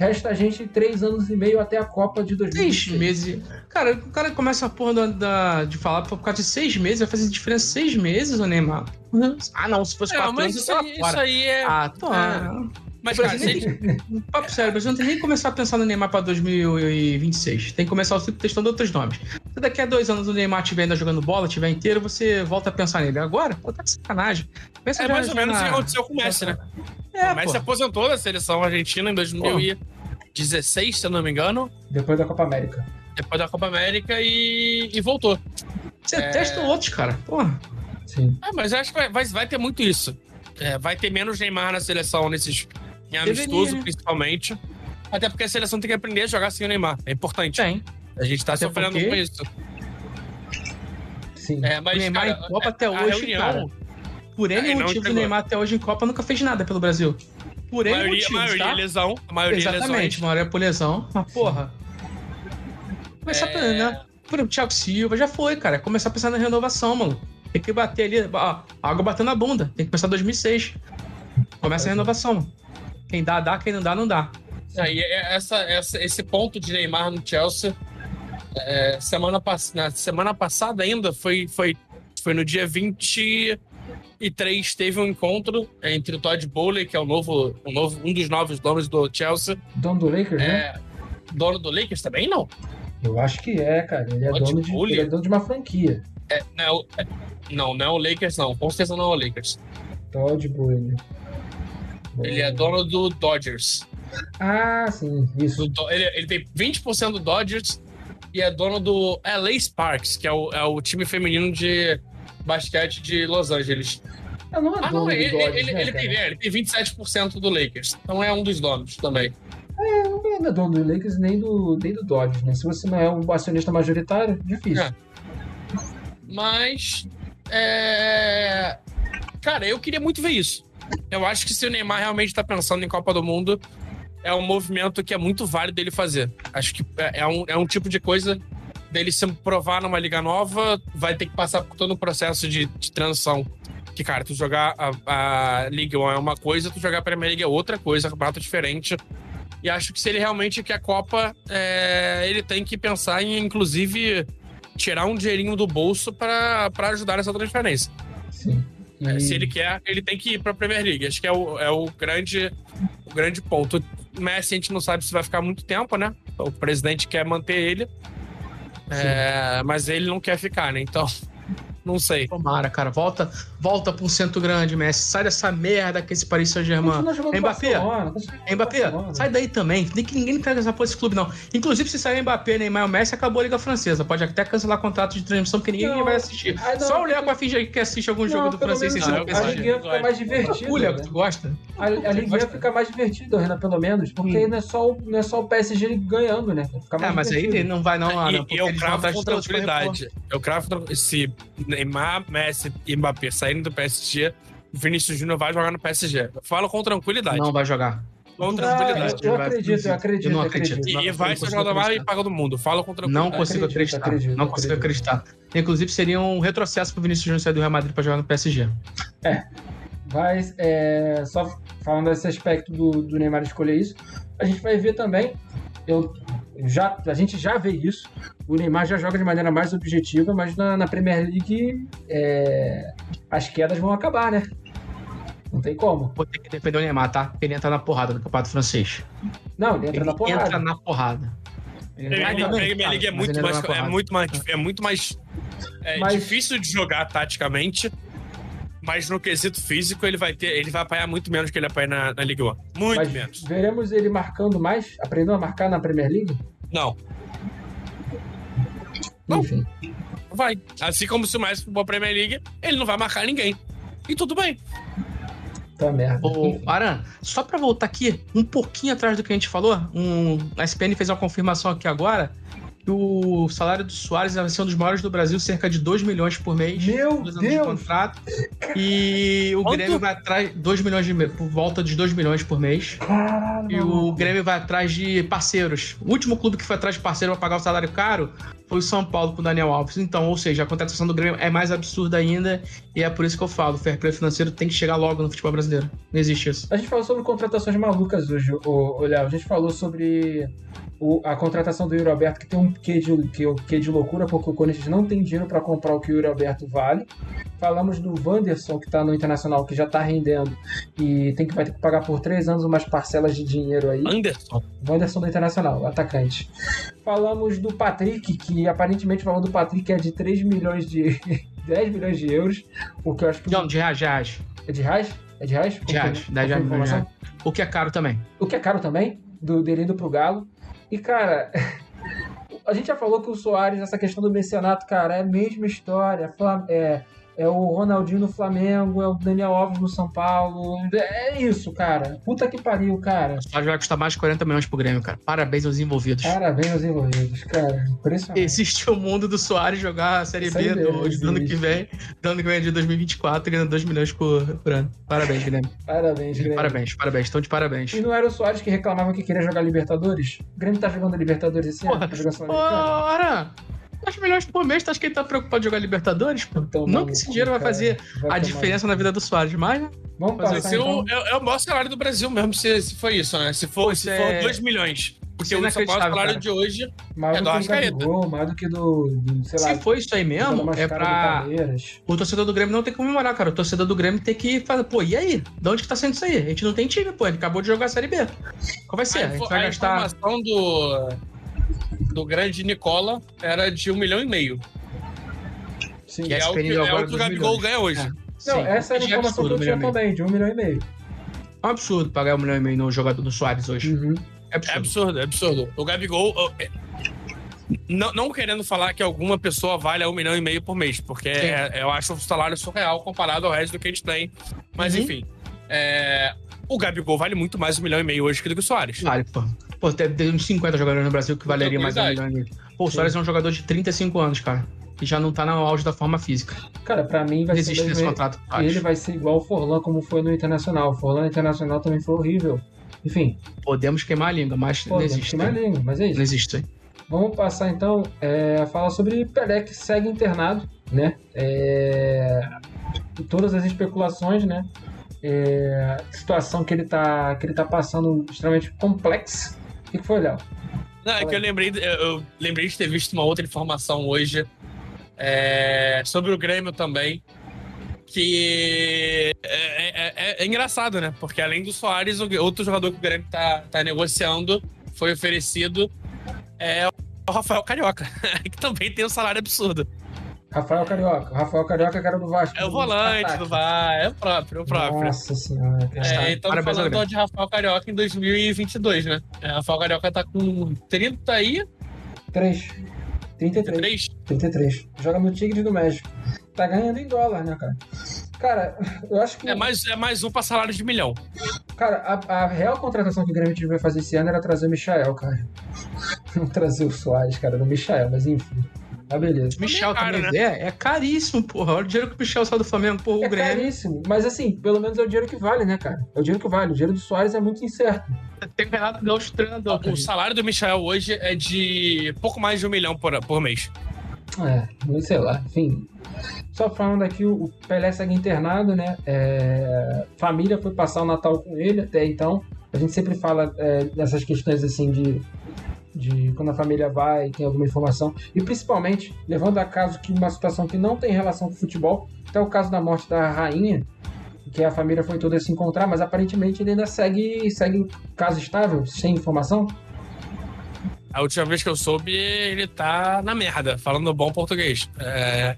Resta a gente três anos e meio até a Copa de 2026. Seis meses. Cara, o cara começa a porra da, da, de falar por causa de seis meses, vai fazer diferença seis meses, o Neymar. Uhum. Ah, não, se fosse é, quatro anos, isso, aí, isso aí é. Ah, tô. É. Mas, cara, nem... Papo sério, você não tem nem que começar a pensar no Neymar pra 2026. Tem que começar o ciclo testando outros nomes. Se daqui a dois anos o Neymar estiver ainda jogando bola, estiver inteiro, você volta a pensar nele. Agora, pô, tá de sacanagem. Pensa é mais ou menos o que aconteceu com o Messi, né? É, o Messi pô. aposentou da seleção argentina em 2016, se eu não me engano. Depois da Copa América. Depois da Copa América e, e voltou. Você é... testa outros, cara. Porra. Sim. É, mas acho que vai, vai, ter muito isso. É, vai ter menos Neymar na seleção nesses em amistoso, Deveria, né? principalmente. Até porque a seleção tem que aprender a jogar sem o Neymar. É importante. Tem. A gente tá até sofrendo porque... com isso. Sim. É, mas, o Neymar cara, em Copa até hoje, reunião, cara. Por N motivo, o Neymar até hoje em Copa nunca fez nada pelo Brasil. Por N maioria, motivos, maioria tá? lesão. A maioria Exatamente, lesões. maioria por lesão. Mas, porra. Começar é... a né? Por exemplo, Thiago Silva já foi, cara. Começar a pensar na renovação, mano. Tem que bater ali, ó, água batendo na bunda. Tem que pensar em 2006. Começa a renovação. Quem dá, dá. Quem não dá, não dá. Aí, é, essa, essa, esse ponto de Neymar no Chelsea, é, semana, na semana passada ainda, foi, foi, foi no dia 23, teve um encontro entre o Todd Bowley, que é o novo, o novo, um dos novos donos do Chelsea. Dono do Lakers, é, né? Dono do Lakers também, não? Eu acho que é, cara. Ele é, dono de, ele é dono de uma franquia. É, não, é, não, não é o Lakers, não. Com certeza não é o Lakers. Todd Bowley. Ele é dono do Dodgers. Ah, sim, isso. Do, ele, ele tem 20% do Dodgers e é dono do LA Sparks, que é o, é o time feminino de basquete de Los Angeles. Não é ah, não, ele, Dodgers, ele, né, ele, tem, é, ele tem 27% do Lakers. Então é um dos donos também. É, não é dono do Lakers nem do, nem do Dodgers, né? Se você não é um acionista majoritário, difícil. É. Mas. É... Cara, eu queria muito ver isso. Eu acho que se o Neymar realmente está pensando em Copa do Mundo, é um movimento que é muito válido dele fazer. Acho que é, é um, é um tipo de coisa dele se provar numa liga nova, vai ter que passar por todo um processo de, de transição. Que, cara, tu jogar a, a Liga 1 é uma coisa, tu jogar a Premier League é outra coisa, é um prato diferente. E acho que se ele realmente quer a Copa, é, ele tem que pensar em, inclusive, tirar um dinheirinho do bolso para ajudar nessa transferência. Sim. É, se ele quer, ele tem que ir para a Premier League. Acho que é o, é o, grande, o grande ponto. O Messi a gente não sabe se vai ficar muito tempo, né? O presidente quer manter ele, é, mas ele não quer ficar, né? Então não sei. Tomara, cara. Volta, volta pro centro grande, Messi. Sai dessa merda que esse Paris Saint-Germain. Mbappé, Mbappé, sai daí também. Nem que ninguém pega essa porra desse clube, não. Inclusive, se sair Mbappé, Neymar o Messi, acabou a Liga Francesa. Pode até cancelar contrato de transmissão, porque ninguém não, vai assistir. não, Só o Léo pra fingir que assiste algum não, jogo do francês sem ser. A Liga fica mais divertida. O Léo, né? tu gosta? A, a Liga fica mais divertida, Renan, pelo menos. Porque aí não é, só o, não é só o PSG ganhando, né? Fica mais é, mas divertido. aí não vai não, Ana. E, eu cravo com tranquilidade. Eu cravo se Neymar, Messi e Mbappé saírem do PSG, o Vinícius Júnior vai jogar no PSG. Falo com tranquilidade. Não vai jogar. com Ah, tranquilidade. eu acredito, eu acredito, Eu não acredito. acredito. E, Não, vai não ser o consigo jogador mais acreditar. pago do mundo. Fala com Não tranquilidade. consigo Acredito, acreditar. acredito, não consigo acredito. acreditar. Inclusive, seria um retrocesso pro Vinícius Júnior sair do Real Madrid pra jogar no PSG. Vai, é, só falando desse aspecto do, do Neymar escolher isso, a gente vai ver também. Eu, já, a gente já vê isso. O Neymar já joga de maneira mais objetiva, mas na, na Premier League é, as quedas vão acabar, né? Não tem como. Vou ter que defender o Neymar, tá? Porque ele entra na porrada no campeonato francês. Não, ele entra Ele na porrada. entra na porrada. Ele entra Premier na League, porrada. Premier League é Mas muito mais, é muito mais, é muito mais é, Mas- difícil de jogar taticamente, mas no quesito físico ele vai ter, ele vai apanhar muito menos que ele apanha na, na Liga 1. Muito Mas menos. veremos ele marcando mais, aprendendo a marcar na Premier League? Não, Não. Enfim. vai. Assim como se o Messi for pra Premier League, ele não vai marcar ninguém. E tudo bem. Tá merda. Ô, Aran, só pra voltar aqui, um pouquinho atrás do que a gente falou, um, a SPN fez uma confirmação aqui agora o salário do Soares vai ser um dos maiores do Brasil, cerca de 2 milhões por mês. Meu anos de Deus! contrato. E o Quanto? Grêmio vai atrás 2 milhões de por volta de 2 milhões por mês. Caralho, E o Grêmio vai atrás de parceiros. O último clube que foi atrás de parceiro pra pagar o salário caro foi o São Paulo com o Daniel Alves. Então, ou seja, a contratação do Grêmio é mais absurda ainda. E é por isso que eu falo: o fair play financeiro tem que chegar logo no futebol brasileiro. Não existe isso. A gente falou sobre contratações malucas hoje, o, Léo. A gente falou sobre o- a contratação do Yuri Alberto, que tem um quê de, que, quê de loucura, porque o Corinthians não tem dinheiro para comprar o que o Yuri Alberto vale. Falamos do Wanderson, que tá no Internacional, que já tá rendendo e tem que, vai ter que pagar por três anos umas parcelas de dinheiro aí. Anderson. Wanderson do Internacional, atacante. Falamos do Patrick, que aparentemente o valor do Patrick é de 3 milhões de. 10 milhões de euros. O que eu acho que. Não, de reais, de reais. É de reais? É de reais? De reais, Confirma- 10 reais? O que é caro também. O que é caro também, do dele indo pro Galo. E, cara, a gente já falou que o Soares, essa questão do mecenato, cara, é a mesma história. É, é o Ronaldinho no Flamengo, é o Daniel Alves no São Paulo. É isso, cara. Puta que pariu, cara. O salário vai custar mais de 40 milhões pro Grêmio, cara. Parabéns aos envolvidos. Parabéns aos envolvidos, cara. Impressionante. Existe o mundo do Soares jogar a Série Série B do, ano que vem, do ano que vem de 2024, ganhando 2 milhões por, por ano. Parabéns, Grêmio. Parabéns, Grêmio. Parabéns, parabéns. Estão de parabéns. E não era o Soares que reclamava que queria jogar Libertadores? O Grêmio tá jogando Libertadores esse ano? Tá jogando? Ora! 2 milhões por mês, tu acha que ele tá preocupado de jogar Libertadores, pô? Então, não que esse dinheiro vai fazer Vai a diferença na vida do Soares, mas né? Vamos Fazer passar, Esse é, o, então. é, é o maior salário do Brasil mesmo, se, se for isso, né? Se for, se Isso for é- 2 milhões. Porque é o São Paulo inacreditável, salário cara. de hoje Mais É do do que do Arrascaeta. Mais do que do, do sei lá, se for isso aí mesmo, é pra o torcedor do Grêmio não ter que comemorar, cara. O torcedor do Grêmio tem que fazer, pô, e aí? De onde que tá sendo isso aí? A gente não tem time, pô. Ele acabou de jogar a Série B. Qual vai ser? a, A gente vai a gastar. informação do, do grande Nicola era de um milhão e meio. Sim. Que é, o que, é o que o Gabigol milhões. ganha hoje. É. Não, Sim, essa era a é informação absurdo, que eu um tinha meio. também, de um milhão e meio. É um absurdo pagar um milhão e meio no jogador do Soares hoje. Uhum. É absurdo. É absurdo, é absurdo. O Gabigol. é- Não, não querendo falar que alguma pessoa vale um milhão e meio por mês, porque é- eu acho o salário surreal comparado ao resto do que a gente tem. Mas Uhum. enfim. é, O Gabigol vale muito mais um milhão e meio hoje que do que o Soares. Vale, pô. Pô, tem, tem uns 50 jogadores no Brasil que valeria mais um milhão e meio. Pô, o Soares é um jogador de 35 anos, cara. E já não tá no auge da forma física. Cara, pra mim Não vai ser. existe nesse mesmo- contrato. ele vai ser igual o Forlan, como foi no Internacional. O Forlan Internacional também foi horrível. Enfim, Podemos queimar a língua, mas não existe. que mais né? língua, mas é Não isso. existe isso aí. Vamos passar então é, a falar sobre Pelé, que segue internado, né? É, e todas as especulações, né? É, situação que ele tá, que ele tá passando extremamente complexa. O que que foi, Léo? Não, é que eu lembrei, eu, lembrei de ter visto uma outra informação hoje é, sobre o Grêmio também. Que é, é- é- é engraçado, né? Porque além do Soares, o outro jogador que o Grêmio tá, tá negociando foi oferecido é o Rafael Carioca, que também tem um salário absurdo. Rafael Carioca. Rafael Carioca, cara do Vasco. É o volante do VAR, é o próprio, é o próprio. Nossa senhora, cara. É, então Parabéns falando Grêmio. de Rafael Carioca em 2022, né? É, Rafael Carioca tá com 30 aí, 3. 33. 3. 33. Joga no Tigre do México. Tá ganhando em dólar, né, cara? Cara, eu acho que. É mais, é mais um pra salário de milhão. Cara, a, a real contratação que o Grêmio devia fazer esse ano era trazer o Michael, cara. Não trazer o Soares, cara, do Michael, mas enfim. Tá beleza. Michel É caro, também né? é, é caríssimo, porra. Olha o dinheiro que o Michel saiu do Flamengo, porra, o É Grêmio. caríssimo, mas assim, pelo menos é o dinheiro que vale, né, cara? É o dinheiro que vale. O dinheiro do Soares é muito incerto. Tem o Renato Gaúcho treinador. cara. O salário do Michel hoje é de pouco mais de um milhão por, por mês. É, não sei lá, enfim. Só falando aqui, o Pelé segue internado, né? É, família foi passar o Natal com ele até então. A gente sempre fala é, dessas questões assim de, de quando a família vai e tem alguma informação. E principalmente, levando a caso que uma situação que não tem relação com futebol, até o caso da morte da rainha, que a família foi toda se encontrar, mas aparentemente ele ainda segue, segue caso estável, sem informação. A última vez que eu soube, ele tá na merda, falando bom português. É,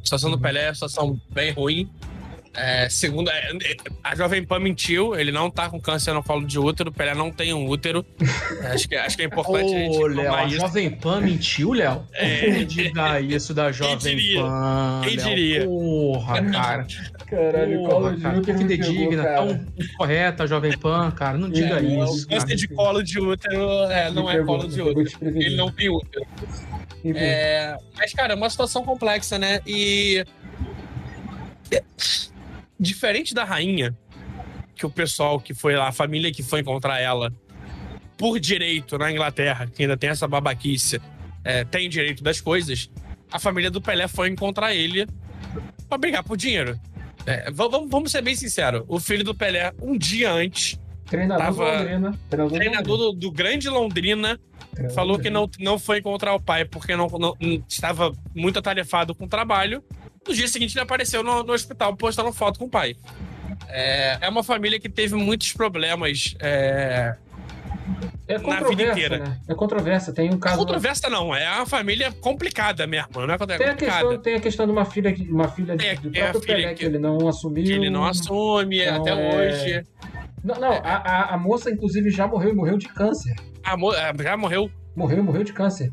a situação do Pelé é uma situação bem ruim. É, segundo, é, a Jovem Pan mentiu, ele não tá com câncer no colo de útero, o Pelé não tem um útero. Acho que, acho que é importante a gente Ô, Léo, a isso. Jovem Pan mentiu, Léo? É. Não diga isso da Jovem diria? Pan. Quem Léo. diria? Porra, cara. Caralho, Porra, cara, que fidedigna, tão correta a Jovem Pan, cara. Não diga É, isso. O câncer de colo de útero é, não é colo de útero. Ele não tem útero. É, mas, cara, é uma situação complexa, né? E. Diferente da rainha, que o pessoal que foi lá, a família que foi encontrar ela, por direito na Inglaterra, que ainda tem essa babaquice, é, tem direito das coisas, a família do Pelé foi encontrar ele pra brigar por dinheiro. É, va- vamos, vamos ser bem sinceros. O filho do Pelé, um dia antes, Treinador Tava- do Londrina. Treinador, do treinador do, do grande Londrina, Londrina. falou que não, não foi encontrar o pai porque não, não- não- estava muito atarefado com o trabalho. No dia seguinte, ele apareceu no, no hospital postando foto com o pai. É, é uma família que teve muitos problemas. É, É controversa, né? É controversa. Tem um caso. controversa não, é uma família complicada mesmo. Não é Tem a, questão, tem a questão de uma filha, que- uma filha Tem- do tem a próprio filha Pelé que, que- ele não assumiu. Que ele não assume Então, até é- hoje. Não, não, a, a, a moça, inclusive, já morreu e morreu de câncer. A mo- é, já morreu. Morreu e morreu de câncer.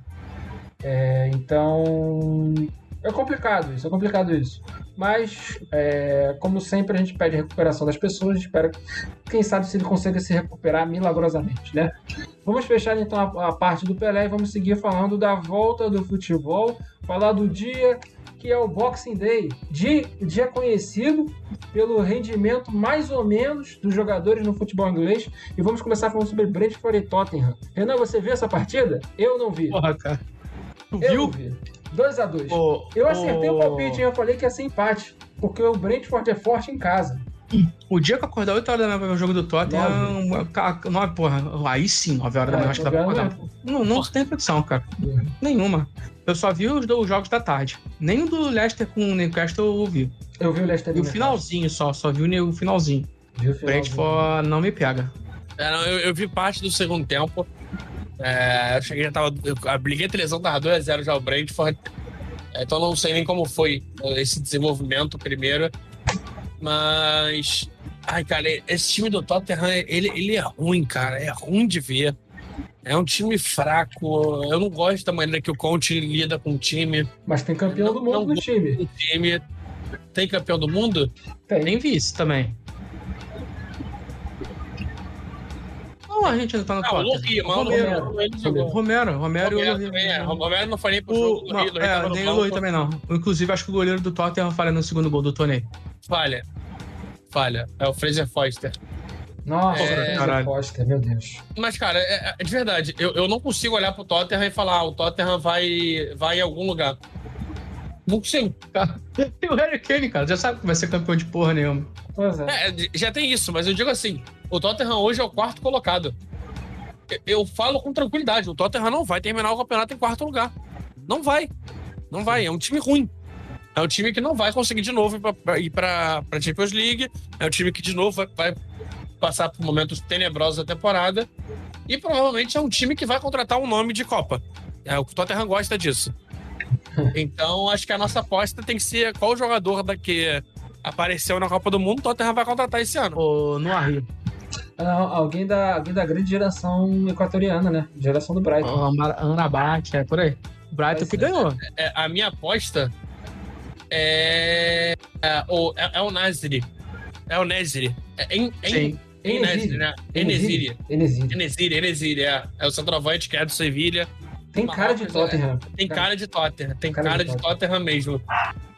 É, então. É complicado isso, é complicado isso. Mas, é, como sempre, a gente pede recuperação das pessoas, espera, quem sabe se ele consiga se recuperar milagrosamente, né? Vamos fechar então a, a parte do Pelé e vamos seguir falando da volta do futebol, falar do dia que é o Boxing Day, dia, dia conhecido pelo rendimento mais ou menos dos jogadores no futebol inglês. E vamos começar falando sobre Brentford e Tottenham. Renan, você viu essa partida? Eu não vi. Porra, cara. Tu Eu viu? não vi. 2x2. Ô, Eu acertei ô, o palpite, hein? eu falei que ia ser empate. Porque o Brentford é forte em casa. O dia que eu acordar 8 horas da manhã pra ver o jogo do Tottenham. ca- Nove, porra. Aí sim, 9 horas da manhã, É, acho que dá pra acordar. Não, não tem condição, cara. Nenhuma. Eu só vi os, do- os jogos da tarde. Nem o do Leicester com o Newcastle eu vi. Eu vi o Leicester E o finalzinho só, só vi o finalzinho. Vi o O finalzinho. Brentford não me pega. É, não, eu, eu vi parte do segundo tempo. É, eu cheguei, já tava. Eu abliguei a televisão, tava 2x0 já o Brentford. É, então não sei nem como foi esse desenvolvimento primeiro. Mas. Ai, cara, esse time do Tottenham, ele, ele é ruim, cara. É ruim de ver. É um time fraco. Eu não gosto da maneira que o Conte lida com o time. Mas tem campeão Não- do mundo no time. O time tem campeão do mundo? Tem. Nem vice também. Não, a gente não tá no Ah, o. Lohri, mano. Romero. Romero, Romero, e o Romero é. O Romero não foi nem pro jogo O, do não, Rio. é, nem o Lohri também não. Inclusive, acho que o goleiro do Tottenham falha no segundo gol do torneio. Falha. Falha. É o Fraser Foster. Nossa, É, caralho. Foster, meu Deus. Mas, cara, é, é de verdade, eu, eu não consigo olhar pro Tottenham e falar, ah, o Tottenham vai, vai em algum lugar. Não consigo. E o Harry Kane, cara, já sabe que vai ser campeão de porra nenhuma. Pois é. É, já tem isso, mas eu digo assim, o Tottenham hoje é o quarto colocado. Eu, falo com tranquilidade, o Tottenham não vai terminar o campeonato em quarto lugar. Não vai. Não vai, é um time ruim. É um time que não vai conseguir de novo ir pra, pra Champions League. É um time que de novo vai, vai passar por momentos tenebrosos da temporada. E provavelmente é um time que vai contratar um nome de Copa. É, o Tottenham gosta disso. Então, acho que a nossa aposta tem que ser qual jogador da que apareceu na Copa do Mundo, o Tottenham vai contratar esse ano. Ô, no Arrio. Não, alguém, da, alguém da grande geração equatoriana, né? Geração do Brighton. Anabate, é por aí. O Brighton Vai que ganhou. É, a minha aposta é, é, o, é, é o Nasri. É o Nesri. É em, em, Sim. em Nesri, né? Enesiri. Enesiri. Enesiri, é. É o centroavante que é do Sevilha. Tem cara de é. Tottenham. Tem cara de Tottenham, tem Cara cara, de de Tottenham mesmo.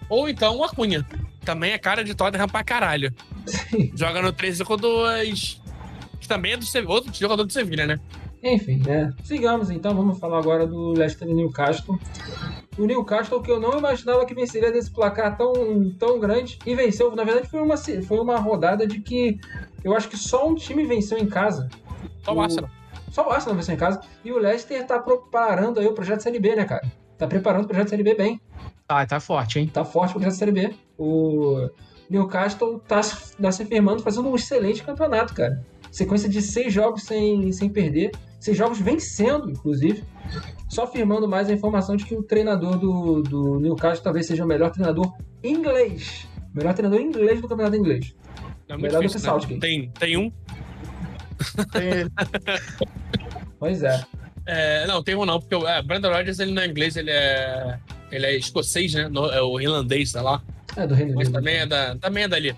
Ou então o Acunha. Também é cara de Tottenham pra caralho. Joga no 13 com 2. Que também é do outro jogador do Sevilha, né? Enfim, né? Sigamos então, vamos falar agora do Leicester e Newcastle. O Newcastle que eu não imaginava que venceria desse placar tão, tão grande e venceu. Na verdade, foi uma, foi uma rodada de que eu acho que só um time venceu em casa. Só o O- Arsenal. Só o Arsenal venceu em casa. E o Leicester tá preparando aí o projeto Série B, né, cara? Tá preparando o projeto Série B bem. Ah, tá forte, hein? Tá forte o projeto Série B. O Newcastle tá, se- tá se firmando, fazendo um excelente campeonato, cara. Sequência de seis jogos sem, sem perder. Seis jogos vencendo, inclusive. Só firmando mais a informação de que o treinador do, do Newcastle talvez seja o melhor treinador inglês. Melhor treinador inglês do campeonato inglês. É Melhor do difícil, que né? Southgate. Tem, tem um. Pois é. É, não, tem um não, porque o é, Brandon Rodgers ele não é inglês, ele é. Ele é escocês, né? No- é o irlandês, sei lá. É do Reino Mas Unido. também é, da, também é dali.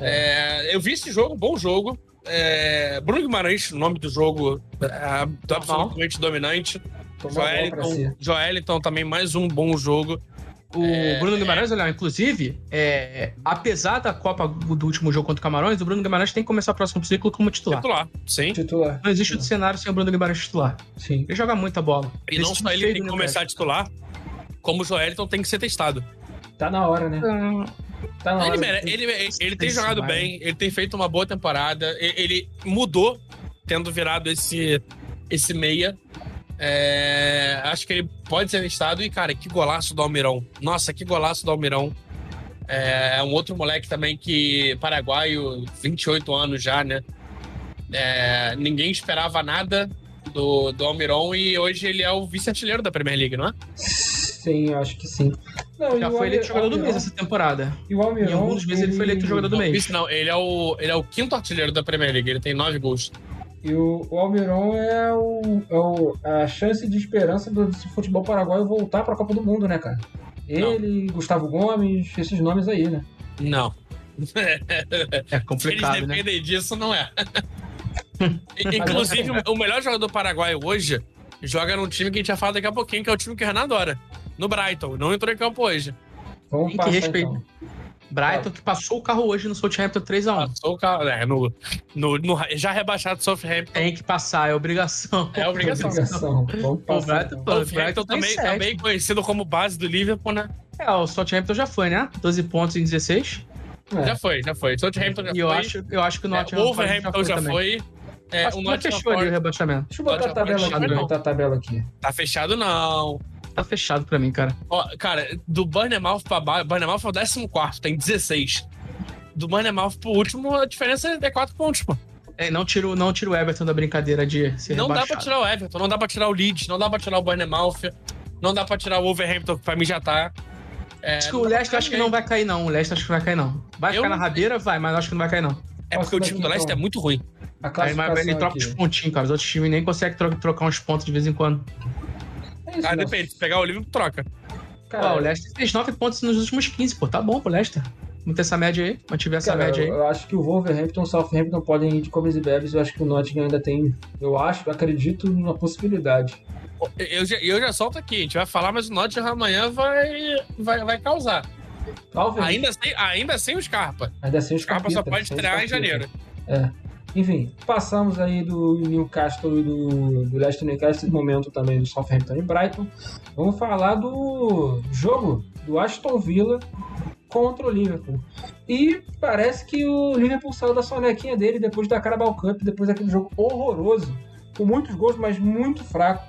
É, eu vi esse jogo, bom jogo. É, Bruno Guimarães, o nome do jogo, é, absolutamente dominante. Pra si. Joeliton, Joeliton também mais um bom jogo. O É, Bruno Guimarães, olha, inclusive, é, apesar da Copa do último jogo contra o Camarões, o Bruno Guimarães tem que começar o próximo ciclo como titular. Titular, sim. Titular. Não existe outro cenário sem o Bruno Guimarães titular. Sim. Ele joga muita bola. E não só ele tem que começar a titular, como o Joeliton tem que ser testado. Tá na hora, né? Newcastle. Tá. Ele, mere- ele, ele tem Esse jogado bem, ele tem feito uma boa temporada, e- ele mudou, tendo virado esse, esse meia. É, acho que ele pode ser testado. E, cara, que golaço do Almirão. Nossa, que golaço do Almirão. É, é um outro moleque também que, paraguaio, 28 anos já, né? É, ninguém esperava nada do, do Almiron e hoje ele é o vice-artilheiro da Premier League, não é? Sim, acho que sim. Não, Já foi eleito jogador do mês essa temporada. E o Almiron, Em alguns meses ele foi eleito jogador do mês. Vice não, ele é o, ele é o quinto artilheiro da Premier League, ele tem nove gols. E o, o Almiron é, o, é o- a chance de esperança do, do futebol paraguaio voltar pra Copa do Mundo, né, cara? Ele, Gustavo Gomes, esses nomes aí, né? Não. É Se eles complicado, né? dependem disso, não é. Inclusive, o melhor jogador paraguaio hoje joga num time que a gente vai falar daqui a pouquinho, que é o time que o Renan adora. No Brighton. Não entrou em campo hoje. Vamos Tem que passar respeitar. então. Brighton que passou o carro hoje no Southampton 3x1. Passou o carro. É, no, no, no- já rebaixado Southampton. Tem que passar, é obrigação. É obrigação. Obrigação. Vamos O. Brighton, então. o Brighton tá também, também conhecido como base do Liverpool, né? É, o Southampton já foi, né? 12 pontos em 16. É. Já foi, já foi. Southampton já E eu foi. acho, eu acho que o É, Nottingham o Wolverhampton já também. foi. É, Acho o que já Nottingham fechou ali o rebaixamento. Deixa eu botar a tabela aqui, botar a tabela aqui. tá fechado, não. Tá fechado pra mim, cara. Ó, cara, do Burnemouth pra baixo, Burnemouth é o 14, tem 16. Do Burnemouth pro último, a diferença é 4 pontos, pô. É, não tira, o- não tira o Everton da brincadeira de ser Não dá rebaixado. pra tirar o Everton, não dá pra tirar o Leeds, não dá pra tirar o Burnemouth, não dá pra tirar o Wolverhampton, que pra mim já tá. É, Acho que o dá Leicester acho que não vai cair, não. O Leicester acho que vai cair, não. Vai Eu ficar na rabeira? Vai, mas acho que não vai cair, não. É porque o time do Então, Leicester é muito ruim. A Aí, mas ele classificação troca aqui. os pontinhos, cara. Os outros times nem conseguem tro- trocar uns pontos de vez em quando. É isso, Ah, depende, se pegar o Liverpool, troca. Cara, Ó, o Leicester fez 9 pontos nos últimos 15, pô. Tá bom pro Leicester. Manter essa média aí. Mantiver essa Cara, média aí. eu, acho que o Wolverhampton e o Southampton podem ir de comes e bebes. Eu acho que o Nottingham ainda tem. Eu acho, eu acredito numa possibilidade. Eu já, eu já solto aqui, a gente vai falar, mas o Nottingham amanhã vai, vai, vai causar. Talvez. Ainda sem, ainda sem o Scarpa. Ainda sem O os Scarpa só pode estrear em janeiro. Enfim, passamos aí do Newcastle e do, do Leicester Newcastle, momento também do Southampton e Brighton. Vamos falar do jogo do Aston Villa contra o Liverpool. E parece que o Liverpool saiu da sonequinha dele depois da Carabao Cup, depois daquele jogo horroroso, com muitos gols, mas muito fraco.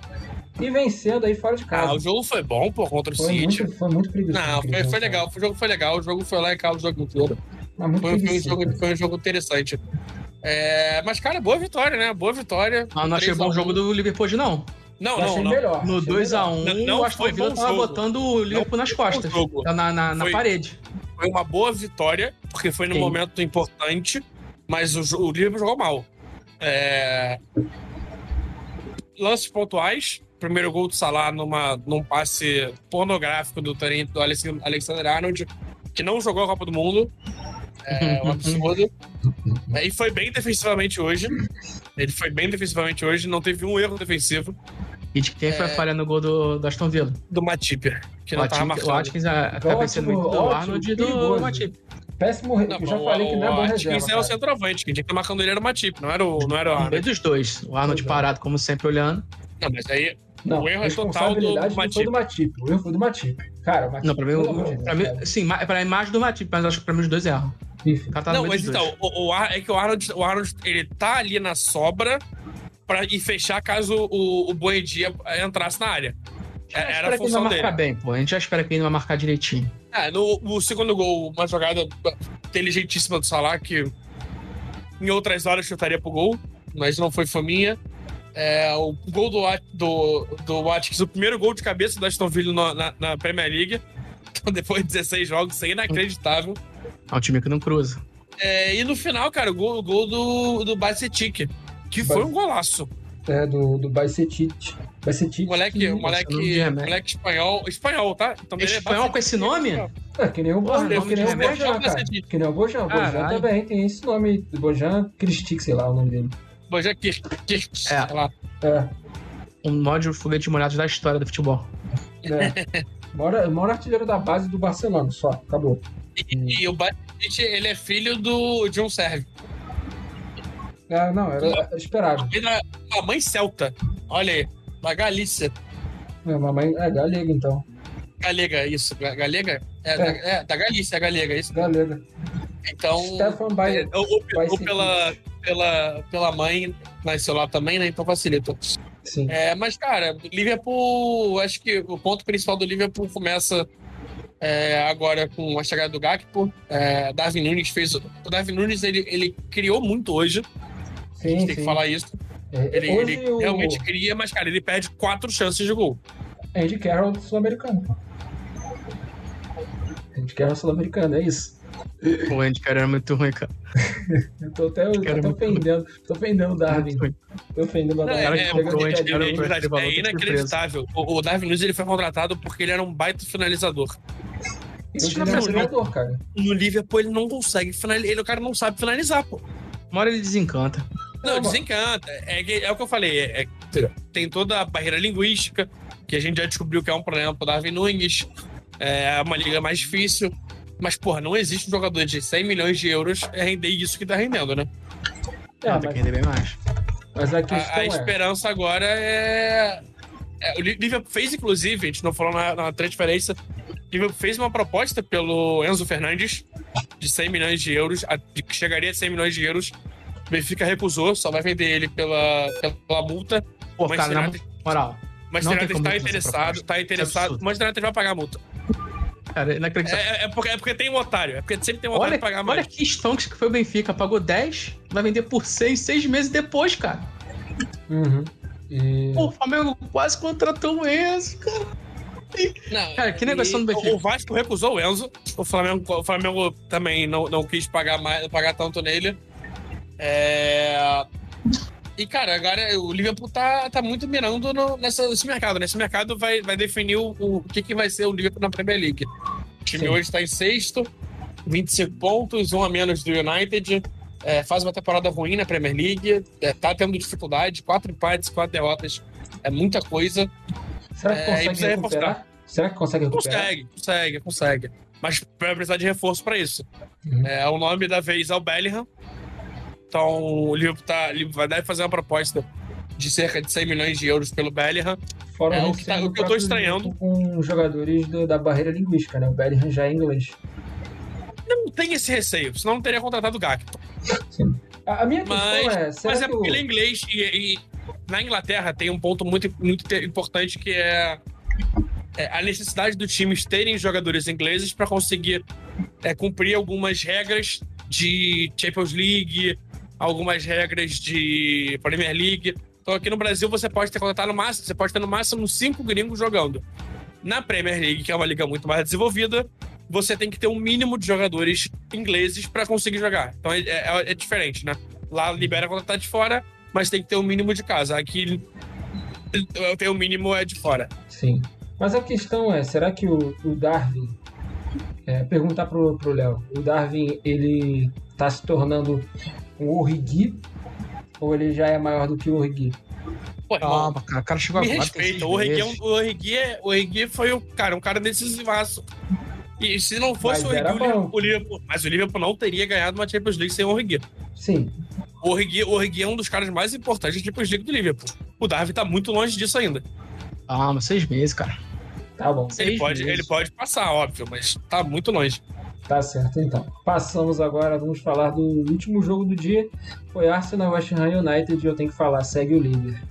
E vencendo aí fora de Ah, casa. o jogo foi bom, pô, contra o foi, City. muito, foi muito preguiçoso. Não, foi, foi legal, o jogo foi legal, o jogo foi lá e cá o jogo inteiro. Muito Foi, foi um jogo, foi um jogo interessante. É, mas, cara, boa vitória, né? Boa vitória. Ah, não achei 3 a bom o 1. jogo do Liverpool hoje, não. Não, não, não. melhor. No achei 2x1, Não- não o Aston foi Villa bom tava jogo. botando o Liverpool nas costas. Jogo. Na, na, na Foi- parede. Foi uma boa vitória, porque foi num Sim. momento importante, mas o, o Liverpool jogou mal. É... Lances pontuais. Primeiro gol do Salah numa, num passe pornográfico do, do Alex- Alexander Arnold, que não jogou a Copa do Mundo. É um absurdo. É, E foi bem defensivamente hoje. Ele foi bem defensivamente hoje, não teve um erro defensivo. E de quem foi a É. falha no gol do, do Aston Villa? Do Matip, que O não tava Atkins, o. Atkins a- acaba sendo muito do ótimo, Arnold e do perigoso. Matip. Péssimo. re- Não, eu já o- falei que não é o bom Atkins reserva. é o cara. centroavante. Quem tinha que estar marcando ele era o Matip, não era o, não era o meio Arnold. dos dois. O Arnold Pois é. parado, como sempre, olhando. Não, mas aí Não, O erro é total responsabilidade do não foi do Matip. O erro foi do Matip. Cara, o Matip. Não, pra mim, pra mim sim, pra mais do Matip, mas acho que pra mim os dois erram. Enfim. O cara tá Não, mas então, o, o Ar- é que o Arnold, o Arnold, ele tá ali na sobra pra ir fechar caso o, o Buendia entrasse na área. É- Era a função marcar dele. bem, pô. A gente já espera que ele vai marcar direitinho. É, no, no segundo gol, uma jogada inteligentíssima do Salah, que em outras horas chutaria pro gol, mas não foi faminha. É, o gol do, do, do Watkins, o primeiro gol de cabeça do Aston Villa na, na Premier League. Então, depois de 16 jogos, isso é inacreditável. É um time que não cruza. É, e no final, cara, o gol, o gol do, do Bacetic, que foi um golaço. É, do, do Baicetit. Baicetit. O moleque, o de moleque, moleque espanhol. Espanhol, tá? Então, ele é Espanhol com esse nome? É, que nem o Porra, Bojan, nome que nem o Bojan, cara. Que nem o Bojan. O Bojan também tem esse nome. Bojan Kristic, sei lá o nome dele. Bojan Kirk, É. sei lá. É, Um mod foguete molhado da história do futebol. é. Mora, mora artilheiro da base do Barcelona, só. Acabou. E, e o Bacetic, ele é filho do John Serve. É, não, era esperado. A mãe celta. Olha aí. Da Galícia. É, mamãe é galega, então. Galega, isso. Ga- Galega? É, É. Da, é, da Galícia, galega, isso. Galega. Então. Stefan é, Bayer. ou, ou- pela, pela, pela mãe nasceu lá também, né? Então facilita. Sim. É, mas, cara, Liverpool, acho que o ponto principal do Liverpool começa é, agora com a chegada do Gakpo. É, Darwin Nunes fez. O Darwin Nunes ele, ele criou muito hoje, a gente Sim, tem que sim. falar isso. É, Ele, hoje ele o realmente cria, mas, cara, ele perde quatro chances de gol. Andy Carroll sul-americano. Andy Carroll sul-americano, é isso. O Andy, cara, era muito ruim, cara. Eu tô até, eu Cara, tô ofendendo. Tô ofendendo o Darwin. Tô ofendendo o Não, Darwin. cara é, é, o Andy é, Carroll é, por é, é inacreditável. O, o Darwin Nunes ele foi contratado porque ele era um baita finalizador. Isso é não é um treinador, cara. No Liverpool ele não consegue finalizar. Ele, o cara não sabe finalizar, pô. Uma hora ele desencanta. Não, Não, desencanta. É, é o que eu falei. É, é- tem toda a barreira linguística, que a gente já descobriu que é um problema pro Darwin Nunes. É uma liga mais difícil. Mas, porra, não existe um jogador de 100 milhões de euros render isso que tá rendendo, né? É, não, tem mas, que render bem mais. mas a A, questão a é. esperança agora é... é. O Liverpool fez, inclusive, a gente não falou na, na transferência, o Liverpool fez uma proposta pelo Enzo Fernandes de 100 milhões de euros, a- de que chegaria a 100 milhões de euros. O Benfica recusou, só vai vender ele pela, pela multa. Pô, Mas cara, será na moral. Mas tem United está interessado, tá é interessado. Mas o United vai pagar a multa. Cara, inacreditável. É, é porque, é porque tem um otário. É porque sempre tem um otário olha, pra pagar olha mais. que stonks que foi o Benfica. Pagou 10, vai vender por 6, 6 meses depois, cara. Uhum. E... Pô, o Flamengo quase contratou o Enzo, cara. Não, Cara, que negociação do Benfica? O Vasco recusou o Enzo. O Flamengo, o Flamengo também não, não quis pagar, mais, pagar tanto nele. É... E, cara, agora o Liverpool tá, tá muito mirando no, nessa, nesse mercado. Nesse mercado vai, vai definir o, o que, que vai ser o Liverpool na Premier League. O time Sim. hoje está em sexto, 25 pontos, um a menos do United. É, faz uma temporada ruim na Premier League. É, tá tendo dificuldade, quatro empates, quatro derrotas. É muita coisa. Será que É, consegue precisa recuperar? Será que consegue recuperar? Consegue, consegue, consegue. Mas vai precisar de reforço para isso. Uhum. É, o nome da vez é o Bellingham. Então o Liverpool, tá, Liverpool vai deve fazer uma proposta de cerca de 100 milhões de euros pelo Bellingham. Fora É, o que tá- o que eu tô estranhando. Com jogadores do- da barreira linguística, né? O Bellingham já é inglês. Não tem esse receio, senão não teria contratado o Gakpo. A, a minha questão Mas- é, será Mas é que porque ele é inglês e, e na Inglaterra tem um ponto muito, muito te- importante que é, é a necessidade dos times terem jogadores ingleses para conseguir é, cumprir algumas regras de Champions League, algumas regras de Premier League. Então aqui no Brasil você pode ter contratado no máximo, você pode ter no máximo cinco gringos jogando. Na Premier League, que é uma liga muito mais desenvolvida, você tem que ter um mínimo de jogadores ingleses para conseguir jogar. Então é, é- é diferente, né? Lá libera quando tá de fora, mas tem que ter um mínimo de casa. Aqui tem o mínimo é de fora. Sim. Mas a questão é, será que o, o Darwin... é, perguntar pro pro Léo. O Darwin, ele tá se tornando um Origi? Ou ele já é maior do que o Origi? Pô, Calma, cara. O cara chegou me agora. respeita. O Origi, é um, o, Origi é, o Origi foi o cara, um cara decisivaço. E se não fosse Mas o Origi, o Liverpool, o Liverpool- mas o Liverpool não teria ganhado uma Champions League sem o Origi. Sim. O Origi, o Origi é um dos caras mais importantes da Champions League do Liverpool. O Darwin tá muito longe disso ainda. Calma, seis meses, cara. Tá bom. Ele pode, meses. ele pode passar, óbvio, mas tá muito longe. Tá certo, então. Passamos agora, vamos falar do último jogo do dia. Foi Arsenal West Ham United e eu tenho que falar, segue o líder.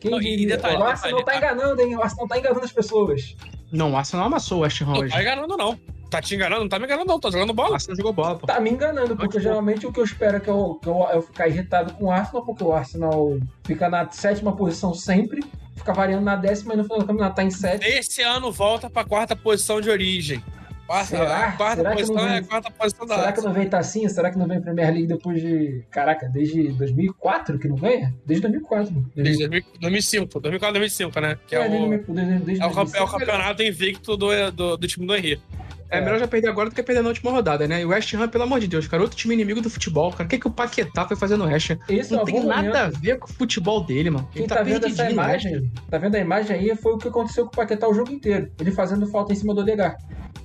Quem Não, diria? detalhe, o Arsenal detalhe, tá enganando, hein? O Arsenal tá enganando as pessoas. Não, o Arsenal amassou o West Ham Não hoje. tá enganando, não. Tá te enganando? Não tá me enganando, não. Tá jogando O bola. Arsenal jogou bola, pô. Tá me enganando, porque Ótimo. geralmente o que eu espero é que eu, que eu, eu ficar irritado com o Arsenal, porque o Arsenal fica na sétima posição sempre, fica variando na décima e no final do campeonato tá em sétima. Esse ano volta pra quarta posição de origem. Quarta, Será? quarta Será posição vem- é a quarta posição da Será que não vem Tacinha? Será que não vem Premier League depois de. Caraca, desde 2004 que não ganha? Desde 2004. Desde 2000 2005, 2004, 2005, né? Que é, É, o, 2000, desde, desde é, o, é o 2005. campeonato invicto do, do, do time do Henrique. É melhor já perder agora do que perder na última rodada, né? E o West Ham, pelo amor de Deus, cara, outro time inimigo do futebol, cara. O que, que o Paquetá foi fazer no West Ham? Esse é Não um tem nada momento. a ver com o futebol dele, mano. Quem Ele tá, tá, vendo essa imagem, tá vendo a imagem aí, foi o que aconteceu com o Paquetá o jogo inteiro. Ele fazendo falta em cima do Odegar.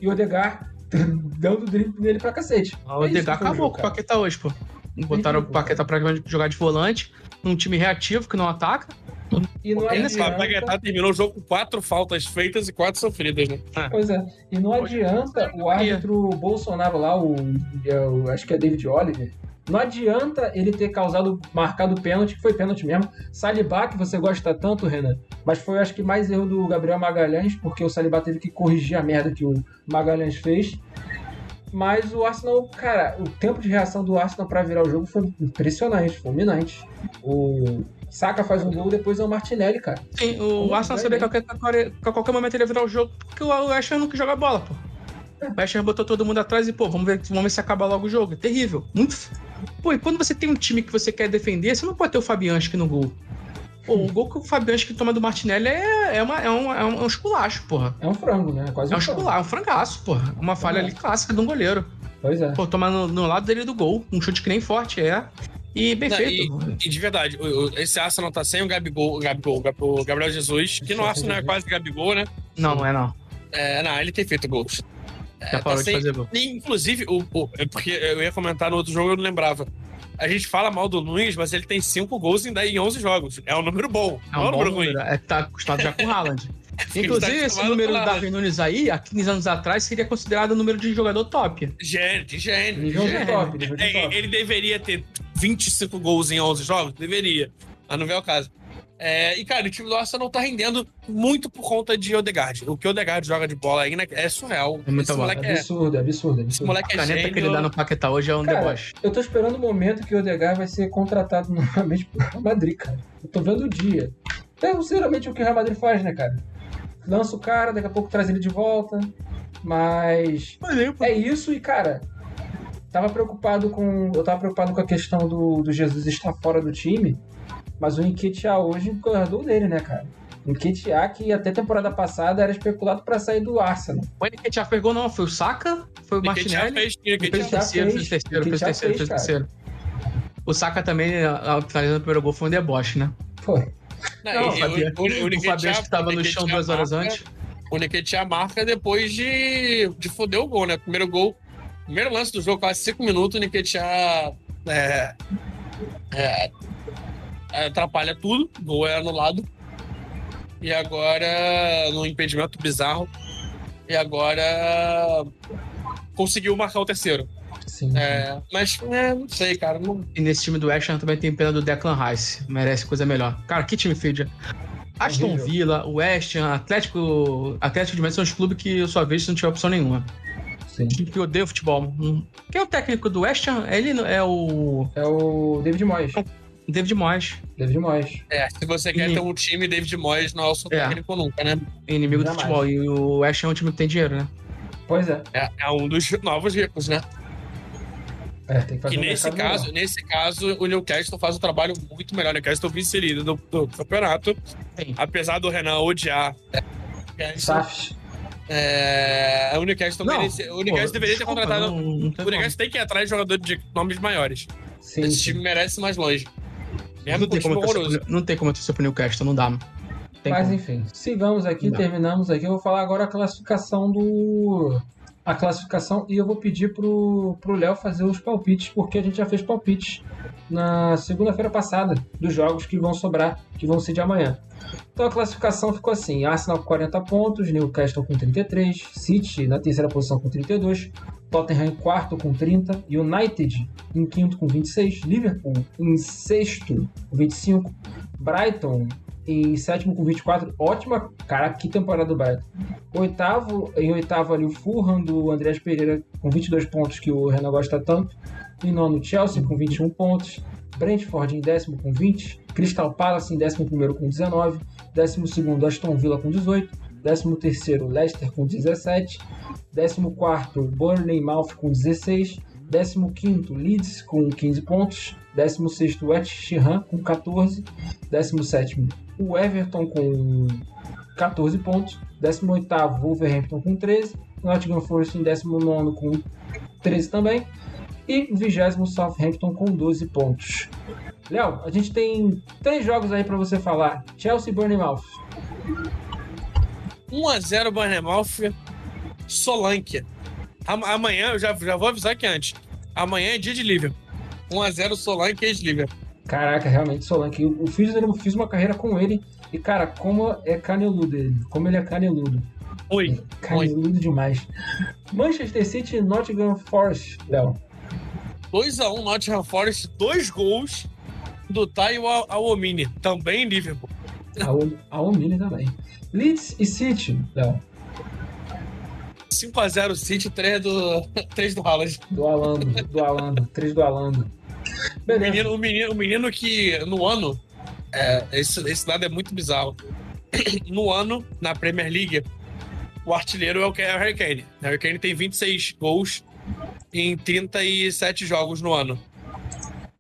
E o Odegar dando drible nele pra cacete. Ah, O É isso Degar que foi o acabou com o. Paquetá hoje, pô. Botaram o Paquetá pra jogar de volante, num time reativo que não ataca. E não Ele adianta... O Paquetá terminou o jogo com quatro faltas feitas e quatro sofridas, né? Pois é. E não adianta o árbitro Bolsonaro lá, o, é o- acho que é David Oliver, não adianta ele ter causado, marcado pênalti, que foi pênalti mesmo. Salibá, que você gosta tanto, Renan, mas foi acho que mais erro do Gabriel Magalhães, porque o Salibá teve que corrigir a merda que o Magalhães fez. Mas o Arsenal, cara, o tempo de reação do Arsenal pra virar o jogo foi impressionante, fulminante. O Saka faz um gol, depois é o Martinelli, cara. Sim, o Como Arsenal vai, sabia que a qualquer, que a qualquer momento ele ia virar o jogo, porque o West Ham nunca joga bola, pô. O West Ham botou todo mundo atrás e, pô, vamos ver, vamos ver se acaba logo o jogo. É terrível. Muito. Pô, e quando você tem um time que você quer defender, você não pode ter o Fabianski no gol. Pô, o gol que o Fabianski toma do Martinelli é, é, uma, é, um, é um é um esculacho, porra. É um frango, né? Quase É um um frango. esculacho, é um frangaço, porra. Uma falha É. ali clássica de um goleiro. Pois é. Pô, tomar no, no lado dele do gol. Um chute que nem forte é. E bem Não, feito. E de verdade, esse Arsenal tá sem o Gabigol, o Gabigol, o Gabriel Jesus, que no Arsenal é quase Gabigol, né? Não, não é não. É, não, ele tem feito gols. Já É, parou tá de sem- fazer gol. E, Inclusive, o, o- é porque eu ia comentar no outro jogo, eu não lembrava. A gente fala mal do Nunes, mas ele tem 5 gols em, 10 em 11 jogos. É um número bom, É não é um um bom número ruim. número. É, tá acostumado já com o Haaland. Ele Inclusive, tá esse número Darwin Nunes aí, há 15 anos atrás, seria considerado o número de jogador top. Nível gênio. de top, de É, top. ele deveria ter 25 gols em 11 jogos? Deveria. Mas não vê o caso. É, e, cara, o time do Arsenal tá rendendo muito por conta de Odegaard. O que o Odegaard joga de bola aí né, é surreal. É muita Esse bola. moleque é, Absurdo, absurdo, esse absurdo. moleque A é caneta gênio. que ele dá no Paquetá hoje é um Cara, deboche. Eu tô esperando o momento que o Odegaard vai ser contratado novamente pro Real Madrid, cara. Eu tô vendo o dia. É sinceramente o que o Real Madrid faz, né, cara? Lança o cara, daqui a pouco traz ele de volta. Mas é isso e, cara, tava preocupado com. Eu tava preocupado com a questão do, do Jesus estar fora do time. Mas o Nketiah hoje guardou dele, né, cara? O Nketiah que até temporada passada era especulado pra sair do Arsenal. O Nketiah pegou, não. Foi o Saka, foi o Nketiah Martinelli. fez, Nketiah terceiro, fez. fez o terceiro, fez terceiro, fez terceiro. O Saka também, finalizando o primeiro gol, foi um deboche, né? Foi. Não, Não, e- o o- o- o que tava no chão duas horas marca- antes. O Nketiah marca depois de, de foder o gol, né? Primeiro gol, primeiro lance do jogo, quase 5 minutos, o Nketiah é, é, atrapalha tudo, o gol é anulado. E agora, no impedimento bizarro, e agora conseguiu marcar o terceiro. Sim. É, mas, é, não sei, cara. Não, E nesse time do West Ham também tem pena do Declan Rice. Merece coisa melhor. Cara, que time feio. de- Aston Horrível. Villa, West Ham, Atlético, Atlético de Madrid são os clubes que eu só vejo se não tiver opção nenhuma. Sim. Time que odeia o futebol. Hum. Quem é o técnico do West Ham? Ele é o É o David Moyes. David Moyes, David Moyes. é, se você quer ter um time, David Moyes não é o seu É. técnico nunca, né? inimigo do Jamais. futebol. E o West Ham é um time que tem dinheiro, né? Pois é. É, é um dos novos ricos, né? É, tem que fazer Que um nesse caso, melhor. nesse caso, o Newcastle faz um trabalho muito melhor. O Newcastle vice-líder do, do campeonato. Tem. Apesar do Renan odiar. É, Safs. é, o Newcastle, Não, merece, o Pô, Newcastle deveria ter contratado. Não, não tem O Newcastle tem que ir atrás de jogador de nomes maiores. Sim. Esse sim. time merece ir mais longe. Mesmo Não com tem, o time como horroroso. pro- não tem como torcer pro Newcastle, não dá. Tem Mas como. enfim, sigamos aqui, terminamos aqui. Eu vou falar agora a classificação do. A classificação e eu vou pedir pro pro Léo fazer os palpites, porque a gente já fez palpites na segunda-feira passada dos jogos que vão sobrar, que vão ser de amanhã. Então a classificação ficou assim: Arsenal com 40 pontos, Newcastle com 33, City na terceira posição com 32, Tottenham em quarto com 30, United em quinto com 26, Liverpool em sexto com 25, Brighton em sétimo com 24. Ótima, cara, que temporada do Brighton. Oitavo, em oitavo ali o Fulham do Andrés Pereira com 22 pontos, que o Renan gosta tanto. Em nono, Chelsea com 21 pontos. Brentford em décimo com 20. Crystal Palace em décimo primeiro com 19. Décimo segundo, Aston Villa com 18. Décimo terceiro, Leicester com 17. Décimo quarto, Burnley Mouth com 16. Décimo quinto, Leeds com 15 pontos. Décimo sexto, West Ham com 14. Décimo sétimo, o Everton com 14 pontos. 18 Wolverhampton com 13. Nottingham Forest em 19 com 13 também. E 20 Southampton com 12 pontos. Léo, a gente tem três jogos aí pra você falar: Chelsea e Bournemouth. 1x0 Bournemouth, Solanke. Am- Amanhã, eu já, já vou avisar que antes. Amanhã é dia de Liverpool. 1x0 Solanke e Liverpool. Caraca, realmente, Solanke. Eu fiz, eu fiz uma carreira com ele. E, cara, como é caneludo ele. Como ele é caneludo. Oi. Caneludo demais. Manchester City e Nottingham Forest, Léo. 2x1 Nottingham Forest, dois gols do Tayo Awomini, também em Liverpool. A, O- a Omni também. Leeds e City, Léo. 5x0 City, 3 do, 3 do Haaland. Do Alando, do Alando. Três do Alando. O menino, o, menino, o menino que no ano. É, esse, esse dado é muito bizarro. No ano, na Premier League, o artilheiro é o, é o Harry Kane. O Harry Kane tem 26 gols em 37 jogos no ano.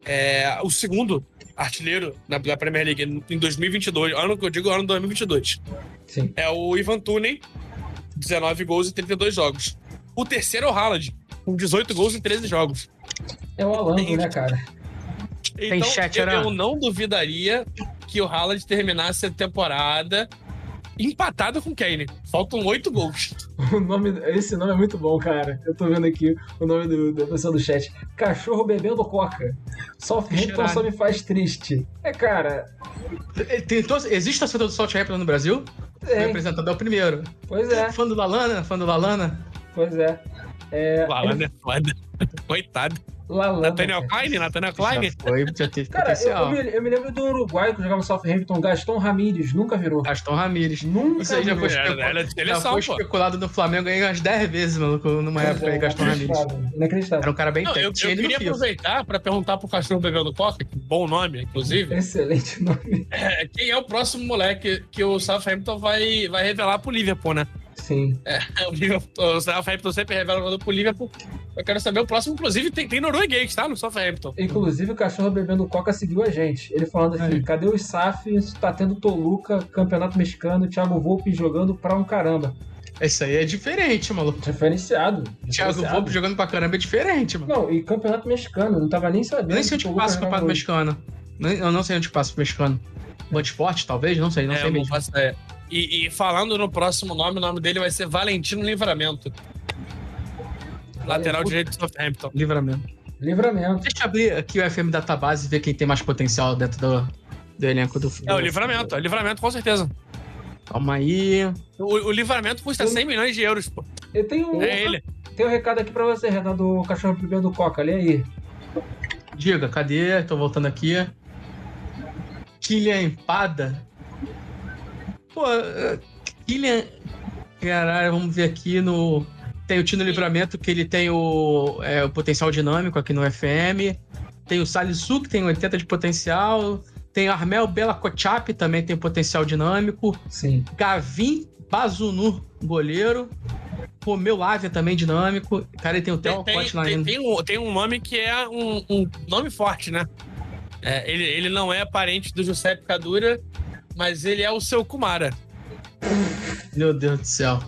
É, o segundo artilheiro na, na Premier League em 2022, ano que eu digo ano 2022, Sim. é o Ivan Tunen, 19 gols em 32 jogos. O terceiro é o Haaland, com 18 gols em 13 jogos. É o Alando, né, cara? Então, chat, eu, Aran? eu não duvidaria que o Haaland terminasse a temporada empatado com o Kane. Faltam oito gols. O nome, esse nome é muito bom, cara. Eu tô vendo aqui o nome do, da pessoa do chat. Cachorro bebendo coca. Southampton só me faz triste. É, cara. Tem tor- Existe torcedor do Southampton no Brasil? O É, representante é o primeiro. pois é, Fã do Lalana? Fã do Lalana? pois é. É. Falando é foda. Coitado. Lalana, Nathaniel cara. Klein, Nathaniel Klein. Já foi, já teve Cara, eu, eu me, eu me lembro do Uruguai que jogava no Southampton, Gaston Ramírez, nunca virou. Aston Ramírez. Nunca Isso aí já foi Era, especulado. era Já foi especulado no Flamengo aí umas 10 vezes, maluco, numa Pois época é, aí, Gaston Ramírez. inacreditável, Inacreditável. Era um cara bem Não, eu, eu técnico. Queria aproveitar para perguntar pro cachorro bebendo coca, que bom nome, inclusive, Excelente nome. é, quem é o próximo moleque que o Southampton vai, vai revelar pro Liverpool, né? Sim. O, Liverpool, o Southampton sempre revela o jogador pro Liverpool. Eu quero saber o próximo, inclusive, tem, tem norueguês, tá? No Southampton. Inclusive, o cachorro bebendo coca seguiu a gente. Ele falando assim: Aí. cadê o SAF? Tá tendo Toluca, Campeonato Mexicano, Thiago Volpe jogando pra um caramba. Esse aí é diferente, maluco. Diferenciado. Thiago diferenciado. Volpe jogando pra caramba é diferente, mano. Não, e Campeonato Mexicano, não tava nem sabendo. Eu nem sei onde passa o campeonato mexicano. Eu não sei onde passa o mexicano. Esporte, talvez? Não sei, não é, sei mesmo. faço ideia. E, e falando no próximo nome, o nome dele vai ser Valentino Livramento. Lateral Valentino. direito do Southampton. Livramento. Livramento. Deixa eu abrir aqui o FM Database e ver quem tem mais potencial dentro do, do elenco do É o Livramento, é o Livramento com certeza. Calma aí. O, o Livramento custa 100 milhões de euros, pô. Eu tenho um, É ele. tenho um recado aqui pra você, Renan, do cachorro bebendo coca. Lê aí. Diga, cadê? Tô voltando aqui. Kylian Empada. Pô, eh, Kylian. Caralho, vamos ver aqui no. Tem o Tino Livramento, que ele tem o, é, o potencial dinâmico aqui no FM. Tem o Salisu, que tem 80 de potencial. Tem Armel Bela Kochap, também tem potencial dinâmico. Sim. Gavin Bazunu, goleiro. Romeu Lávia também dinâmico. Cara, ele tem o Theo Tem, tem, Hotline tem, ainda. tem um, tem um nome que é um, um nome forte, né? É, ele, ele não é parente do Giuseppe Cadura, mas ele é o seu Kumara. Meu Deus do céu.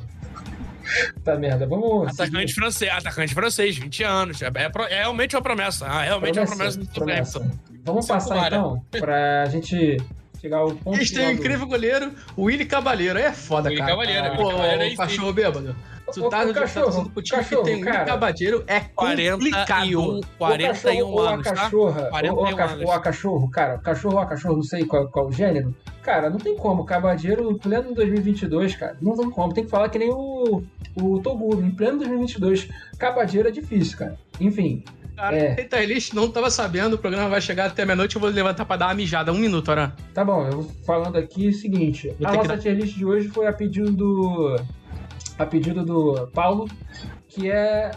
Tá merda. Vamos. Atacante francês, atacante francês, 20 anos. É, é é realmente uma promessa. Ah, realmente é uma promessa do promessa. Vamos Cinco passar vara. então pra gente chegar ao ponto. Eles têm um incrível goleiro, o Willy Cavalheiro. Aí é foda, Willy cara. Cavaleiro, Ah, Willy Pô, Cavaleiro é isso. cachorro bêbado. Tu tá ô, no cachorro, cachorro, pro time cachorro, que tem o cara. Cavaleiro é 41, complicado. 41 ou a anos, tá? cachorra, ou, 41 a cachorro, anos. ou a cachorro, cara, cachorro ou a cachorro, não sei qual, qual o gênero. Cara, não tem como. Cabadeiro, em pleno 2022, cara, não tem como. Tem que falar que nem o, o Toguro. Em pleno 2022, Cabadeiro é difícil, cara. Enfim, Cara, É. Elis não tava sabendo, o programa vai chegar até meia-noite, eu vou levantar pra dar uma mijada. Um minuto, Aran. tá bom, eu vou falando aqui o seguinte. Vou a que nossa dar- tier list de hoje foi a pedido do. A pedido do Paulo, que é,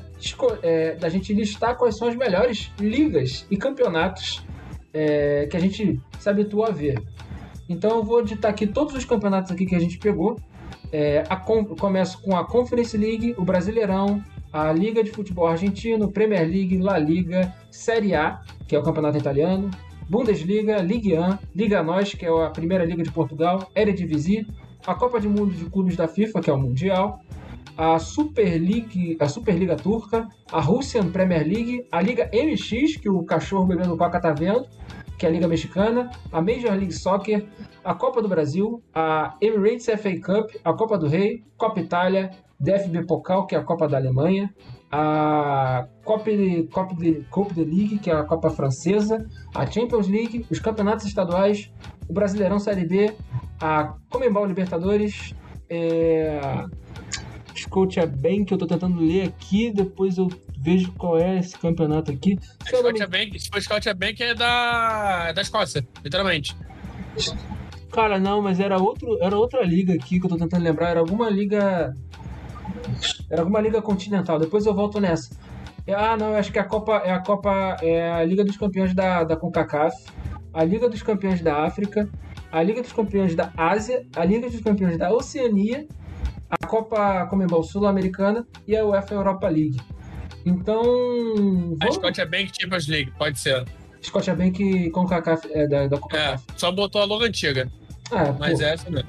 é, da gente listar quais são as melhores ligas e campeonatos é, que a gente se habitua a ver. Então eu vou ditar aqui todos os campeonatos aqui que a gente pegou. É, a começo com a Conference League, o Brasileirão, a Liga de Futebol Argentino, Premier League, La Liga, Série A, que é o campeonato italiano, Bundesliga, Ligue 1, Liga NOS, que é a primeira liga de Portugal, Eredivisie, a Copa de Mundo de Clubes da FIFA, que é o Mundial, a Super League, a Superliga Turca, a Russian Premier League, a Liga MX, que o cachorro bebendo coca tá vendo, que é a Liga Mexicana, a Major League Soccer, a Copa do Brasil, a Emirates FA Cup, a Copa do Rei, Copa Itália, DFB Pokal, que é a Copa da Alemanha, a Copa de, Copa de, Copa de League, que é a Copa Francesa, a Champions League, os campeonatos estaduais, o Brasileirão Série B, a Comembol Libertadores, é... Scotia Bank, eu tô tentando ler aqui, depois eu vejo qual é esse campeonato aqui. Scotia Bank, Scotia Bank é da, é da Escócia, literalmente. Cara, não, mas era, outro, era outra liga aqui que eu tô tentando lembrar. Era alguma liga. Era alguma liga continental. Depois eu volto nessa. É, Ah, não, eu acho que a Copa é a Copa. É a Liga dos Campeões da, da CONCACAF, a Liga dos Campeões da África, a Liga dos Campeões da Ásia, a Liga dos Campeões da Oceania, Copa Comembol Sul-Americana e a UEFA Europa League. Então. A Vamos... Scotia Bank Champions League, pode ser. Scotia Bank CONCACAF, é, da, da É, CONCACAF. só botou a logo antiga, Ah, mas pô. é essa mesmo.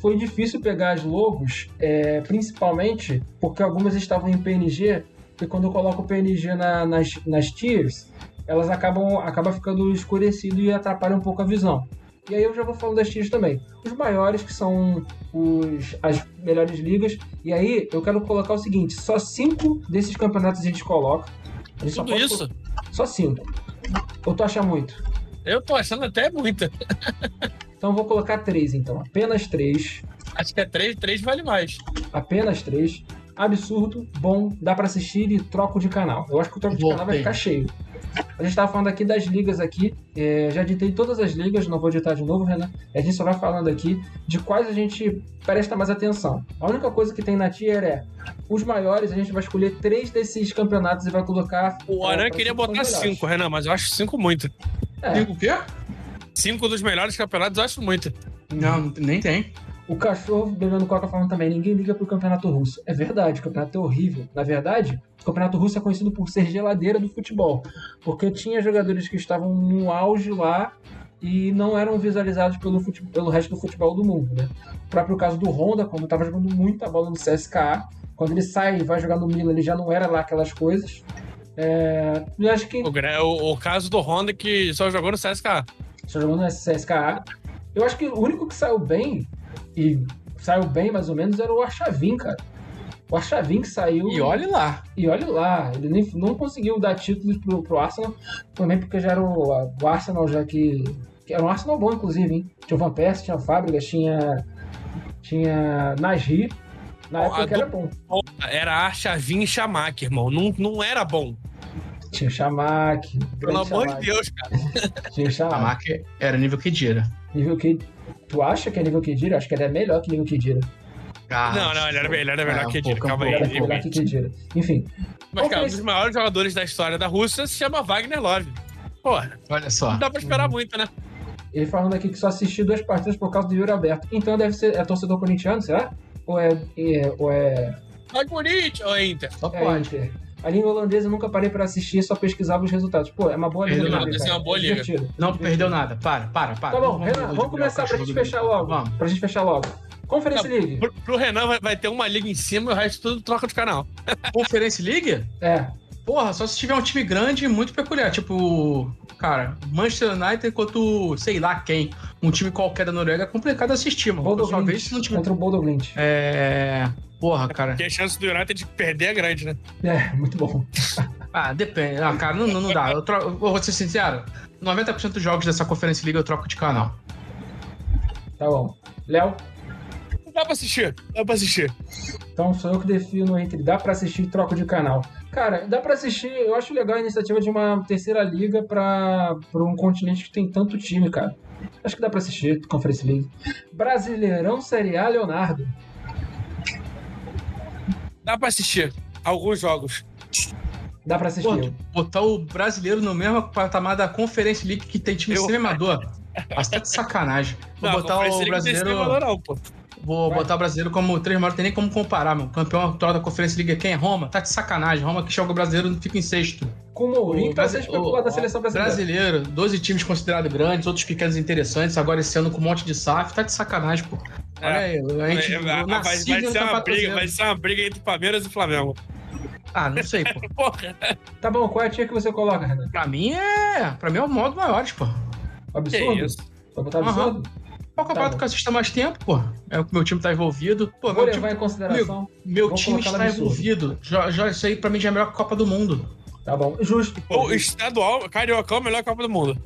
foi, difícil pegar as logos, é, principalmente porque algumas estavam em PNG, e quando eu coloco o PNG na- nas, nas tiers, elas acabam acaba ficando escurecido e atrapalha um pouco a visão. E aí eu já vou falando das tiers também. Os maiores, que são os, as melhores ligas, e aí eu quero colocar o seguinte, só cinco desses campeonatos a gente coloca. A gente só Tudo pode isso? Só cinco. Ou tu acha muito? Eu tô achando até muita. Então eu vou colocar três, então. Apenas três. Acho que é 3, 3 vale mais. apenas três. Absurdo, bom, dá pra assistir e troco de canal. Eu acho que o troco de Voltei. canal vai ficar cheio. A gente tava falando aqui das ligas aqui. é, já ditei todas as ligas, não vou ditar de novo, Renan. A gente só vai falando aqui de quais a gente presta mais atenção. A única coisa que tem na tier é os maiores, a gente vai escolher três desses campeonatos e vai colocar. O pra- Aran queria cinco botar. 5, Renan, mas eu acho 5 muito. É, Digo o quê? 5 dos melhores campeonatos eu acho muito. Não, nem tem. O cachorro bebendo coca falando também, ninguém liga pro campeonato russo. É verdade, o campeonato é horrível. Na verdade, o campeonato russo é conhecido por ser geladeira do futebol. Porque tinha jogadores que estavam no auge lá e não eram visualizados pelo, fute- pelo resto do futebol do mundo. Né? O próprio caso do Honda, quando estava jogando muita bola no CSKA, quando ele sai e vai jogar no Milan, ele já não era lá aquelas coisas. É, eu acho que O, o, caso do Honda que só jogou no CSK. só jogando no CSKA. Eu acho que o único que saiu bem, e saiu bem mais ou menos, era o Archavin, cara. O Archavin que saiu. E olhe lá. E olha lá, ele nem, não conseguiu dar títulos pro, pro Arsenal, também porque já era o, o Arsenal, já que, que. Era um Arsenal bom, inclusive, hein? Tinha o Van Persie, tinha o Fábricas, tinha. Tinha Nasri. Na época a que era bom. Era Archavin e Chamac, irmão. Não, não era bom. Tinha o Chamac. Pelo amor de Deus, cara. Tinha o A Chamac. era nível Kedira. Nível que. Tu acha que é nível Kedira? Acho que ele é melhor que nível Kedira. Ah, não, não, ele era, ele era melhor É, que Kedira. Calma aí. Ele é melhor que Kedira. Enfim. Mas, cara, um dos maiores jogadores da história da Rússia se chama Wagner Love. Porra, Olha só. não dá pra esperar muito, né? Ele falando aqui que só assistiu duas partidas por causa do Yuri Alberto. Então deve ser. É torcedor corintiano, será? Ou é. é- ou é. Vai Corinthians ou é Inter? Só é pode. Inter? A língua holandesa eu nunca parei pra assistir, só pesquisava os resultados. Pô, é uma boa liga. Perdeu pra nada, essa é uma boa liga. divertido. Não perdeu nada. Para, para, para. Tá bom, Não Renan, vamos começar pra gente fechar logo. Vamos. Pra gente fechar logo. Conference Tá, League. Pro, pro Renan vai, vai ter uma liga em cima e o resto tudo troca de canal. Conference League? É. Porra, só se tiver um time grande e muito peculiar. Tipo, cara, Manchester United contra, sei lá quem. Um time qualquer da Noruega é complicado assistir, mano. Bodo Só vez se não Glint, tiver. contra o Bodo Glint. É. Porra, cara. Porque a chance do United de perder é grande, né? É, muito bom. Ah, depende. Ah, cara, não, não, não dá. Eu, tro... eu vou ser sincero: 90% dos jogos dessa Conference League eu troco de canal. Tá bom. Léo, Dá pra assistir, dá pra assistir. então sou eu que defino entre dá pra assistir e troco de canal. Cara, dá pra assistir, eu acho legal a iniciativa de uma terceira liga pra, pra um continente que tem tanto time, cara. Acho que dá pra assistir, Conference League. Brasileirão Série A, Leonardo. Dá pra assistir alguns jogos. Dá pra assistir. Pô, botar o brasileiro no mesmo patamar da Conference League que tem time Eu- semi-amador. Bastante tá de sacanagem. Vou Não, botar o League não tem brasileiro. não, pô. Vou Vai. botar o brasileiro como três maiores, tem nem como comparar, meu. Campeão atual da Conference League é quem? É Roma? Tá de sacanagem. Roma que joga o brasileiro fica em sexto. Com o Mourinho, pra ser Brasi- especulado da seleção brasileira. Brasileiro, 12 times considerados grandes, outros pequenos e interessantes. Agora esse ano com um monte de SAF, tá de sacanagem, pô. Olha É. aí, a gente É, vai, vai- ser uma briga, vai ser uma briga entre Palmeiras e Flamengo. Ah, não sei, pô. Porra. Tá bom, qual é a tia que você coloca, Renan? Pra mim é. Pra mim é o modo maiores, pô. Absurdo? Que isso? Vai botar Aham. absurdo? Qual campeonato bom. que eu assisto há mais tempo, pô? É o que meu time tá envolvido. Pô, Vou meu levar time, em consideração. meu Vamos time está absurdo. envolvido. Já, já, isso aí pra mim já é a melhor Copa do Mundo. Tá bom. Justo. O estadual, Carioca é o melhor Copa do Mundo.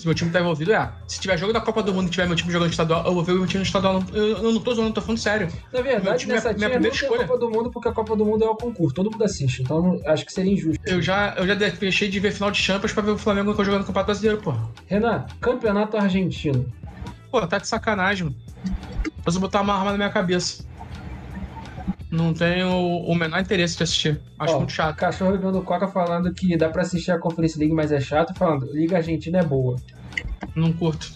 Se meu time tá envolvido, é. Se tiver jogo da Copa do Mundo e tiver meu time jogando estadual, eu vou ver o meu time no estadual. Eu, eu não tô zoando, eu tô falando sério. Na verdade, time é nessa minha tia não primeira escolha. Copa do Mundo, porque a Copa do Mundo é o concurso. Todo mundo assiste. Então acho que seria injusto. Eu já, eu já deixei de ver final de Champions pra ver o Flamengo que eu jogando no Campeonato Brasileiro, pô. Renan, Campeonato Argentino. Pô, tá de sacanagem, mano. Mas eu botar uma arma na minha cabeça. Não tenho o menor interesse de assistir. Acho Ó, muito chato. Cachorro bebendo coca falando que dá pra assistir a Conference League, mas é chato. Falando, Liga Argentina é boa. Não curto.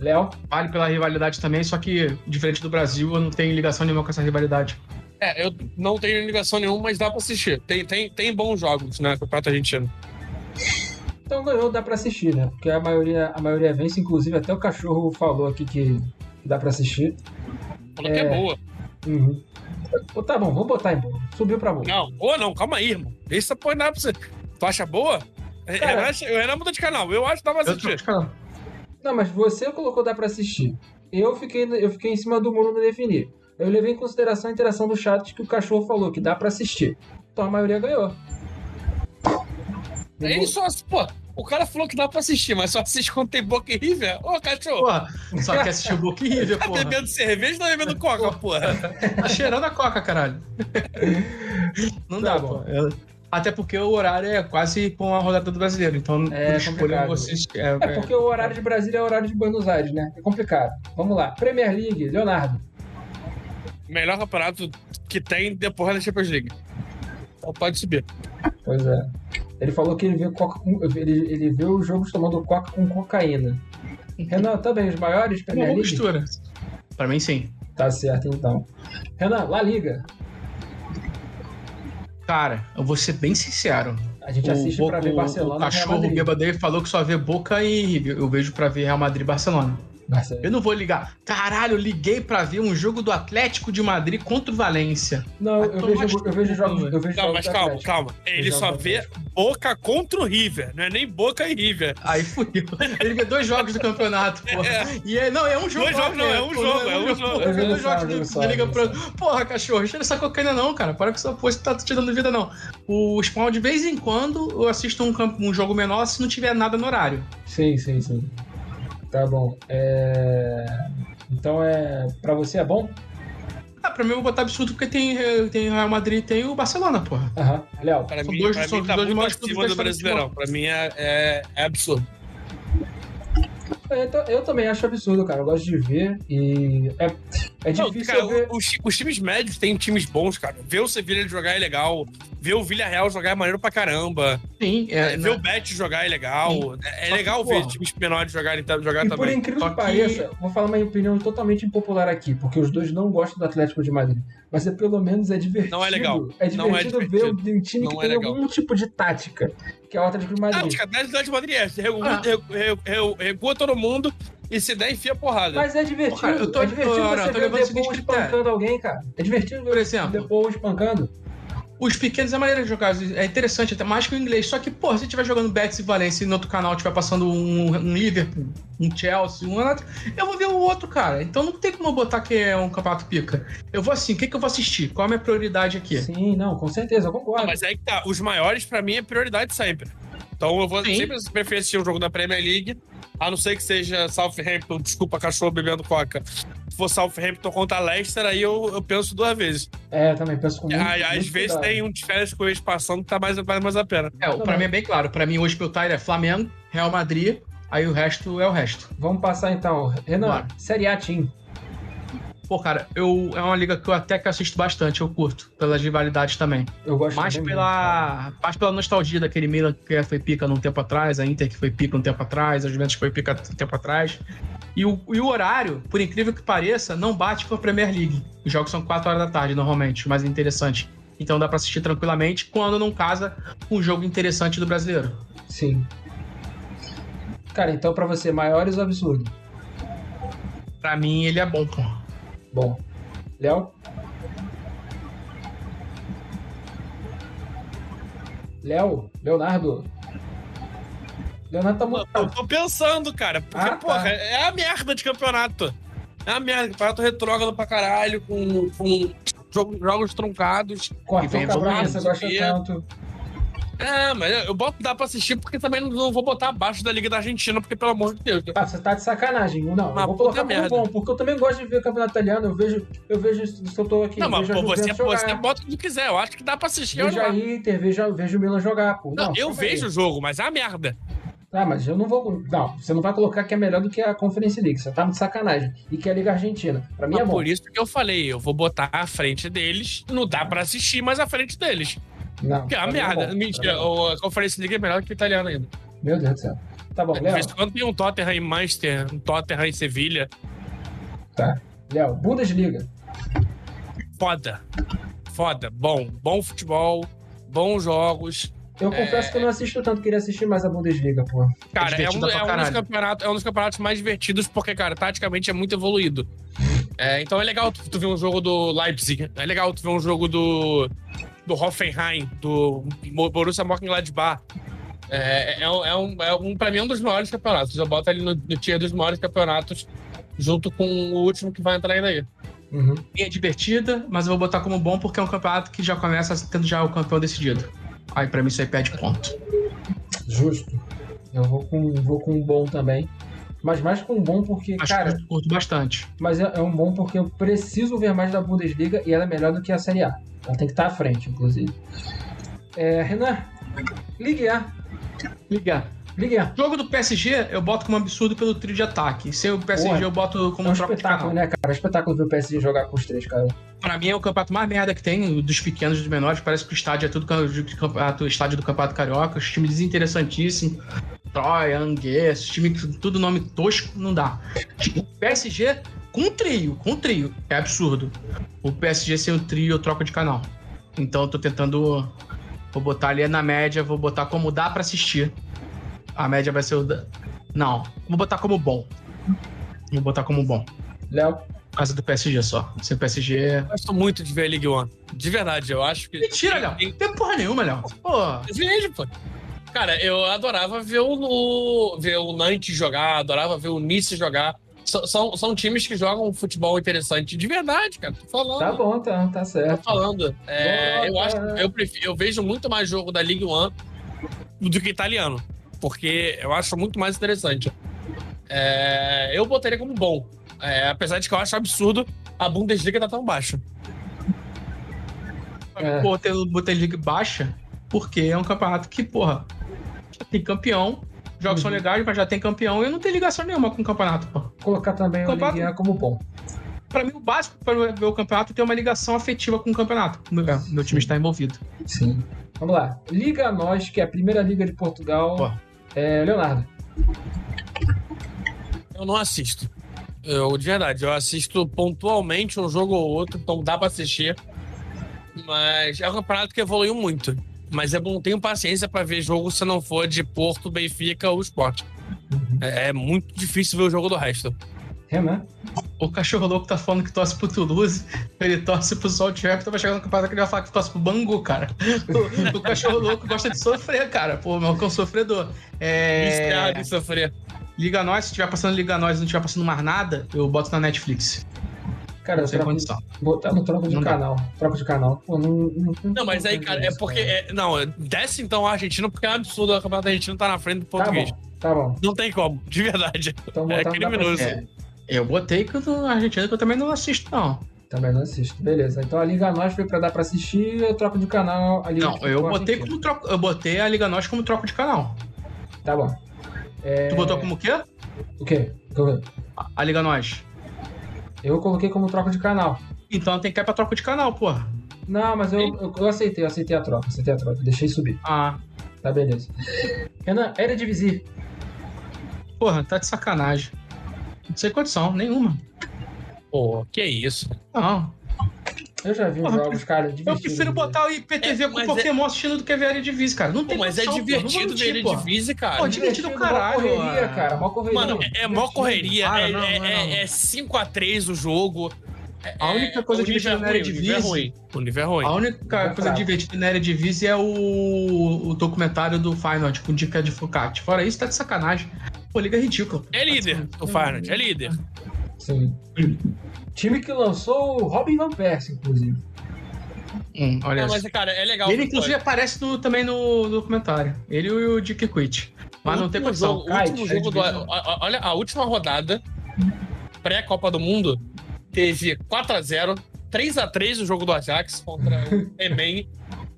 Léo, Vale pela rivalidade também, só que, diferente do Brasil, eu não tenho ligação nenhuma com essa rivalidade. É, eu não tenho ligação nenhuma, mas dá pra assistir. Tem, tem, tem bons jogos, né? Campeonato Argentino. então ganhou, dá pra assistir, né? Porque a maioria, a maioria vence, inclusive até o cachorro falou aqui que dá pra assistir. Falou que É. é boa. Uhum. Pô, Tá bom, vamos botar em boa. Subiu pra boa. Não, boa não, calma aí, irmão. Deixa essa porra pra você. Tu acha boa? Cara- Renan, acha- o Renan mudou de canal. Eu acho que dá pra Eu troco assistir. de canal. Não, mas você colocou dá pra assistir. Eu fiquei, eu fiquei em cima do muro no definir. Eu levei em consideração a interação do chat que o cachorro falou, que dá pra assistir. Então a maioria ganhou. Ele só, pô, o cara falou que dá pra assistir, mas só assiste quando tem Boca e River. Ô, cachorro, Porra, só quer assistir o Boca e River, tá porra. bebendo cerveja ou tá bebendo coca, porra? Tá cheirando a coca, caralho. Não Tá dá, bom. pô. Até porque o horário é quase com a rodada do brasileiro, então É complicado. vocês. É porque o horário de Brasília é o horário de Buenos Aires, né? É complicado. Vamos lá. Premier League, Leonardo. Melhor campeonato que tem depois da Champions League. Então pode subir. Pois é. Ele falou que ele viu, coca com- ele, ele viu os jogos tomando coca com cocaína. Renan, também, os maiores Premier League? mistura. Pra mim, sim. Tá certo, então. Renan, La Liga. Cara, eu vou ser bem sincero. A gente assiste pra ver Barcelona O e cachorro bêbado falou que só vê Boca e. Eu vejo pra ver Real Madrid e Barcelona. Eu não vou ligar. Caralho, eu liguei pra ver um jogo do Atlético de Madrid contra o Valência. Não, eu tomar vejo, eu vejo jogos. Eu vejo Não, jogos mas calma, Atlético. calma. Ele só vê. Boca contra o River. Não é nem Boca e River. Aí fudeu. Ele vê dois jogos do campeonato, porra. E é, não, é um jogo. Dois jogos não, é um jogo, é um jogo. Eu vi dois jogos sábado, Liga Pro. Porra, cachorro, cheira essa cocaína não, cara. Para com essa porra, você tá te dando vida, não. O Spawn, de vez em quando, eu assisto um, campo- um jogo menor se não tiver nada no horário. Sim, sim, sim. Tá bom. É... Então é. Pra você é bom? Ah, pra mim eu vou botar absurdo porque tem, eh, tem Real Madrid e tem o Barcelona, porra. Aham. Léo. Pra São mim, dois- pra são mim tá dois muito acima do Brasileirão. Pra mim é, é, é absurdo. Eu, eu também acho absurdo, cara. Eu gosto de ver e. É, é Não, difícil cara, ver. os, os times médios têm times bons, cara. Ver o Sevilha jogar é legal. Ver o Villarreal jogar é maneiro pra caramba. Sim, É, é, ver na- o Betis jogar é legal. É, é Só que, legal ver porra. times menores jogarem jogar E por também. incrível Só que que- pareça, vou falar uma opinião totalmente impopular aqui, porque os dois não gostam do Atlético de Madrid. Mas é pelo menos é divertido. Não é legal. É Não é divertido, divertido. ver um time Não que é tem legal. algum tipo de tática, que é o Atlético de Ah, Madrid. os caras do Madrid é. Você Recua, Ah. recua todo mundo e se der, enfia porrada. Mas é divertido. Cara, eu tô- é divertido eu- eu você tô ver o o Depou espancando alguém, cara. É divertido ver Por o exemplo, Depou espancando. Os pequenos é maneira de jogar, é interessante, até mais que o inglês. Só que, pô, se estiver jogando Betis e Valência e no outro canal estiver passando um, um, Liverpool, um Chelsea, um outro, eu vou ver o outro, cara. Então não tem como eu botar que é um campeonato pica. Eu vou assim, o que, que eu vou assistir? Qual é a minha prioridade aqui? Sim, não, com certeza, eu concordo. Não, mas aí que tá, os maiores para mim é prioridade sempre. Então eu vou Sim. sempre preferir assistir um jogo da Premier League, a não ser que seja Southampton, desculpa, cachorro bebendo coca for Southampton contra Leicester, aí eu, eu penso duas vezes. É, também penso com muito, Às muito vezes cuidado. tem um de férias com eles passando que tá mais, vale mais a pena. É, pra mim é bem claro. Pra mim, hoje meu tire é Flamengo, Real Madrid, aí o resto é o resto. Vamos passar então. Renan, claro. Série A Team. Pô, cara, eu, é uma liga que eu até que assisto bastante, eu curto, pelas rivalidades também. Eu gosto mais pela mesmo, Mais pela nostalgia daquele Milan que foi pica num tempo atrás, a Inter que foi pica um tempo atrás, a Juventus que foi pica um tempo atrás. E o, e o horário, por incrível que pareça, não bate com a Premier League. Os jogos são 4 horas da tarde, normalmente, mais interessante. Então dá para assistir tranquilamente quando não casa com um jogo interessante do brasileiro. Sim. Cara, então para você, maiores ou absurdo? Pra mim, ele é bom, pô. Bom. Léo? Léo? Leonardo? Leonardo tá muito. Eu tô pensando, cara. Porque, ah, tá. porra, é a merda de campeonato. É a merda. Campeonato retrógrado pra caralho, com, com jogos truncados. Cortão Cabral, você gosta tanto. É, mas eu boto, dá pra assistir porque também não vou botar abaixo da Liga da Argentina, porque pelo amor de Deus. Ah, você tá de sacanagem. Não, eu vou colocar como bom, porque eu também gosto de ver o campeonato italiano. Eu vejo, eu vejo se eu tô aqui. Não, mas pô, você, você bota o que quiser. Eu acho que dá pra assistir. Vejo a Inter, vejo, vejo o Milan jogar, pô. Não, não eu vejo o jogo, mas é a merda. Ah, mas eu não vou. Não, você não vai colocar que é melhor do que a Conference League. Você tá de sacanagem. E que é a Liga Argentina. Pra mim é bom. Por isso que eu falei, eu vou botar à frente deles. Não dá pra assistir, mas à frente deles. Não. Que é a merda. É Mentira, a Conference League é melhor que o italiano ainda. Meu Deus do céu. Tá bom, Léo. Quando tem um Tottenham em Manchester, um Tottenham em Sevilha. Tá. Léo, Bundesliga. Foda. Foda. Bom. Bom futebol. Bons jogos eu confesso é... que eu não assisto tanto, queria assistir mais a Bundesliga, pô. Cara, é, é, um, é, um dos campeonatos, é um dos campeonatos mais divertidos, porque, cara, taticamente é muito evoluído. É, então é legal tu, tu ver um jogo do Leipzig, é legal tu ver um jogo do, do Hoffenheim, do Borussia Mönchengladbach. É, é, é, um, é um, pra mim, é um dos maiores campeonatos. Eu boto ali no, no tier dos maiores campeonatos, junto com o último que vai entrar ainda aí. Uhum. É divertida, mas eu vou botar como bom porque é um campeonato que já começa tendo já o campeão decidido. Aí pra mim isso aí perde ponto. Justo. Eu vou com, vou com um bom também. Mas mais com um bom porque, Acho cara. Que curto bastante. Mas é, é, um bom porque eu preciso ver mais da Bundesliga e ela é melhor do que a Série A. Ela tem que estar à frente, inclusive. É, Renan, Ligue A. Ligue A. Ligue A. Jogo do PSG eu boto como absurdo pelo trio de ataque. Se o PSG Porra, eu boto como é um espetáculo, né, cara? É um espetáculo ver o PSG jogar com os três, cara. Pra mim é o campeonato mais merda que tem, dos pequenos e dos menores. Parece que o estádio é tudo campeonato, estádio do Campeonato Carioca. Os times desinteressantíssimos. Troia, Anguês, time tudo nome tosco, não dá. PSG com trio, com trio. É absurdo. O PSG sem o trio, eu troco de canal. Então eu tô tentando. Vou botar ali na média, vou botar como dá para assistir. A média vai ser o. Não, vou botar como bom. Vou botar como bom. Léo? Casa do PSG só. Sem o PSG. Gosto muito de ver a League One. De verdade, eu acho que. Mentira, Léo. Tem... tem porra nenhuma, Léo. Pô. Vejo, pô. Cara, eu adorava ver o, ver o Nantes jogar, adorava ver o Nice jogar. S são, são times que jogam futebol interessante de verdade, cara. Tô falando. Tá bom, tá, tá certo. Tô falando. É, eu acho eu, prefiro, eu vejo muito mais jogo da League One do que italiano porque eu acho muito mais interessante. É, eu botaria como bom, é, apesar de que eu acho absurdo a Bundesliga tá tão baixa. É. Pô, ter Bundesliga baixa, porque é um campeonato que, porra, tem campeão, jogos uhum. são legais, mas já tem campeão e não tem ligação nenhuma com o campeonato, pô. Colocar também o, campeonato... Como bom. Pra mim, o básico para ver o campeonato é ter uma ligação afetiva com o campeonato. Meu, meu time está envolvido. Sim. Vamos lá. Liga Nós, que é a primeira liga de Portugal. Pô é, Leonardo. Eu não assisto. Eu, de verdade, eu assisto pontualmente um jogo ou outro, então dá pra assistir. Mas é um campeonato que evoluiu muito. Mas é bom, tenho paciência para ver jogo se não for de Porto, Benfica ou Sport. Uhum. É, é, muito difícil ver o jogo do resto. Renan? O cachorro louco tá falando que torce pro Toulouse, ele torce pro Salt Raptor, vai chegar no campeonato que ele vai falar que torce pro Bangu, cara. O, o cachorro louco gosta de sofrer, cara. Pô, meu cão sofredor. É... Viciado em sofrer. Liga Nós, se tiver passando Liga Nós e não tiver passando mais nada, eu boto na Netflix. Cara, eu Sem troco, condição. botar no troco de Não dá. canal. Troco de canal. Pô, não, não, Não, mas aí, cara, é porque. é- não, desce então a Argentina, porque é um absurdo o campeonato argentino tá na frente do Tá português. bom, tá bom. Não tem como, de verdade. Então É dá criminoso. É, eu botei que na Argentina que eu também não assisto, não. Também não assisto. Beleza. Então a Liga Nós foi pra dar pra assistir, eu troco de canal ali. Não, eu botei como troco. Eu botei a Liga Nós como troco de canal. Tá bom. É... Tu botou como o quê? O quê? O quê? A Liga Nós. Eu coloquei como troco de canal. Então tem que ir pra troca de canal, porra. Não, mas eu, eu, eu aceitei, eu aceitei a troca, aceitei a troca, deixei subir. Ah, Tá, beleza. Renan, Eredivisie. porra, tá de sacanagem. Não sei condição, nenhuma. Pô, que isso. Não. Eu já vi Porra, jogos, cara, Eu divertidos. prefiro botar o IPTV É, com mas Pokémon assistindo do que ver a Divise, cara. Não Pô, tem mas é pô. Não vou divertido mentir, ver divise, cara. Pô, divertido, caralho, Mó correria, cara, mó correria. Mano, é, é mó Divertido. correria, é, não, é, não, é- não. é 5x3 o jogo. É- A única coisa o nível divertida é na ruim, Eredivisie- O nível é ruim. O nível é ruim. A única coisa divertida na área de Vise é o, o documentário do Final, tipo, dica de Focati. Fora isso, tá de sacanagem. Pô, liga ridícula. É líder, o Feyenoord, é líder. Sim. Time que lançou o Robin Van Persie, inclusive. Hum, olha Não, mas, cara, é legal. Ele, inclusive, aparece no- também no, no documentário. Ele e o Dick Quit. Mas não tem condição. jogo, o último Kite, jogo do, a- a- Olha, a última rodada, pré-Copa do Mundo, teve 4x0, 3x3 o jogo do Ajax contra o Emen,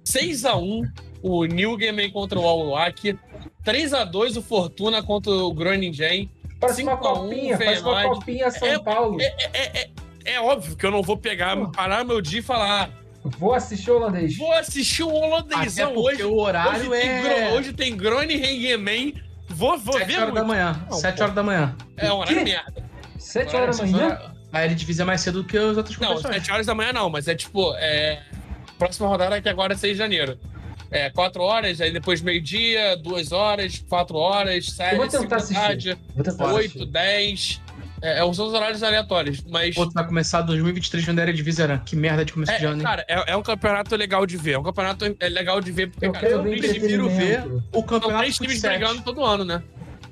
6x1 o Newgamen contra o Al-Wak, 3x2 o Fortuna contra o Groningen. Parece uma 5 a 1, copinha, parece uma copinha São Paulo. É, é, é, é óbvio que eu não vou pegar, parar meu dia e falar, Vou assistir o holandês. vou assistir o Até holandêsão porque hoje. o horário Hoje tem, é... Gro- hoje tem Groningen, vou, vou 7 ver horas da manhã. Não, 7 pô. horas da manhã. É um horário merda. Sete Agora, horas da manhã? horas- A Eredivisie é mais cedo do que as outras Não, competições. 7 horas da manhã não, mas é tipo, é... próxima rodada é que agora é 6 de janeiro. É 4 horas, aí depois meio-dia, 2 horas, 4 horas, 7, Eu vou tentar tarde, Vou tentar 8, assistir. 10. É, é, são os horários aleatórios, mas. Outro vai começar 2023 vendo a Eredivisie, né? Que merda de começo de É, ano, hein? cara, é, é um campeonato legal de ver. É um campeonato é legal de ver, porque, Eu cara, são três times- prefiro ver o são campeonato três Fut times 7. brigando todo ano, né?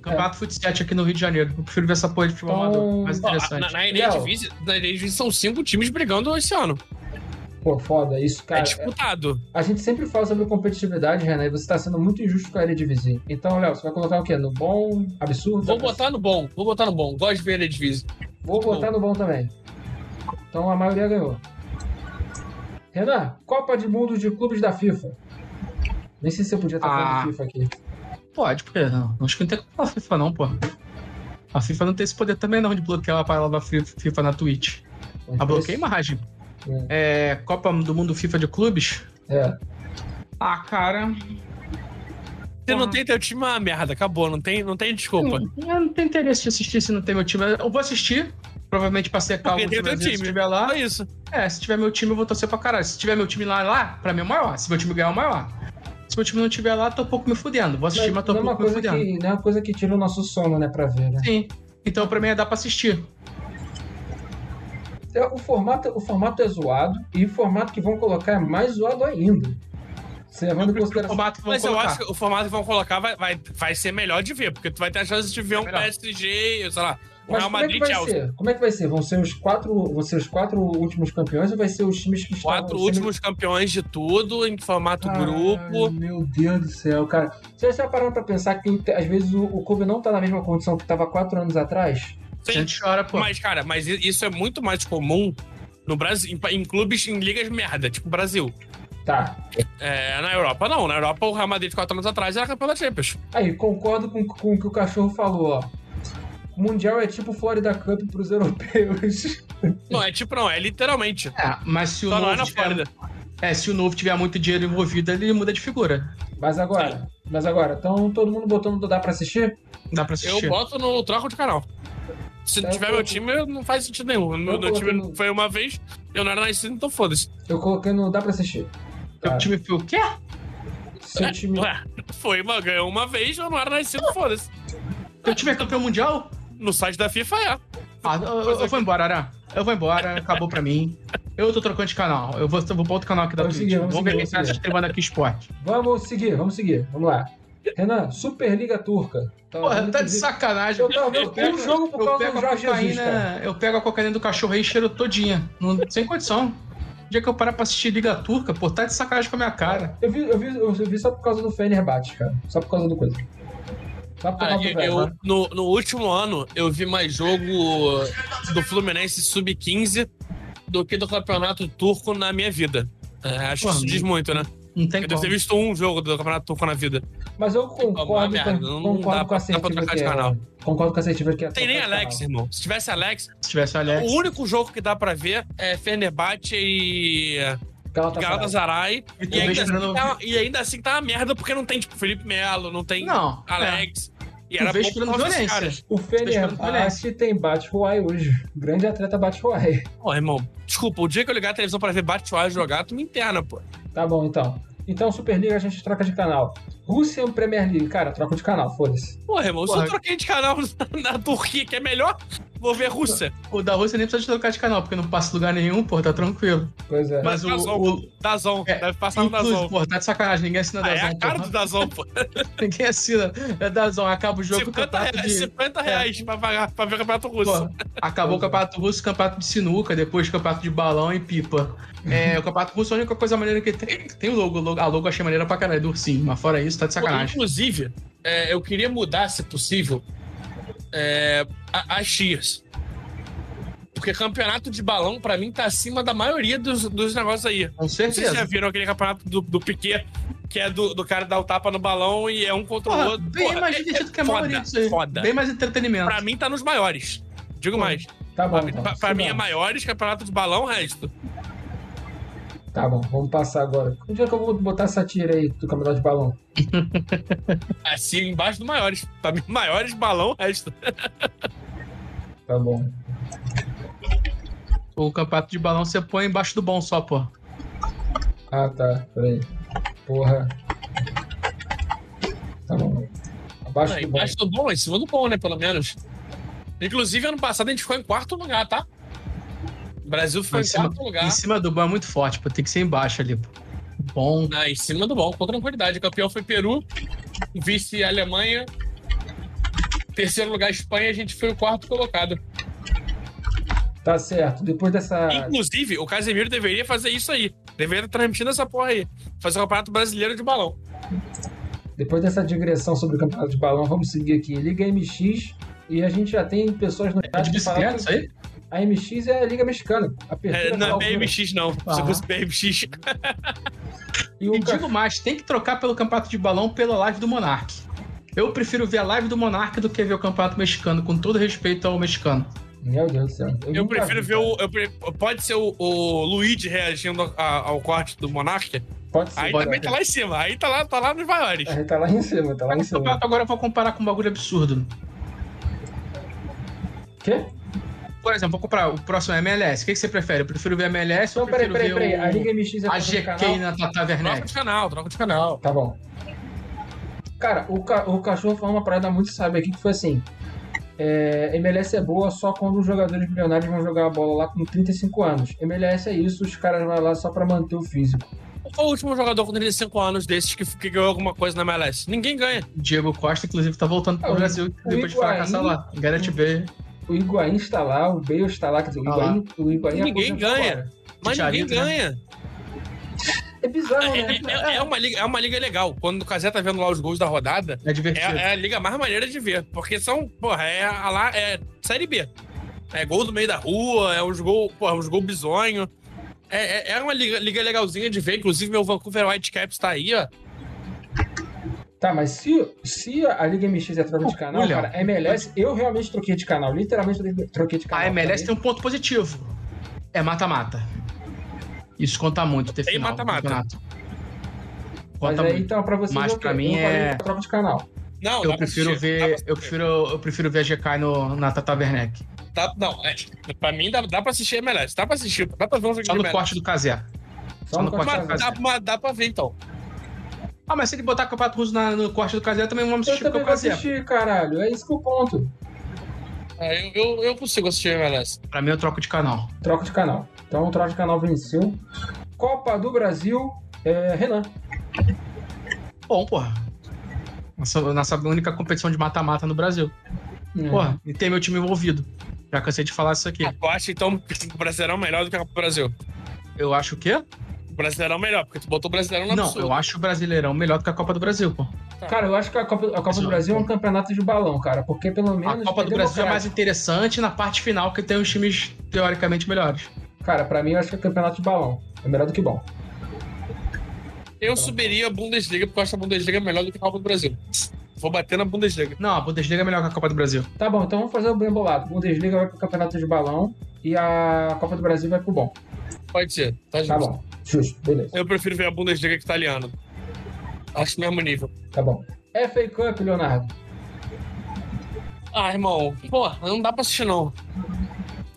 Campeonato Fut 7 aqui no Rio de Janeiro. Eu prefiro ver essa porra de futebol Então, amador. Mais Ó, interessante. na, na Léo. Eredivisie, na Eredivisie são cinco times brigando esse ano. Pô, foda, isso, é cara. disputado. A gente sempre fala sobre competitividade, Renan, e você tá sendo muito injusto com a Eredivisie. Então, Léo, você vai colocar o quê? No bom, absurdo? Vou botar no bom, vou botar no bom. Gosto de ver a Eredivisie. Vou botar no bom também. Então a maioria ganhou. Renan, Copa de Mundo de Clubes da FIFA. Nem sei se eu podia estar falando Ah. de FIFA aqui. Pode, porque não. Acho que não tem culpa da FIFA, não, pô. A FIFA não tem esse poder também, não, de bloquear a palavra FIFA na Twitch. A bloqueia imagem. É, Copa do Mundo FIFA de clubes? É. Ah, cara. Você não tem teu time, é uma merda. Acabou, não tem, não tem desculpa. Eu não tenho interesse de assistir se não tem meu time. Eu vou assistir. Provavelmente pra secar Porque o tem teu time. Se time. tiver lá. Só isso. É, se tiver meu time, eu vou torcer pra caralho. Se tiver meu time lá, lá, pra mim é o maior. Se meu time ganhar, é o maior. Se meu time não tiver lá, tô um pouco me fudendo. Vou assistir, mas, tô não, um é pouco me fudendo. que, não é uma coisa que tira o nosso sono, né, pra ver, né? Sim. Então pra mim é dar pra assistir. É, O formato, o formato é zoado e o formato que vão colocar é mais zoado ainda. Você levando em Eu consideração. formato que vão Mas eu colocar. acho que o formato que vão colocar vai, vai, vai ser melhor de ver, porque tu vai ter a chance de ver um Melhor. PSG, sei lá, um Mas Real como é que Madrid vai Chelsea. ser? Como é que vai ser? Vão ser os quatro, vão ser os quatro últimos campeões ou vai ser os times que estão Quatro últimos campeões de tudo, em formato grupo. Ai, meu Deus do céu, cara. Você já parou pra pensar que às vezes o, o clube não tá na mesma condição que tava quatro anos atrás? A gente chora, pô. Mas, cara, mas isso é muito mais comum no Brasil, em, em clubes em ligas merda, tipo Brasil. Tá. É, na Europa, não. Na Europa, o Real Madrid, quatro anos atrás, era campeão da Champions. Aí, concordo com, com o que o cachorro falou, ó. O Mundial é tipo Florida Cup pros europeus. Não, é tipo, não, é literalmente. É, mas se o Só não é novo na tiver... Flórida. É, se o novo tiver muito dinheiro envolvido, ele muda de figura. Mas agora, mas agora, então todo mundo botando dá pra assistir? Dá pra assistir. Eu boto no troco de canal. Se não Eu tiver tô- meu time, não faz sentido nenhum. Meu, Eu meu time coloquei no- foi uma vez, eu não era nascido, então foda-se. Eu coloquei no dá pra assistir. Seu Tá. time foi o quê? Seu time. Ué, foi uma, ganhou uma vez, eu não era nascido, foda-se. Seu time é campeão mundial? No site da FIFA é. Ah, eu, eu vou embora, Ará. Eu vou embora, acabou pra mim. Eu tô trocando de canal. Eu vou, eu vou pra outro canal aqui da Vamos Twitch. seguir, vamos ver quem tá streamando aqui esporte. Vamos seguir, vamos seguir. Vamos lá. Renan, Superliga Turca. Tava Porra, tá de sacanagem. Eu tava vendo um jogo por eu causa pego do a Jorge Jesus, cara. cocaína, eu pego a cocaína do cachorro aí e cheiro todinha. Não, sem condição. O dia que eu parar pra assistir Liga Turca, pô, tá de sacanagem com a minha cara. Eu vi, eu, vi, eu vi só por causa do Fenerbahçe, cara. Só por causa do coisa. Só por Ah, causa do eu, velho. eu- né? no, no último ano, eu vi mais jogo do Fluminense Sub-15 do que do campeonato turco na minha vida. É, acho que isso diz muito, né? Não tem Eu devo como. ter visto um jogo do campeonato turco na vida. Mas eu concordo, merda, com, não concordo dá com a dá pra assertiva que de é. canal. Concordo com a assertiva que é. Não tem nem Alex, canal. irmão. Se tivesse Alex, Se tivesse o Alex. o único jogo que dá pra ver é Fenerbahçe e Galatasaray. Galatasaray. E E ainda, assim tá, e ainda assim tá uma merda porque não tem, tipo, Felipe Melo, não tem Não. é. Alex. E Tu era bom esperando violência. caras. O Fenerbahçe tem Batshuayi hoje. Grande atleta Batshuayi. Pô, irmão, desculpa, o dia que eu ligar a televisão pra ver Batshuayi jogar, tu me interna, pô. Tá bom, então. Então, Superliga a gente troca de canal. Russian Premier League. Cara, troca de canal, foda-se. Porra, irmão, se Porra. eu troquei de canal na, na Turquia, que é melhor, vou ver Rússia. O da Rússia nem precisa de trocar de canal, porque não passa lugar nenhum, pô, tá tranquilo. Pois é. Mas o- Dazon, o- Dazon, É, deve passar no Dazon. pô, tá de sacanagem, ninguém assina Ah, é Dazon, a cara do Dazon, pô. Ninguém assina. É Dazon, acaba o jogo, 50 campeonato reais, de... 50 reais pra, pagar, pra ver o campeonato russo. Pô, acabou o campeonato russo, campeonato de sinuca, depois campeonato de balão e pipa. É, o campeonato russo, a única coisa maneira que tem, tem o logo, logo. A logo eu achei maneira pra caralho, do ursinho, mas fora isso, tá de Pô, sacanagem. Inclusive, é, eu queria mudar, se possível, é, as tiers. Porque campeonato de balão, pra mim, tá acima da maioria dos, dos negócios aí. Com se vocês já certeza. viram aquele campeonato do, do Piquet, que é do, do cara dar o tapa no balão e é um contra o Porra, outro. bem Porra, mais é- divertido é que a foda, maioria disso aí. Foda. Bem mais entretenimento. Pra mim, tá nos maiores. Digo Pô, mais. Tá bom, Pra, então. pra- pra mim, é maiores campeonato de balão, o resto. Tá bom, vamos passar agora. Onde é que eu vou botar essa tira aí do campeonato de balão? Assim, embaixo do maiores. Pra mim, maiores balão, o resto. Tá bom. O campeonato de balão você põe embaixo do bom só, pô. Ah, tá. Peraí. Porra. Tá bom. Abaixo Ah, do bom. embaixo do bom, em cima do bom, né? Pelo menos. Inclusive, ano passado a gente ficou em quarto lugar, tá? O Brasil ficou Em em, cima, quarto lugar. em cima do bom é muito forte, pô. Tem que ser embaixo ali, pô. Bom. Ah, em cima do bom, com tranquilidade. O campeão foi Peru, vice Alemanha, terceiro lugar Espanha, a gente foi o quarto colocado. Tá certo. Depois dessa. Inclusive, o Casemiro deveria fazer isso aí. Deveria estar transmitindo essa porra aí. Fazer o campeonato brasileiro de balão. Depois dessa digressão sobre o campeonato de balão, vamos seguir aqui. Liga MX. E a gente já tem pessoas no É chat de que falam bicicleta isso aí? A MX é a Liga Mexicana. É, não é. BMX, não. Se Ah. fosse BMX. E o E ca- digo mais, tem que trocar pelo campeonato de balão pela live do Monark. Eu prefiro ver a live do Monark do que ver o campeonato mexicano, com todo respeito ao mexicano. Meu Deus do céu. Eu nunca prefiro vi, ver o. eu pre- pode ser o, o Luigi reagindo a- ao corte do Monark. Pode ser. Aí pode também ser. tá lá em cima. Aí tá lá, tá lá nos maiores. Aí tá lá em cima, tá lá em cima. agora eu vou comparar com um bagulho absurdo. Quê? Por exemplo, vou comprar o próximo MLS. O que, que você prefere? Eu prefiro ver MLS Então, ou peraí, prefiro peraí, peraí. ver A Liga o... MX é a troca GK na Tata Troca Werneck? de canal, troca de canal. Tá bom. Cara, o, ca- o cachorro falou uma parada muito sábia aqui que foi assim. É, MLS é boa só quando os jogadores milionários vão jogar a bola lá com 35 anos. MLS é isso, os caras vão lá só pra manter o físico. Qual o último jogador com 35 anos desses que, que ganhou alguma coisa na MLS? Ninguém ganha. Diego Costa, inclusive, tá voltando pro o- Brasil o depois de fracassar lá. Gareth Bale. O Higuaín está lá, o Bale está lá, quer dizer, o Tá Higuaín, o Higuaín Ninguém ganha. agora. Mas Chicharito, ninguém né? ganha. É bizarro, É, né? é- é uma liga, é uma liga legal. Quando o Casé tá vendo lá os gols da rodada, É é, divertido. é a liga mais maneira de ver. Porque são, porra, é a lá, é Série B. É gol do meio da rua, é uns gol, porra, uns gol bizonho. É, é, é uma liga, liga legalzinha de ver. Inclusive, meu Vancouver Whitecaps tá aí, ó. Tá, mas se, se a Liga MX é troca de canal, Olha. cara, a MLS, eu realmente troquei de canal. Literalmente troquei de canal. A MLS tem também. um ponto positivo. É mata-mata. Isso conta muito ter Tem final. do mata-mata. Conta aí, muito. então, pra vocês, Mas é pra mim falei é- troca de canal. Não, Eu prefiro assistir, ver. Eu prefiro, eu prefiro ver a GK no, na Tata Werneck. Dá- não, é, pra mim dá, dá pra assistir MLS. Dá pra assistir. Dá pra ver um jogo Só no MLS. corte do Casé. Só no no corte Mas canal. dá, mas dá pra ver, então. Ah, mas se ele botar campeonato russo na- no corte do Casé, também vamos Eu assistir porque também o assistir, caralho. É isso que é o ponto. É, eu, eu, eu consigo assistir MLS. Pra mim, eu troco de canal. Troca de canal. Então, o troca de canal venceu. Copa do Brasil, é, Renan. Bom, porra. Nossa, nossa única competição de mata-mata no Brasil. É. Porra, e tem meu time envolvido. Já cansei de falar isso aqui. Eu acho então que o Brasileirão é melhor do que a Copa do Brasil. Eu acho o quê? O Brasileirão é melhor, porque tu botou o Brasileirão na Não, eu acho o Brasileirão melhor do que a Copa do Brasil, pô. Cara, eu acho que a Copa, a Copa do Brasil é um campeonato de balão, cara. Porque pelo A menos. Copa do Brasil é mais interessante na parte final, que tem os times teoricamente melhores. Cara, pra mim eu acho que é campeonato de balão. É melhor do que bom. Eu subiria a Bundesliga, porque eu acho que a Bundesliga é melhor do que a Copa do Brasil. Vou bater na Bundesliga. Não, a Bundesliga é melhor que a Copa do Brasil. Tá bom, então vamos fazer o bem bolado. Bundesliga vai pro campeonato de balão e a Copa do Brasil vai pro bom. Pode ser, tá justo. Tá bom. Justo, beleza. Eu prefiro ver a Bundesliga que italiana. Acho mesmo nível. Tá bom. FA Cup, Leonardo. Ah, irmão, pô, não dá pra assistir, não.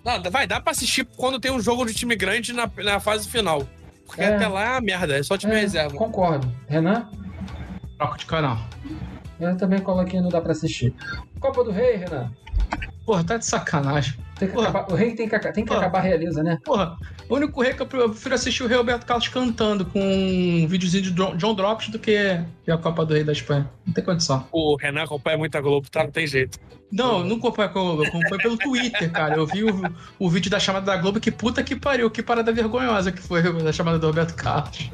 Não, vai, dá pra assistir quando tem um jogo de time grande na, na fase final. Porque É. até lá é uma merda, é só time É, reserva. Concordo. Renan? Troco de canal. Eu também coloquei não dá pra assistir. Copa do Rei, Renan. Porra, tá de sacanagem. Tem que acabar- o rei tem que, tem que Porra. acabar a realeza, né? Porra, o único rei que eu pre- eu prefiro assistir o Rei Roberto Carlos cantando com um videozinho de John Drops do que a Copa do Rei da Espanha. Não tem condição. O Renan acompanha muito a Globo, tá? Não tem jeito. Não, eu não acompanho, eu acompanho pelo Twitter, cara. Eu vi o, o vídeo da chamada da Globo, que puta que pariu, que parada vergonhosa que foi da chamada do Roberto Carlos.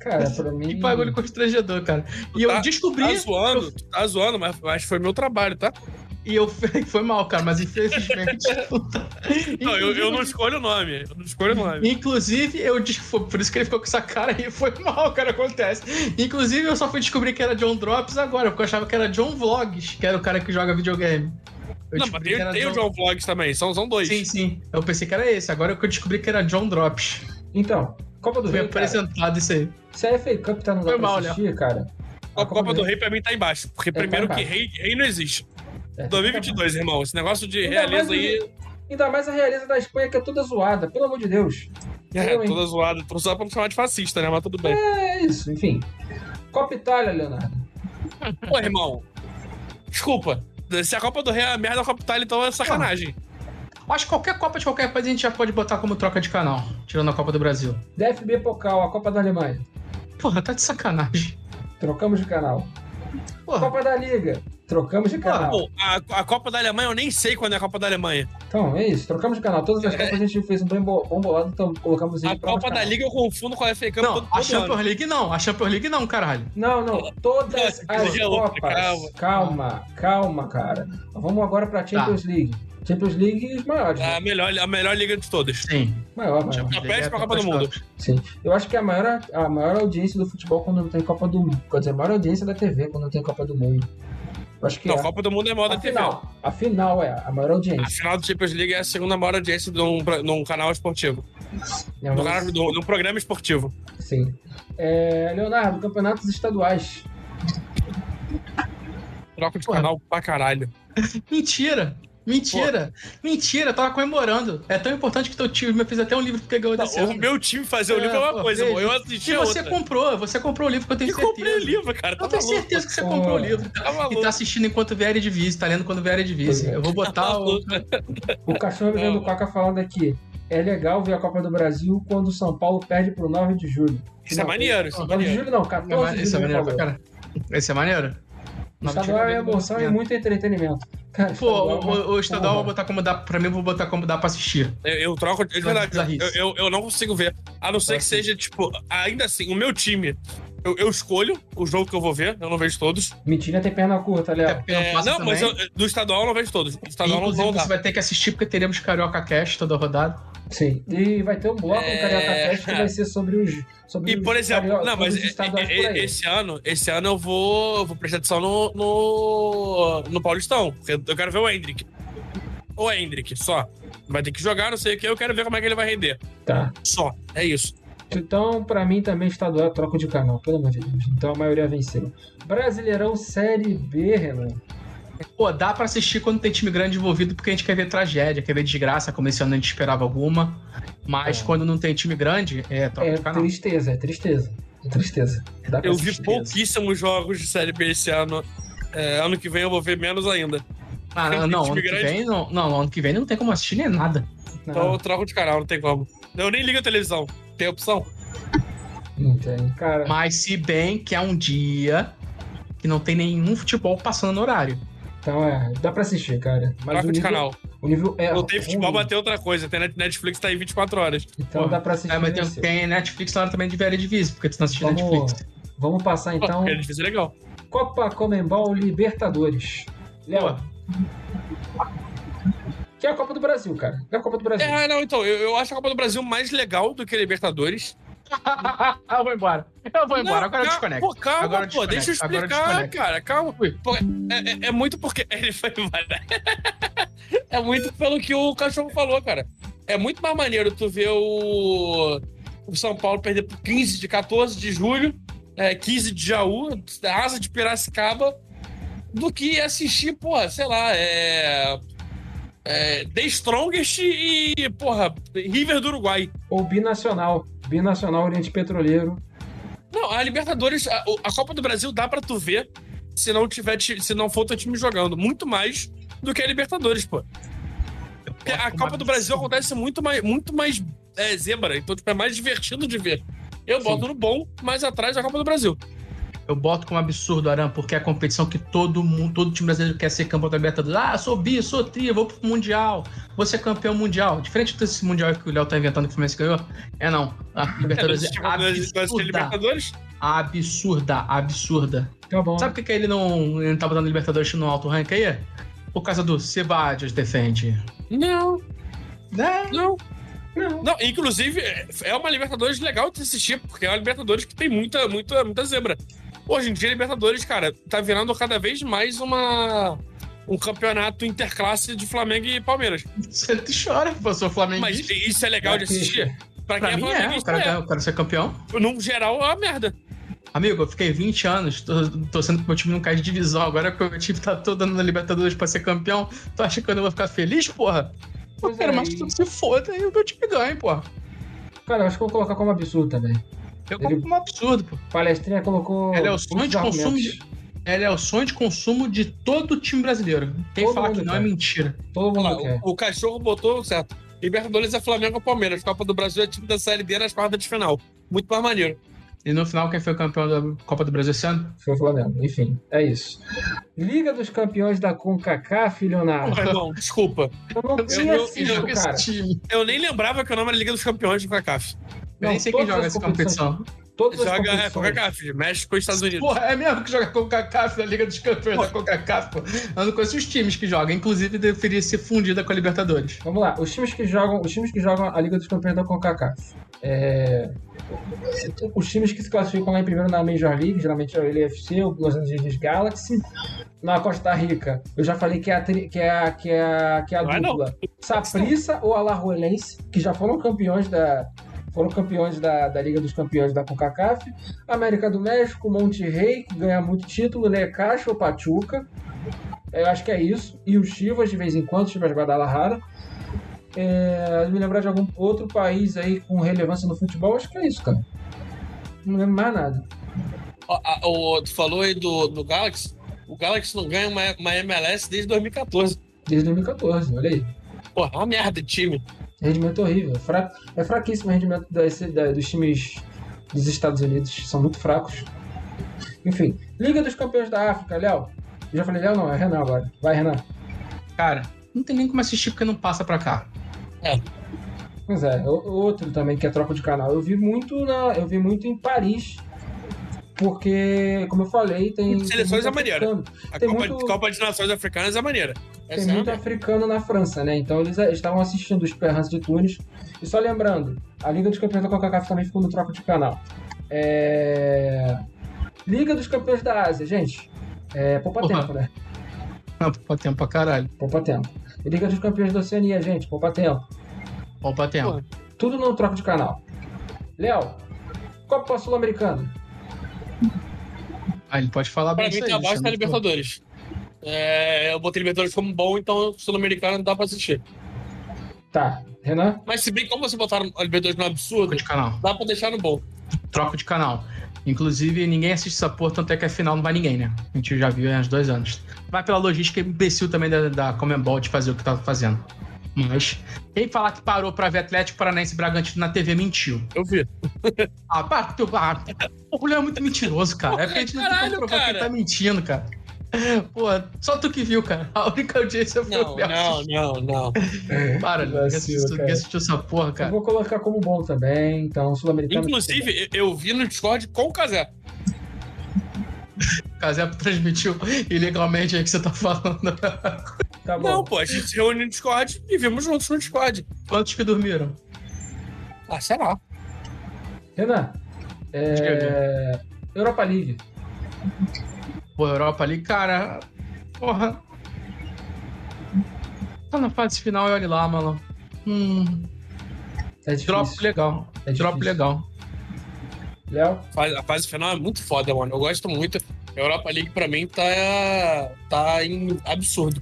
Cara, pra mim. Que bagulho constrangedor, cara. E eu Tá- descobri. Tá zoando, tá zoando, mas, mas foi meu trabalho, tá? E eu foi mal, cara, mas infelizmente. Não, eu, eu não escolho o nome. Eu não escolho o nome. Inclusive, eu foi por isso que ele ficou com essa cara aí, foi mal, cara, acontece. Inclusive, eu só fui descobrir que era John Drops agora, porque eu achava que era John Vlogs, que era o cara que joga videogame. Eu Não, mas descobri tem, que era tem o John Vlogs também, são, são dois. Sim, sim. Eu pensei que era esse, agora que eu descobri que era John Drops. Então, Copa do Foi Rei. Cara, apresentado isso aí. se a FA Cup tá no Foi pra mal, assistir, cara. A Copa do Rei pra mim tá embaixo. Porque tá primeiro que embaixo. rei, rei não existe. É, 2022, irmão. Esse negócio de Ainda mais realeza aí Ainda mais a realeza da Espanha, que é toda zoada, pelo amor de Deus. é Eu, toda zoada. Tô só pra não chamar de fascista, né? Mas tudo bem. É isso, enfim. Copa Itália, Leonardo. Pô, irmão. Desculpa. Se a Copa do Rei é a merda, a Copa Itália então é sacanagem. Acho que qualquer Copa de qualquer país a gente já pode botar como troca de canal, tirando a Copa do Brasil. DFB Pokal, a Copa da Alemanha. Porra, tá de sacanagem. Trocamos de canal. Porra, Copa da Liga. Trocamos de canal. Pô, a, a Copa da Alemanha eu nem sei quando é a Copa da Alemanha. Então, é isso. Trocamos de canal. Todas as Copas a gente fez um bem bolado, então colocamos em A Copa da. Liga eu confundo com a FA Cup não, todo, a todo Champions ano. League não, a Champions League não, caralho. Não, não. Todas Nossa, as outra, Copas. calma. Calma, calma, cara. Vamos agora pra Champions League. Champions League os maiores. É né? a melhor, a melhor liga de todas. Sim. Maior, maior. Champions Já League pede é pra Copa do Mundo. Sim. Eu acho que a maior, a maior audiência do futebol quando não tem Copa do Mundo. Quer dizer, a maior audiência da TV quando não tem Copa do Mundo. Eu acho que Não, é. a Copa do Mundo é maior da a TV. final. A final é a maior A audiência. final do Champions League é a segunda maior audiência de um, pro- num canal esportivo. É, No mas- canal, do- num programa esportivo. Sim. É, Leonardo, campeonatos estaduais. Troca de Porra. canal pra caralho. Mentira. Mentira. Mentira, eu tava comemorando. É tão importante que teu time me fez até um livro que ganhou Não, desse o ano. meu time fazer o É, livro é uma pô, coisa, irmão. Eu E assisti a você outra. comprou, você comprou o livro que eu tenho Eu comprei o certeza. livro, cara. Tá Eu tenho maluco. certeza que você Pô. comprou o livro. Tá E tá assistindo enquanto vier Eredivisie, tá lendo quando vier Eredivisie. Pois é. Eu vou botar Tá o... O cachorro vivendo Não. Coca falando aqui. É legal ver a Copa do Brasil quando o São Paulo perde pro 9 de julho. Isso é Não, maneiro, isso é 9 de maneiro. julho não, 14 de Esse é julho. maneiro ele pra falou. caralho. Esse é maneiro? Estadual é emoção e muito entretenimento. Cara, Pô, o, estadual é o, o estadual eu vou botar como dá. Pra mim, eu vou botar como dá pra assistir. Eu, eu troco. De verdade, eu, eu, eu não consigo ver. A não ser que seja, tipo, ainda assim, o meu time. Eu, eu escolho o jogo que eu vou ver, eu não vejo todos. Mentira tem perna curta, Léo. não É, não, mas também. eu- do estadual eu não vejo todos. Do estadual não Inclusive, vão você dar. vai ter que assistir porque teremos Carioca Cash toda rodada. Sim. E vai ter um bloco É. no Carioca Fest que vai ser sobre os. Sobre E, os por exemplo, cario- não, mas por e- aí. esse ano, esse ano eu vou, vou prestar atenção no, no, no Paulistão, porque eu quero ver o Hendrick. O Hendrick, só. Vai ter que jogar, não sei o que, eu quero ver como é que ele vai render. Tá. Só, é isso. Então, pra mim também estadual é troco de canal, pelo amor de Deus. Então a maioria venceu. Brasileirão Série B, Renan. Pô, dá pra assistir quando tem time grande envolvido porque a gente quer ver tragédia, quer ver desgraça, como esse ano a gente esperava alguma. Mas É. quando não tem time grande, é troca É de canal. tristeza, é tristeza. É tristeza. Dá Eu vi assistir. pouquíssimos jogos de Série B esse ano. É, ano que vem eu vou ver menos ainda. Ah, não, time ano que vem não, não, ano que vem não tem como assistir nem nada. Não, Então eu troco de canal, não tem como. Eu nem ligo a televisão. Tem opção? não tem. Cara, Mas se bem que é um dia que não tem nenhum futebol passando no horário. então é, dá pra assistir, cara. Mas Troca o de nível, canal. o nível é não tem futebol, mas tem outra coisa. Tem net- Netflix tá aí 24 horas. Então dá pra assistir. É, mas tem, tem Netflix na hora também de velha divisa, porque tu não assistiu Vamos, Netflix. vamos passar então. porque é difícil legal. Copa Comembol Libertadores. Léo. Que é a Copa do Brasil, cara. É a Copa do Brasil. É, não, então, eu, eu acho a Copa do Brasil mais legal do que a Libertadores. eu vou embora. Eu vou embora, Não, agora eu desconecto. Pô, calma, Agora eu pô, deixa eu eu explicar, desconecto. cara, calma. Pô, é, é- é muito porque. Ele foi embora. é muito pelo que o cachorro falou, cara. É muito mais maneiro tu ver o, o São Paulo perder por 15 de 14 de julho, é, 15 de Jaú, Asa de Piracicaba, do que assistir, porra, sei lá, é. É The Strongest e, porra, River do Uruguai. Ou binacional. Binacional Oriente Petroleiro. Não, a Libertadores, a, a Copa do Brasil dá pra tu ver se não tiver, ti- se não for teu time jogando. Muito mais do que a Libertadores, pô. Porque a Copa do Brasil acontece muito mais, muito mais é, zebra, então tipo, é mais divertido de ver. Eu boto no bom, mais atrás da Copa do Brasil. Eu boto como absurdo, Aran, porque é a competição que todo mundo, todo time brasileiro quer ser campeão da Libertadores. Ah, sou bi, sou tri, vou pro Mundial, vou ser campeão mundial. Diferente desse Mundial que o Léo tá inventando que o Fluminense ganhou. É não. A Libertadores é absurda. Libertadores? Absurda, absurda. Tá bom. Sabe por que, que ele não, ele não tá botando Libertadores no alto rank aí? Por causa do Sebadios defende. Não, Né? não. Não. Não, inclusive, é uma Libertadores legal de assistir, porque é uma Libertadores que tem muita, muita, muita zebra. Hoje em dia, Libertadores, cara, tá virando cada vez mais uma um campeonato interclasse de Flamengo e Palmeiras. Você chora, pô, eu sou Mas flamenguista. isso é legal de assistir? Pra quem Pra é mim é, o flamenguista, cara, é. quer- o cara ser campeão. No geral, é uma merda. Amigo, eu fiquei 20 anos tô- torcendo pro meu time não cair de divisão. Agora que o meu time tá todo dando na Libertadores pra ser campeão, tu acha que eu não vou ficar feliz, porra? Eu Pois quero é, mais que tudo se foda e o meu time ganhe, porra. Cara, eu acho que eu vou colocar como absurdo também. Eu Ele- compro um absurdo, pô. Palestrinha colocou. Ele é o sonho de consumo de, ele é o sonho de consumo de todo time brasileiro. Quem Todo falar que não quer. é mentira. Todo mundo lá, quer. o, o cachorro botou certo. Libertadores é Flamengo ou Palmeiras. Copa do Brasil é time da Série D nas quartas de final. Muito mais maneiro. E no final, quem foi o campeão da Copa do Brasil esse ano? Foi o Flamengo. Enfim, é isso. Liga dos Campeões da CONCACAF, Leonardo. Porra, irmão, desculpa. Eu não eu- tinha eu- eu- time. Eu nem lembrava que o nome era Liga dos Campeões de CONCACAF. Eu nem sei quem joga essa competição. Todas as Joga é. CONCACAF, México e Estados Unidos. Porra, é mesmo que joga com o CACAF na Liga dos Campeões da CONCACAF, pô. Eu não conheço os times que jogam. Inclusive, deveria ser fundida com a Libertadores. Vamos lá, os times que jogam, os times que jogam a Liga dos Campeões da CONCACAF. É... Os times que se classificam lá em primeiro na Major League, geralmente é o LFC, o Los Angeles Galaxy. Na Costa Rica, eu já falei que é a, tri- que é a, que é a, que é a Não é não. dupla Saprissa ou Alajuelense, que já foram campeões da foram campeões da, da Liga dos Campeões da CONCACAF. América do México, Monte Rey, que ganha muito título, Necaxa ou Pachuca. Eu acho que é isso. E o Chivas, de vez em quando, Chivas Guadalajara. É, me lembrar de algum outro país aí com relevância no futebol, acho que é isso, cara. Não lembro mais nada. A- o- tu falou aí do, do Galaxy. O Galaxy não ganha uma, uma MLS desde 2014. Desde 2014, olha aí. Porra, é uma merda de time. Rendimento horrível. Fra... É fraquíssimo o rendimento das- da- dos times dos Estados Unidos. São muito fracos. Enfim, Liga dos Campeões da África, Léo. Eu já falei Léo, não, é Renan agora. Vai, Renan. Cara, não tem nem como assistir porque não passa pra cá. Pois é, outro também que é troca de canal. Eu vi muito na, eu vi muito em Paris, porque, como eu falei, tem Seleções tem é africano. A Tem Copa, muito- Copa de Nações Africanas é maneira. Tem Essa é muito africano na França, né? Então eles estavam assistindo os Perrans de Tunis. E só lembrando, a Liga dos Campeões da CONCACAF também ficou no troca de canal. É... Liga dos Campeões da Ásia, gente. É, poupa Porra. tempo, né? Não, poupa tempo pra caralho. Poupa tempo. E Liga dos Campeões da Oceania, gente, poupa tempo. Poupa tempo. Porra. Tudo no troca de canal. Léo, Copa Sul-Americana. Ah, ele pode falar Pra bem mim, isso aí. tá abaixo da é Libertadores. É, eu botei Libertadores como bom, então o Sul-Americano não dá pra assistir. Tá, Renan? Mas se bem como você botaram a Libertadores no absurdo, de canal. dá pra deixar no bom. Troco de canal. Inclusive, ninguém assiste essa porra, tanto é que a final não vai ninguém, né? A gente já viu há uns dois anos. Vai pela logística imbecil também da, da Comembol de fazer o que tá fazendo. Mas quem falar que parou pra ver Atlético Paranaense e Bragantino na TV mentiu. Eu vi. Ah, pá, tu, ah, o Julio é muito mentiroso, cara. é porque a gente não tem Caralho, como provar que cara. ele tá mentindo, cara. Pô, só tu que viu, cara. A única audiência foi Não, o não, não, não. Para, Lucas. Assistiu cara. assistiu essa porra, Eu cara. vou colocar como bom também, então, Sul-Americano. Inclusive, eu eu vi no Discord com o Casé. O Casé transmitiu ilegalmente aí que você tá falando. Tá bom. Não, pô, a gente se reuniu no Discord e vimos juntos no Discord. Quantos que dormiram? Ah, sei lá. Renan, é... Europa League. Pô, Europa ali, cara. Porra. Tá na fase final e olha lá, mano. Hum. É. Drop legal. É Drop difícil. legal. Léo? A fase final é muito foda, mano. Eu gosto muito. A Europa League, pra mim, tá, tá em absurdo.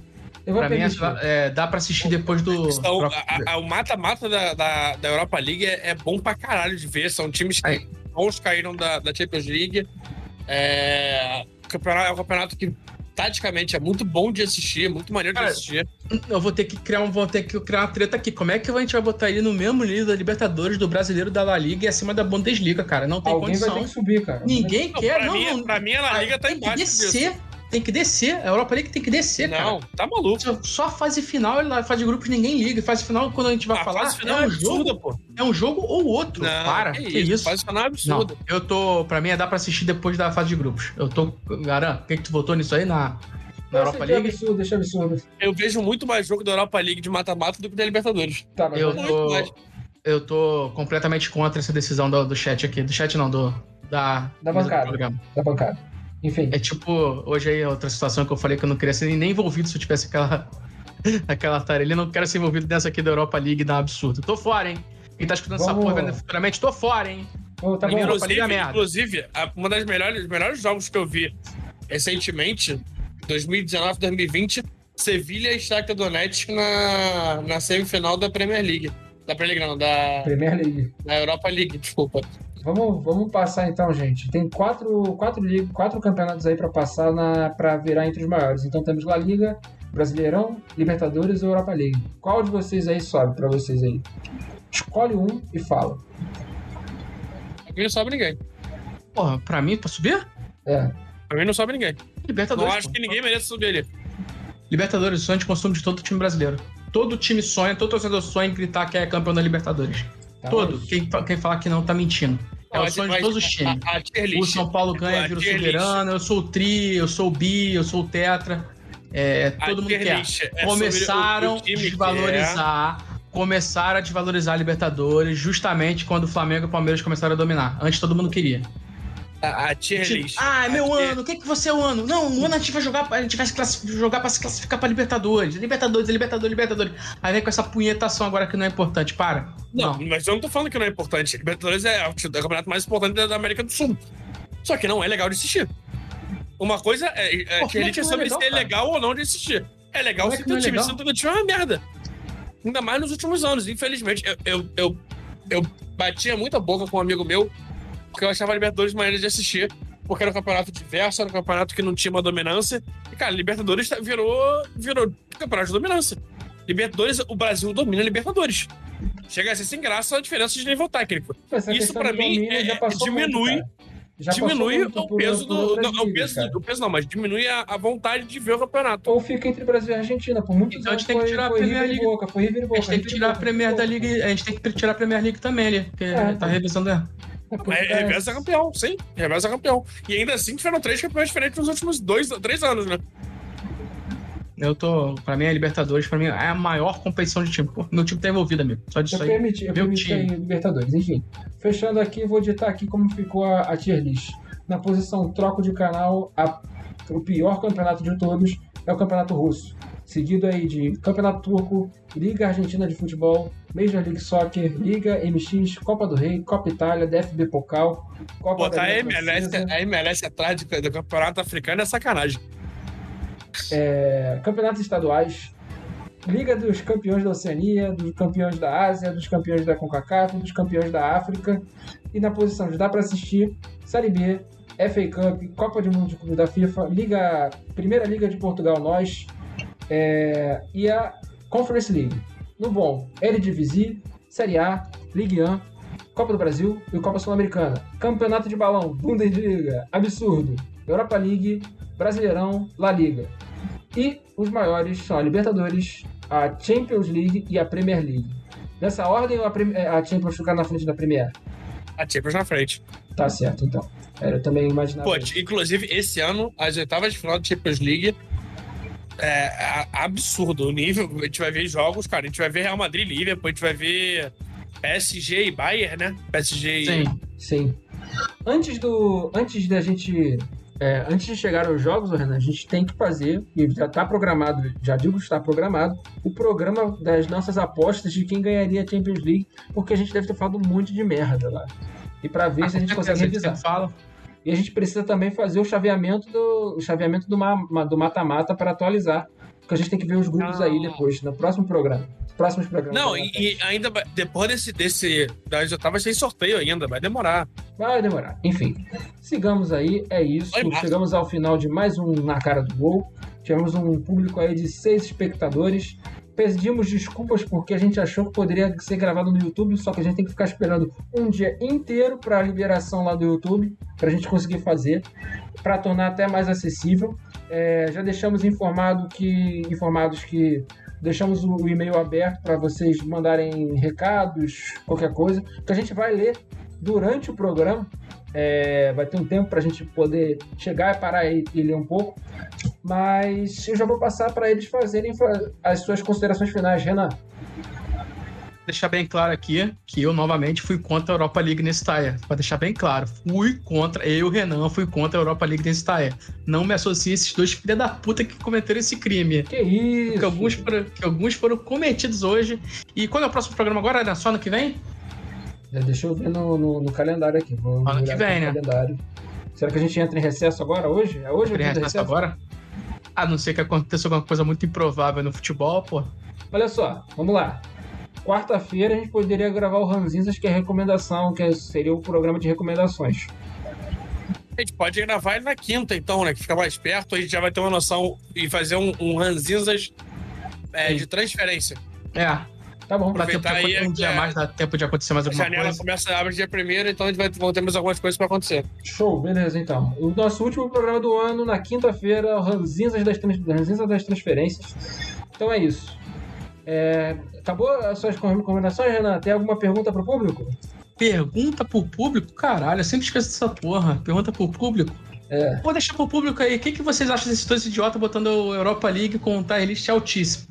Eu vou Pra mim, permitir. é, dá pra assistir depois do. Então, a- a- o mata-mata da, da, da Europa League é, é bom pra caralho de ver. São times que bons caíram da, da Champions League. É, o campeonato, é um campeonato que, taticamente, é muito bom de assistir, é muito maneiro de Cara, assistir. Eu vou ter que criar um, vou ter que criar uma treta aqui. Como é que a gente vai botar ele no mesmo nível da Libertadores, do Brasileiro, da La Liga e acima da Bundesliga, cara? Não tem Alguém vai condição. ter que subir, cara. Ninguém Não, quer, pra, não, mim, não. pra mim, a La Liga tá tem que embaixo disso. Tem que descer. A Europa League tem que descer, Não, cara. tá maluco. Só- Só a fase final, a fase de grupos ninguém liga. Fase final, quando a gente vai A falar, fase final é é um jogo, absurda, pô. é um jogo ou outro. Não, Para, que que isso. isso? Fase final é Não, absurda. eu tô. Pra mim é dar pra assistir depois da fase de grupos. Eu tô. Garan, o que, que tu votou nisso aí na, na Europa é League? absurdo, deixa absurdo. Eu vejo muito mais jogo da Europa League de mata-mata do que da Libertadores. Tá, mas Eu tô. mais. Eu tô completamente contra essa decisão do, do chat aqui. Do chat não, do. Da, Da do bancada. programa. da bancada. Enfim, É tipo, hoje aí outra situação que eu falei que eu não queria ser nem envolvido se eu tivesse aquela. aquela tarefa. Eu não quero ser envolvido nessa aqui da Europa League, da absurdo. Tô fora, hein? Quem tá escutando essa Vamos- porra vendo futuramente, tô fora, hein? Ô, tá bom. Inclusive, merda. inclusive a- uma das melhores, melhores jogos que eu vi recentemente, 2019, 2020, Sevilha e Shakhtar Donetsk na, na semifinal da Premier League. Da Premier League, não, da, Premier League. da Europa League, desculpa. Vamos, vamos passar então, gente. Tem quatro, quatro, quatro campeonatos aí pra passar na, pra virar entre os maiores. Então temos La Liga, Brasileirão, Libertadores e Europa League. Qual de vocês aí sobe pra vocês aí? Escolhe um e fala. Pra mim não sobe ninguém. Porra, pra mim, pra subir? É. Pra mim não sobe ninguém. Libertadores. Não acho pô. que ninguém merece subir ali. Libertadores, sonho de consumo de todo time brasileiro. Todo time sonha, todo torcedor sonha em gritar que é campeão da Libertadores. Tá todo. Quem, quem falar que não tá mentindo. É o sonho de todos os times. A, a tier O São Paulo ganha, vira o soberano, eu sou o tri, eu sou o bi, eu sou o tetra. É, a todo mundo quer. é Começaram a que é. desvalorizar. Começaram a desvalorizar a Libertadores justamente quando o Flamengo e o Palmeiras começaram a dominar. Antes todo mundo queria. A, a tier list. ah, é meu tier- ano, o que, que você é o ano? Não, o ano a gente vai jogar, a gente vai jogar pra se classificar pra Libertadores. Libertadores, Libertadores, Libertadores. Aí vem com essa punhetação agora que não é importante. Para. Não, Não. mas eu não tô falando que não é importante. Libertadores é é o campeonato mais importante da América do Sul. Só que não é legal de assistir. Uma coisa é, é Pô, é que é não é sobre legal, se é cara? legal ou não de assistir. É legal é se teu é time, se teu time é uma merda. Ainda mais nos últimos anos, infelizmente. Eu, eu, eu, eu batia muita boca com um amigo meu, porque eu achava a Libertadores maneira de assistir, porque era um campeonato diverso, era um campeonato que não tinha uma dominância. E, cara, Libertadores tá- virou, virou campeonato de dominância. Libertadores, o Brasil domina Libertadores. Chega a ser sem graça a diferença de nível técnico. Essa Isso do mim é- diminui- muito, diminui o por- peso por do. Não, o peso, cara. do- o peso não, mas diminui a, a vontade de ver o campeonato. Ou fica entre Brasil e Argentina. Por muitos Então a anos gente tem que foi, tirar a Premier League. Boca. Foi River e A Boca. gente tem que tirar a Boca, Premier da Liga. A gente tem que tirar a Premier League também ali. Porque É, tá revisando. É. Boca. É, reversa campeão, sim. Reversa campeão. E ainda assim tiveram três campeões diferentes nos últimos dois, três anos, né? Eu tô. Pra mim, a Libertadores, pra mim, é a maior competição de time. Pô, meu time tá envolvido, amigo. Só disso Eu aí. permiti, eu Meu permiti time. Libertadores. Enfim, fechando aqui, vou ditar aqui como ficou a, a tier list. Na posição troco de canal, a- o pior campeonato de todos é o campeonato russo. Seguido aí de Campeonato Turco, Liga Argentina de Futebol, Major League Soccer, Liga MX, Copa do Rei, Copa Itália, DFB Pokal, Copa Botar da a MLS, Francesa, a MLS atrás do, do campeonato africano é sacanagem. é, Campeonatos Estaduais, Liga dos Campeões da Oceania, dos Campeões da Ásia, dos Campeões da CONCACAF, dos Campeões da África. E na posição de dá para assistir, Série B, FA Cup, Copa de Mundo de Clube da FIFA, Liga, Primeira Liga de Portugal Nós é, e a Conference League. No bom, Eredivisie, Série A, Ligue 1, Copa do Brasil e Copa Sul-Americana. Campeonato de Balão, Bundesliga, Absurdo, Europa League, Brasileirão, La Liga. E os maiores são a Libertadores, a Champions League e a Premier League. Nessa ordem ou a, a Champions ficar na frente da Premier? A Champions na frente. Tá certo, então. Eu também imaginava. Pô, inclusive, esse ano, as oitavas de final da Champions League é absurdo. O nível, a gente vai ver jogos, cara. A gente vai ver Real Madrid e Liverpool, a gente vai ver PSG e Bayern, né? PSG Sim, sim. Antes do. Antes da gente. É, antes de chegar aos jogos, Renan, a gente tem que fazer, e já está programado, já digo que está programado, o programa das nossas apostas de quem ganharia a Champions League, porque a gente deve ter falado um monte de merda lá. E para ver ah, se a gente consegue revisar. Fala. E a gente precisa também fazer o chaveamento do o chaveamento do mata-mata para atualizar. Porque a gente tem que ver os grupos ah. aí depois, no próximo programa. Próximos programas. Não, e, e, ainda depois desse, desse das oitavas tem sorteio ainda, vai demorar. Vai demorar. Enfim, sigamos aí, é isso. Chegamos ao final de mais um Na Cara do Gol. Tivemos um público aí de seis espectadores pedimos desculpas porque a gente achou que poderia ser gravado no YouTube, só que a gente tem que ficar esperando um dia inteiro para a liberação lá do YouTube, para a gente conseguir fazer, para tornar até mais acessível. É, já deixamos informado que, informados que deixamos o e-mail aberto para vocês mandarem recados, qualquer coisa, que a gente vai ler durante o programa. É, vai ter um tempo para a gente poder chegar e parar e, e ler um pouco. Mas eu já vou passar para eles fazerem as suas considerações finais, Renan. Deixar bem claro aqui que eu novamente fui contra a Europa League nesse tire. Para deixar bem claro, fui contra, eu, Renan, fui contra a Europa League nesse tire. Não me associe a esses dois filhos da puta que cometeram esse crime. Que isso? Que alguns, foram, que alguns foram cometidos hoje. E quando é o próximo programa agora? Só ano que vem? Deixa eu ver no, no, no calendário aqui. Vou ano que vem, né? Calendário. Será que a gente entra em recesso agora, hoje? É hoje ou recesso, recesso agora? A não ser que aconteça alguma coisa muito improvável no futebol, pô. Olha só, vamos lá. Quarta-feira a gente poderia gravar o Ranzinzas, que é recomendação, que seria o programa de recomendações. A gente pode gravar ele na quinta, então, né? Que fica mais perto, a gente já vai ter uma noção e fazer um, um Ranzinzas é, de transferência. É, Tá bom. Dá tempo de um dia é, mais, dá tempo de acontecer mais alguma coisa. A janela começa, abre dia primeiro, então a gente vai, vão ter mais algumas coisas pra acontecer. Show, beleza então. O nosso último programa do ano, na quinta-feira, Ranzinzas das, Ranzinzas das Transferências. Então é isso. É... Acabou as suas recomendações, Renan? Tem alguma pergunta pro público? Pergunta pro público? Caralho, eu sempre esqueço dessa porra. Pergunta pro público. É. Vou deixar pro público aí. O que, que vocês acham desses dois idiotas botando a Europa League com um tier list altíssimo?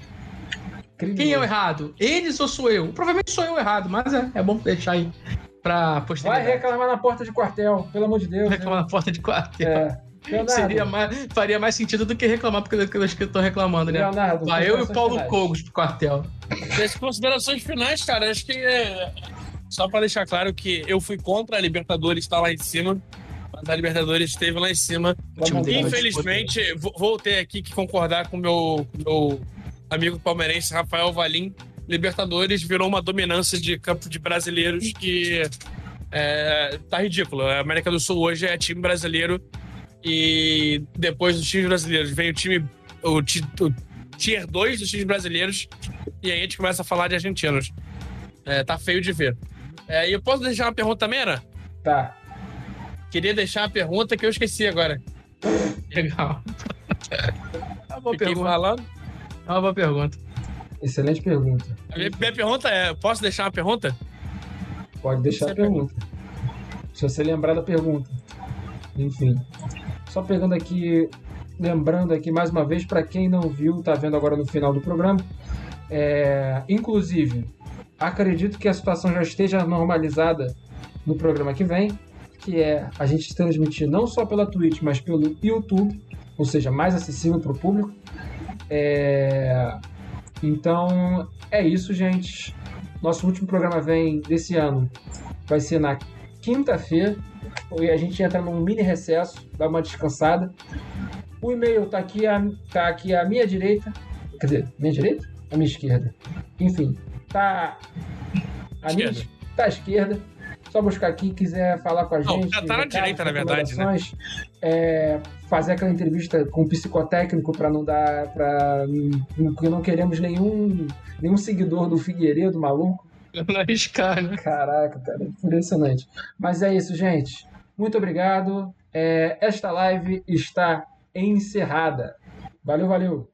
Criminoso. Quem é o errado? Eles ou sou eu? Provavelmente sou eu o errado, mas é, é bom deixar aí pra posteridade. Vai reclamar na porta de quartel, pelo amor de Deus. Reclamar né? na porta de quartel. É. Leonardo. Seria mais, faria mais sentido do que reclamar porque eu estou reclamando, né? Leonardo, Vai eu e o Paulo finais. Cogos pro quartel. As considerações finais, cara, acho que é... Só para deixar claro que eu fui contra a Libertadores estar lá em cima, mas a Libertadores esteve lá em cima. Infelizmente, vou ter aqui que concordar com o meu, meu amigo palmeirense Rafael Valim, Libertadores virou uma dominância de campo de brasileiros que é, tá ridículo. A América do Sul hoje é time brasileiro e depois dos times brasileiros vem o time, o, o tier 2 dos times brasileiros e aí a gente começa a falar de argentinos. É, tá feio de ver. É, e eu posso deixar uma pergunta também, Ana? Tá. Queria deixar uma pergunta que eu esqueci agora. Legal. Tá bom, Fiquei falando. É uma boa pergunta. Excelente pergunta. A minha, minha pergunta é: posso deixar uma pergunta? Pode deixar a pergunta. Se você lembrar da pergunta. Enfim. Só pegando aqui, lembrando aqui mais uma vez, para quem não viu, tá vendo agora no final do programa. É, inclusive, acredito que a situação já esteja normalizada no programa que vem, que é a gente transmitir não só pela Twitch, mas pelo YouTube, ou seja, mais acessível para o público. É... Então é isso, gente. Nosso último programa vem desse ano. Vai ser na quinta-feira. E a gente entra num mini recesso, dá uma descansada. O e-mail tá aqui, a, tá aqui à minha direita. Quer dizer, minha direita? À minha esquerda. Enfim, tá. Minha, Esquerda. tá à esquerda. Só buscar aqui, quiser falar com a Não, gente. tá- tá na direita, na verdade, né? é, fazer aquela entrevista com o psicotécnico para não dar. Pra, porque não queremos nenhum, nenhum seguidor do Figueiredo, maluco. Não arriscar, né? Caraca, cara, impressionante. Mas é isso, gente. Muito obrigado. É, esta live está encerrada. Valeu, valeu.